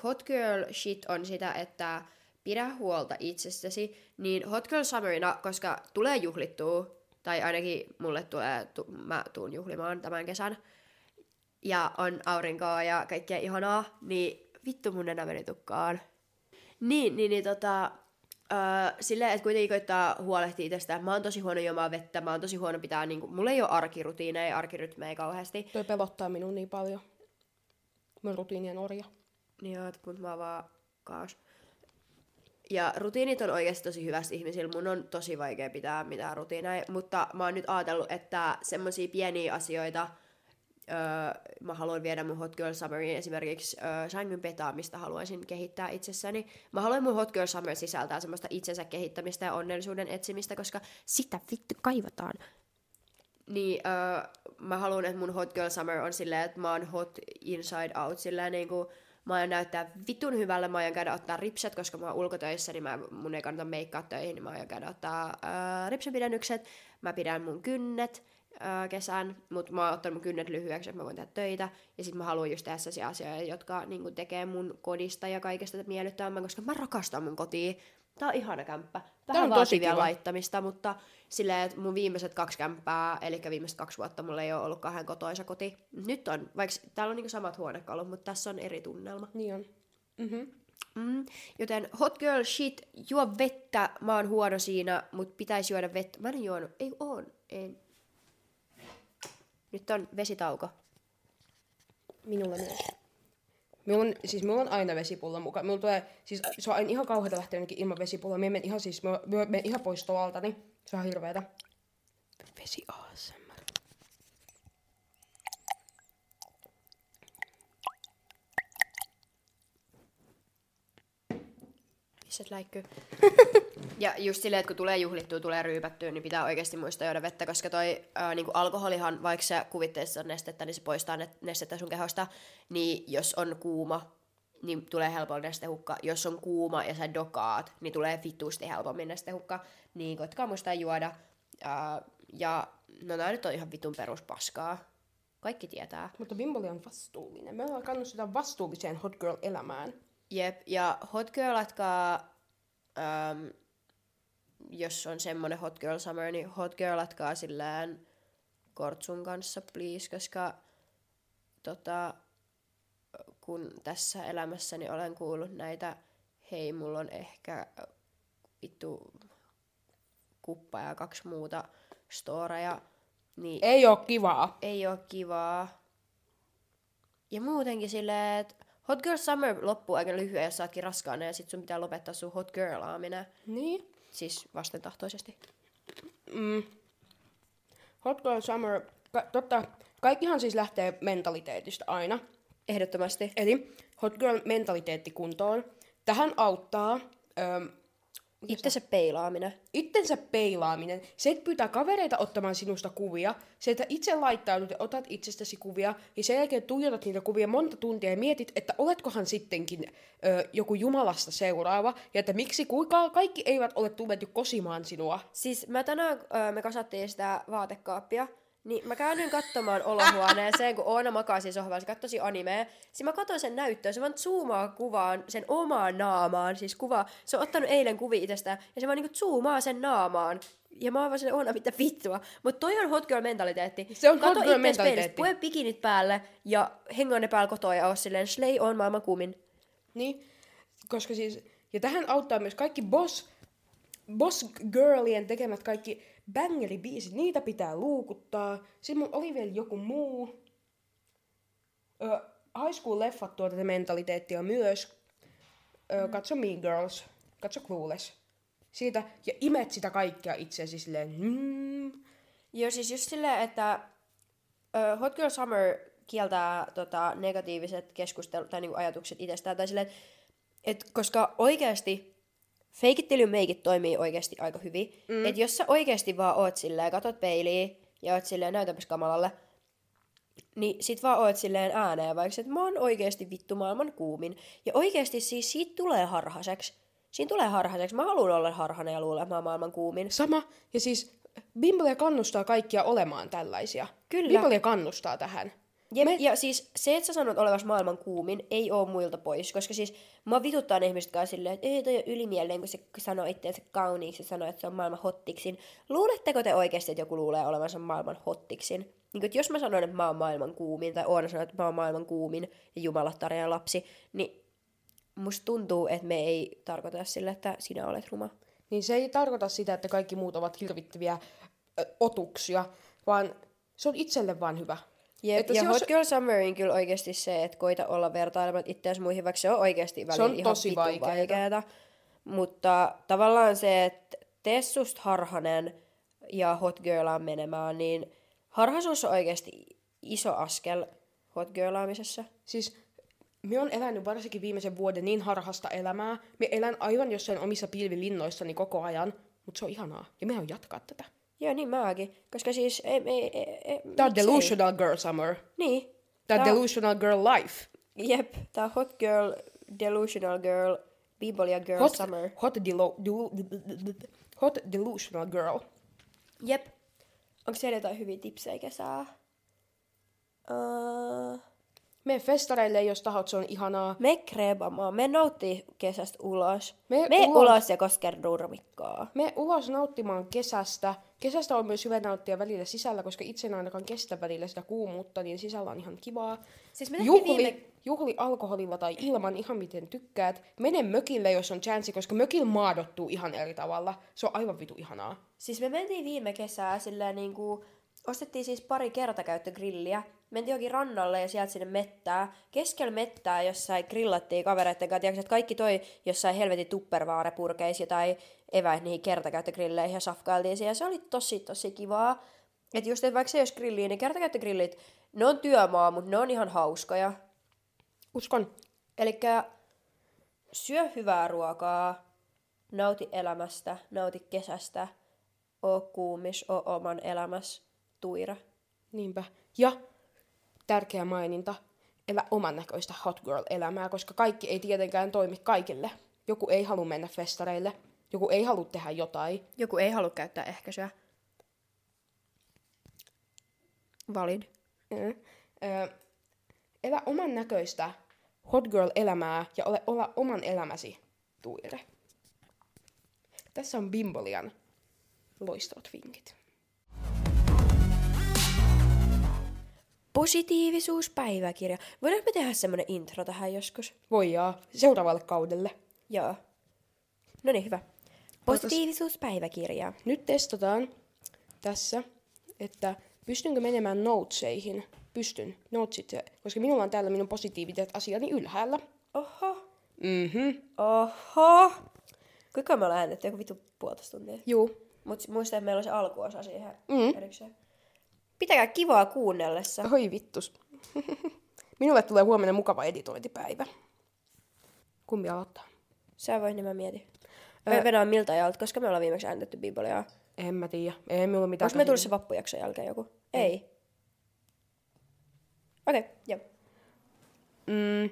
hot girl shit on sitä, että pidä huolta itsestäsi. Niin hot girl summerina, koska tulee juhlittua, tai ainakin mulle tulee, tu, mä tuun juhlimaan tämän kesän, ja on aurinkoa ja kaikkea ihanaa, niin vittu mun nenä meni tukkaan. Niin, niin, niin tota, öö, silleen, että kuitenkin koittaa huolehtia itsestään. Mä oon tosi huono juomaan vettä, mä oon tosi huono pitää, niinku, mulla ei ole arkirutiineja, arkirytmejä kauheasti. Toi pelottaa minun niin paljon. Mä rutiinien orja. Niin joo, että kun mä vaan kaas. Ja rutiinit on oikeasti tosi hyvästi ihmisillä. Mun on tosi vaikea pitää mitään rutiineja, mutta mä oon nyt ajatellut, että semmosia pieniä asioita, öö, mä haluan viedä mun Hot Girl Summeriin esimerkiksi öö, sängyn petaamista haluaisin kehittää itsessäni. Mä haluan mun Hot Girl Summer sisältää semmoista itsensä kehittämistä ja onnellisuuden etsimistä, koska sitä vittu kaivataan. Niin öö, mä haluan, että mun Hot Girl Summer on silleen, että mä oon hot inside out, silleen niinku, mä aion näyttää vitun hyvälle, mä aion käydä ottaa ripset, koska mä oon ulkotöissä, niin mä, mun ei kannata meikkaa töihin, niin mä aion käydä ottaa öö, ripsenpidennykset, mä pidän mun kynnet, öö, kesän, mutta mä oon ottanut mun kynnet lyhyeksi, että mä voin tehdä töitä. Ja sitten mä haluan just tehdä sellaisia asioita, jotka niin tekee mun kodista ja kaikesta miellyttävämmän, koska mä rakastan mun kotia. Tää on ihana kämppä. Vähän on tosi vaatii vielä laittamista, mutta silleen, että mun viimeiset kaksi kämppää, eli viimeiset kaksi vuotta mulla ei ole ollut kahden kotoisa koti. Nyt on, vaikka täällä on niinku samat huonekalut, mutta tässä on eri tunnelma. Niin on. Mm-hmm. Mm, joten hot girl shit, juo vettä, mä oon huono siinä, mutta pitäisi juoda vettä. Mä en juonut, ei oon, ei. Nyt on vesitauko. Minulla myös. Minulla on, siis minulla on aina vesipullo mukaan. Minulla tulee, siis se on ihan kauheata lähteä jonnekin ilman vesipulloa. Minä menen ihan siis, minä menen ihan pois tuolta, niin se on hirveetä. Vesi ASMR. Pisset läikkyy. [laughs] ja just silleen, että kun tulee juhlittua, tulee ryypättyä, niin pitää oikeasti muistaa juoda vettä, koska toi ää, niinku alkoholihan, vaikka se kuvitteessa on nestettä, niin se poistaa ne, nestettä sun kehosta, niin jos on kuuma, niin tulee helpolla nestehukka. Jos on kuuma ja sä dokaat, niin tulee vitusti helpommin nestehukka. Niin koitkaa muistaa juoda. Ää, ja no nää nyt on ihan vitun peruspaskaa. Kaikki tietää. Mutta Bimboli on vastuullinen. Me ollaan kannustetaan vastuulliseen hot girl elämään. Jep, ja hot girlatkaa, äm, jos on semmonen hot girl summer, niin hot girlatkaa sillään kortsun kanssa, please, koska tota, kun tässä elämässäni olen kuullut näitä, hei, mulla on ehkä vittu kuppa ja kaksi muuta storeja, niin Ei oo kivaa. ei ole kivaa. Ja muutenkin silleen, että Hot Girl Summer loppuu aika lyhyen, jos sä ootkin raskaana ja sit sun pitää lopettaa sun hot girl aaminen. Niin. Siis vastentahtoisesti. Mm. Hot girl summer. Ka- totta, kaikkihan siis lähtee mentaliteetista aina. Ehdottomasti. Eli hot girl mentaliteetti kuntoon. Tähän auttaa öö, Itse peilaaminen. itsensä peilaaminen, se, että pyytää kavereita ottamaan sinusta kuvia, se, että itse laittaudut ja otat itsestäsi kuvia, ja sen jälkeen tuijotat niitä kuvia monta tuntia ja mietit, että oletkohan sittenkin ö, joku Jumalasta seuraava, ja että miksi kuinka kaikki eivät ole tulleet jo kosimaan sinua. Siis mä tänään, öö, me kasattiin sitä vaatekaappia, niin mä käännyin katsomaan olohuoneeseen, kun Oona makasi sohvalla, se kattosi animea. Sitten mä katsoin sen näyttöä, se vaan zoomaa kuvaan sen omaan naamaan, siis kuva, se on ottanut eilen kuvia itsestään, ja se vaan niinku zoomaa sen naamaan. Ja mä oon vaan Oona, mitä vittua. Mutta toi on hot girl mentaliteetti. Se on Kato hot girl mentaliteetti. Pue bikinit päälle ja hengaa ne päällä kotoa ja oo silleen, Slay on maailman kuumin. Niin, koska siis, ja tähän auttaa myös kaikki boss, boss girlien tekemät kaikki bangeribiisit, niitä pitää luukuttaa. Sitten mun oli vielä joku muu. Ö, high school-leffat tuo tätä mentaliteettia myös. Ö, katso Mean Girls, katso Clueless. Siitä, ja imet sitä kaikkea itseäsi silleen, mm, Joo, siis just silleen, että ö, Hot Girl Summer kieltää tota, negatiiviset keskustelut tai niinku ajatukset itsestään. Tai silleen, et, koska oikeasti fake it till you make it toimii oikeasti aika hyvin. Mm. Et jos sä oikeasti vaan oot silleen, katot peiliin ja oot silleen, näytäpäs kamalalle, niin sit vaan oot silleen ääneen, vaikka että mä oon oikeasti vittu maailman kuumin. Ja oikeasti siis siitä tulee harhaseksi. Siinä tulee harhaseksi. Mä haluan olla harhanen ja luulla, että mä oon maailman kuumin. sama. Ja siis Bimble kannustaa kaikkia olemaan tällaisia. Kyllä. Bimble kannustaa tähän. Jep, Me... Ja siis se, että sä sanot olevas maailman kuumin, ei oo muilta pois, koska siis mä vituttaa ne ihmiset kanssa silleen, että ei toi ole ylimielinen, kun se sanoo itseänsä kauniiksi ja sanoo, että se on maailman hottiksin. Luuletteko te oikeasti, että joku luulee olevansa maailman hottiksin? Niin kun, että jos mä sanon, että mä oon maailman kuumin, tai Oona sanoo, että mä oon maailman kuumin ja jumalattarjan lapsi, niin musta tuntuu, että me ei tarkoita sille, että sinä olet ruma. niin se ei tarkoita sitä, että kaikki muut ovat hirvittäviä ö, otuksia, vaan se on itselle vaan hyvä. Jep, Että ja se on Hot se- Girl Summerin kyllä oikeasti se, että koita olla vertailematta itseäsi muihin, vaikka se on oikeasti välillä on ihan tosi vaikeeta. Mutta tavallaan se, että tee susta harhanen ja hot girlaan menemään, niin harhaisuus on oikeasti iso askel hot girlaamisessa. Siis me on elänyt varsinkin viimeisen vuoden niin harhasta elämää. Me elän aivan jossain omissa pilvilinnoissani koko ajan, mutta se on ihanaa. Ja me on jatkaa tätä. Joo, niin mäkin. Koska siis... Ei, ei, ei, ei, Tää on delusional girl summer. Niin. Tää on Tää- delusional girl life. Jep, tää on hot girl, delusional girl, Bibolia girl Hot, summer. hot, delo, delu, hot delusional girl. Jep. Onko siellä jotain hyviä tipsejä kesää? Uh, Mene festareille, jos tahot, se on ihanaa. me krebamaan. Me nauttii kesästä ulos. Me Me, me ulos. ulos. ja koske nurmikkaa. Me ulos nauttimaan kesästä. Kesästä on myös hyvä nauttia välillä sisällä, koska itse en ainakaan kestä välillä sitä kuumuutta, niin sisällä on ihan kivaa. Siis me Juhli, viime- juhli alkoholilla tai ilman, ihan miten tykkäät. Mene mökille, jos on chanssi, koska mökillä maadottuu ihan eri tavalla. Se on aivan vitu ihanaa. Siis me mentiin viime kesää silleen niinku... Ostettiin siis pari kertakäyttögrilliä. Mentiin jokin rannalle ja sieltä sinne mettää. Keskellä mettää jossain grillattiin kavereitten kanssa. Tiedätkö, että kaikki toi jossain helvetin tuppervaare-purkeissa jotain eväät niihin kertakäyttögrilleihin ja safkailtiin siellä. Se oli tosi tosi kivaa. Että just, että vaikka se ei olisi grilliä, niin kertakäyttögrillit, ne on työmaa, mutta ne on ihan hauskoja. Uskon. Eli syö hyvää ruokaa, nauti elämästä, nauti kesästä, oo kuumis, oo oman elämäs, tuira. Niinpä. Ja tärkeä maininta, elä oman näköistä hot girl-elämää, koska kaikki ei tietenkään toimi kaikille. Joku ei halua mennä festareille, joku ei halua tehdä jotain. Joku ei halua käyttää ehkäisyä. Valid. Mm. Ö, elä oman näköistä hot girl-elämää ja ole olla oman elämäsi tuire. Tässä on Bimbolian loistavat vinkit. Positiivisuuspäiväkirja. Voidaanko me tehdä semmonen intro tähän joskus? Voi jaa, seuraavalle kaudelle. Joo. No niin, hyvä. Positiivisuuspäiväkirja. Nyt testataan tässä, että pystynkö menemään noteseihin. Pystyn. Notesit, koska minulla on täällä minun positiiviset asiani ylhäällä. Oho. Mhm. Oho. Kuinka me ollaan äänetty? Joku vittu puolitoista tuntia. Juu. Mut muista, että meillä on se alkuosa siihen Mm. erikseen. Pitäkää kivaa kuunnellessa. Oi vittus. [laughs] Minulle tulee huomenna mukava editointipäivä. Kumpi aloittaa? Sä voit, niin mä mietin. Ää- Me vedään miltä ajalta, koska me ollaan viimeksi äänetetty Biboliaa. En mä tiedä. Ei minulla mitään. Onko me tullut se vappujakson jälkeen joku? Ei. Okei, okay, joo. Mm,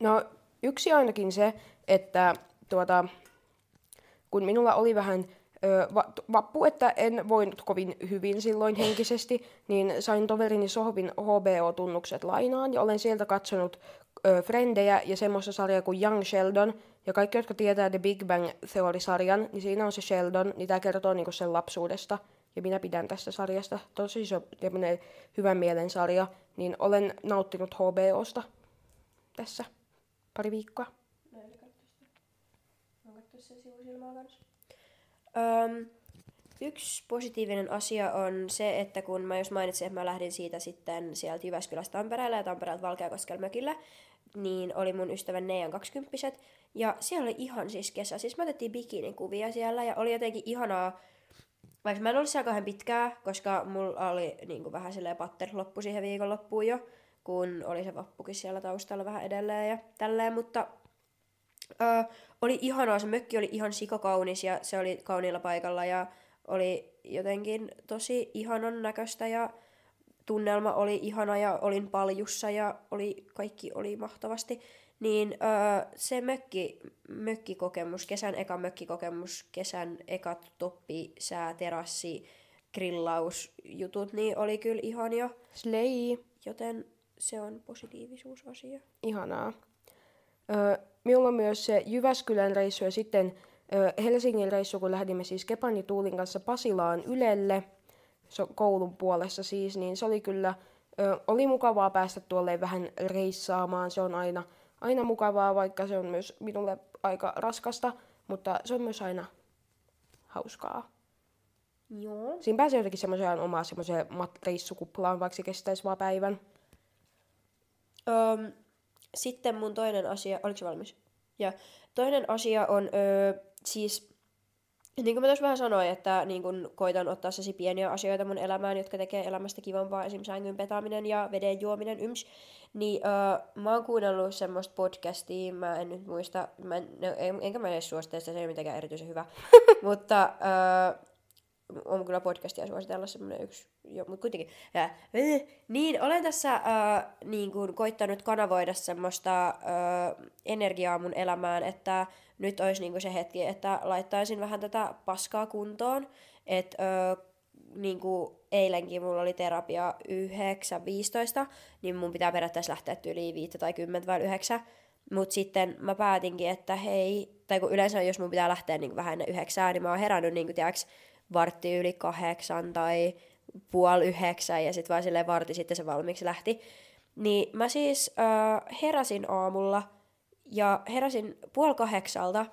no, yksi ainakin se, että tuota, kun minulla oli vähän vappu, että en voinut kovin hyvin silloin henkisesti, niin sain toverini Sohvin HBO-tunnukset lainaan ja olen sieltä katsonut Frendejä ja semmoista sarjaa kuin Young Sheldon, Ja kaikki, jotka tietää The Big Bang Theory-sarjan, niin siinä on se Sheldon, niin tämä kertoo niinku sen lapsuudesta. Ja minä pidän tästä sarjasta. Tosi tämmönen hyvän mielen sarja. Niin olen nauttinut HBOsta tässä pari viikkoa. Öm, yksi positiivinen asia on se, että kun mä just mainitsin, että mä lähdin siitä sitten sieltä Jyväskylästä Tampereelle ja Tampereelta Valkeakoskella mökille, niin oli mun ystävän Neijan 20 Ja siellä oli ihan siis kesä. Siis me otettiin bikinikuvia siellä ja oli jotenkin ihanaa, vaikka mä en ollut siellä kauhean pitkää, koska mulla oli niin kuin vähän silleen patter loppu siihen viikonloppuun jo, kun oli se vappukin siellä taustalla vähän edelleen ja tälleen, mutta ö, oli ihanaa, se mökki oli ihan sikakaunis ja se oli kauniilla paikalla ja oli jotenkin tosi ihanan näköistä ja tunnelma oli ihana ja olin paljussa ja oli, kaikki oli mahtavasti. Niin öö, se mökki, mökkikokemus, kesän eka mökkikokemus, kesän ekat toppi, sää, terassi, grillausjutut, niin oli kyllä ihania. Slay. Joten se on positiivisuusasia. Ihanaa. Minulla on myös se Jyväskylän reissu ja sitten Helsingin reissu, kun lähdimme siis Kepan ja Tuulin kanssa Pasilaan Ylelle, koulun puolessa siis, niin se oli kyllä, oli mukavaa päästä tuolle vähän reissaamaan. Se on aina, aina mukavaa, vaikka se on myös minulle aika raskasta, mutta se on myös aina hauskaa. Joo. Siinä pääsee jotenkin semmoiseen omaan semmoiseen reissukuplaan, vaikka se kestäisi vaan päivän. Öm, sitten mun toinen asia, oliko se valmis? Ja toinen asia on öö, siis, niin kuin mä tuossa vähän sanoin, että niin kun koitan ottaa sellaisia pieniä asioita mun elämään, jotka tekee elämästä kivampaa, esimerkiksi sängyn petaaminen ja veden juominen, yms. Niin öö, mä oon kuunnellut semmoista podcastia, mä en nyt muista, mä en, no, en, enkä mä edes suosittele sitä, se ei ole mitenkään erityisen hyvä. [laughs] Mutta öö, on kyllä podcastia suositella semmoinen yksi, jo, mutta kuitenkin. Ja, äh, niin, olen tässä äh, niin kuin, koittanut kanavoida semmoista äh, energiaa mun elämään, että nyt olisi niin kuin, se hetki, että laittaisin vähän tätä paskaa kuntoon. Että äh, niin kuin eilenkin mulla oli terapia 9.15, niin mun pitää periaatteessa lähteä yli 5 tai 10 vai 9. Mutta sitten mä päätinkin, että hei, tai kun yleensä jos mun pitää lähteä niin vähän ennen yhdeksää, niin mä oon herännyt niin kuin, tiiäks, vartti yli kahdeksan tai puoli yhdeksän ja sitten vaan silleen varti sitten se valmiiksi lähti. Niin mä siis äh, heräsin aamulla ja heräsin puoli kahdeksalta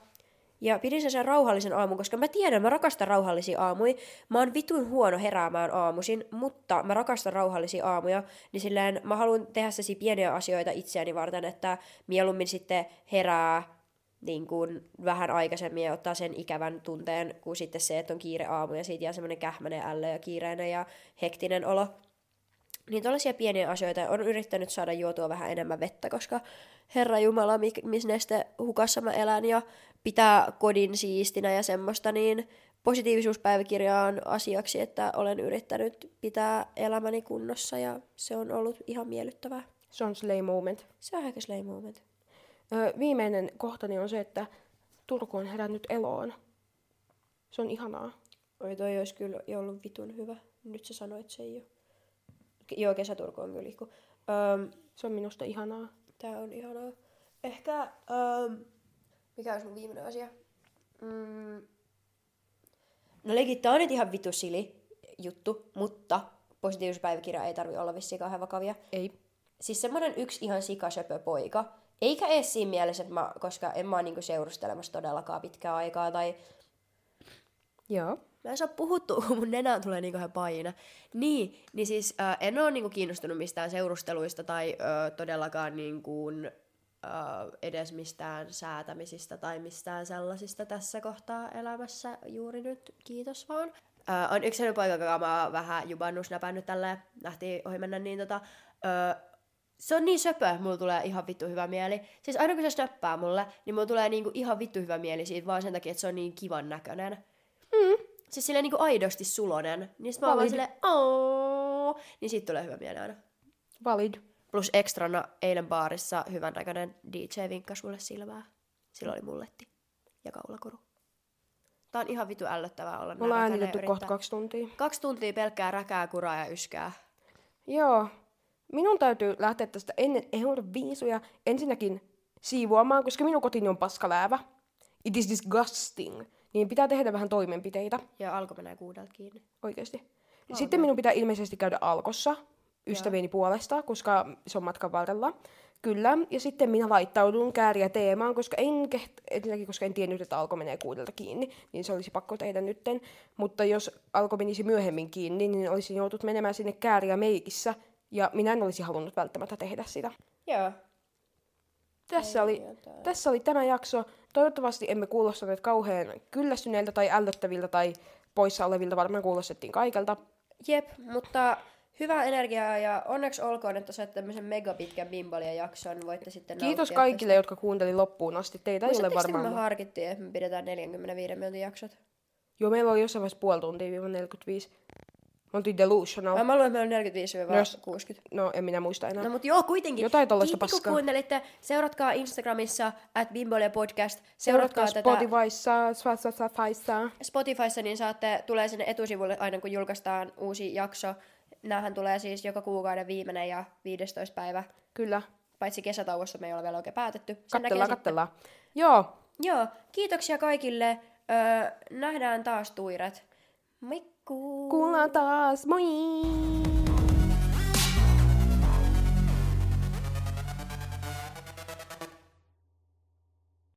ja pidin sen rauhallisen aamun, koska mä tiedän, mä rakastan rauhallisia aamuja. Mä oon vitun huono heräämään aamuisin, mutta mä rakastan rauhallisia aamuja. Niin silleen mä haluan tehdä sellaisia pieniä asioita itseäni varten, että mieluummin sitten herää niin kuin vähän aikaisemmin ja ottaa sen ikävän tunteen kuin sitten se, että on kiire aamu ja siitä jää semmoinen kähmäinen ällö ja kiireinen ja hektinen olo. Niin tällaisia pieniä asioita on yrittänyt saada juotua vähän enemmän vettä, koska Herra Jumala, missä neste hukassa mä elän ja pitää kodin siistinä ja semmoista, niin positiivisuuspäiväkirja on asiaksi, että olen yrittänyt pitää elämäni kunnossa ja se on ollut ihan miellyttävää. Se on slay moment. Se on aika slay moment. Viimeinen kohtani on se, että Turku on herännyt eloon. Se on ihanaa. Oi toi olisi kyllä jo ollut vitun hyvä. Nyt sä sanoit, että se ei ole. Joo, kesäturku on kyllä ihku. Öm, Se on minusta ihanaa. tää on ihanaa. Ehkä, öm, mikä olisi mun viimeinen asia? Mm. No legit, tää on nyt ihan vitu sili juttu, mutta positiivisuuspäiväkirja ei tarvi olla vissiin kauhean vakavia. Ei. Siis semmonen yksi ihan sikasöpö poika. Eikä edes siinä mielessä, että mä, koska en mä oo niinku seurustelemassa todellakaan pitkää aikaa tai Joo. Mä en saa puhuttu, [laughs] mun nenään tulee niin kauhean paina. Niin, niin siis äh, en ole niinku kiinnostunut mistään seurusteluista tai äh, todellakaan niinku, äh, edes mistään säätämisistä tai mistään sellaisista tässä kohtaa elämässä juuri nyt. Kiitos vaan. Äh, on yksi sellainen poika, joka mä oon vähän jubannut, näpännyt tälleen, lähti ohi mennä, niin tota, äh, se on niin söpö, mulla tulee ihan vittu hyvä mieli. Siis aina kun se snappaa mulle, niin mulla tulee niinku ihan vittu hyvä mieli siitä vaan sen takia, että se on niin kivan näköinen. Mm. Siis silleen niinku aidosti sulonen. Niin sit mä vaan silleen. Niin siitä tulee hyvä mieli aina. Valid. Plus ekstrana eilen baarissa hyvän näköinen DJ vinkkasi mulle silmää. Sillä oli mulletti ja kaulakoru. Tää on ihan vitu ällöttävää olla Me ollaan näin näköinen äänitetty kohta kaksi tuntia. Kaksi tuntia pelkkää räkää, kuraa ja yskää. Joo. Minun täytyy lähteä tästä ennen Euroviisuja. Ensinnäkin siivoamaan, koska minun kotini on paskaläävä. It is disgusting. Niin pitää tehdä vähän toimenpiteitä, Ja alko menee kuudelta kiinni. oikeasti. Sitten minun pitää ilmeisesti käydä alkossa ystävieni puolesta, koska se on matkan varrella. Kyllä, ja sitten minä laittaudun kääriä teemaan, koska en, keht... ensinnäkin, koska en tiennyt, että alko menee kuudelta kiinni, niin se olisi pakko tehdä nytten. Mutta jos alko menisi myöhemmin kiinni, niin olisin joutunut menemään sinne kääriä meikissä, ja minä en olisi halunnut välttämättä tehdä sitä. Joo. Tässä oli, jotain. tässä oli tämä jakso. Toivottavasti emme kuulostaneet kauhean kyllästyneiltä tai ällöttäviltä tai poissa olevilta. Varmaan kuulostettiin kaikelta. Jep, mutta hyvää energiaa ja onneksi olkoon, että sait tämmöisen megapitkän bimbalien jakson. Voitte sitten Kiitos kaikille, jotka kuunteli loppuun asti. Teitä ei ole varmaan... me harkittiin, että me pidetään 45 minuutin jaksot? Joo, meillä oli jossain vaiheessa puoli tuntia, viiva 45. Me oltiin delusional. Mä luulen, että meillä on 45-60. Jos- No, en minä muista enää. No mut joo, kuitenkin. Jotain tollaista Kiitti, kun kuuntelitte. Seuratkaa Instagramissa at Bimbolia podcast. Seuratkaa, Seuratkaa tätä Spotifyssa, Spotifyssa. Spotifyssa, niin saatte, tulee sinne etusivulle aina kun julkaistaan uusi jakso. Nämähän tulee siis joka kuukauden viimeinen ja 15 päivä. Kyllä. Paitsi kesätauossa me ei ole vielä oikein päätetty. Sen Kattellaan, kattellaan. Joo, Joo, kiitoksia kaikille. Öö, nähdään taas tuiret. Moikkuu! Kuullaan taas. Moi!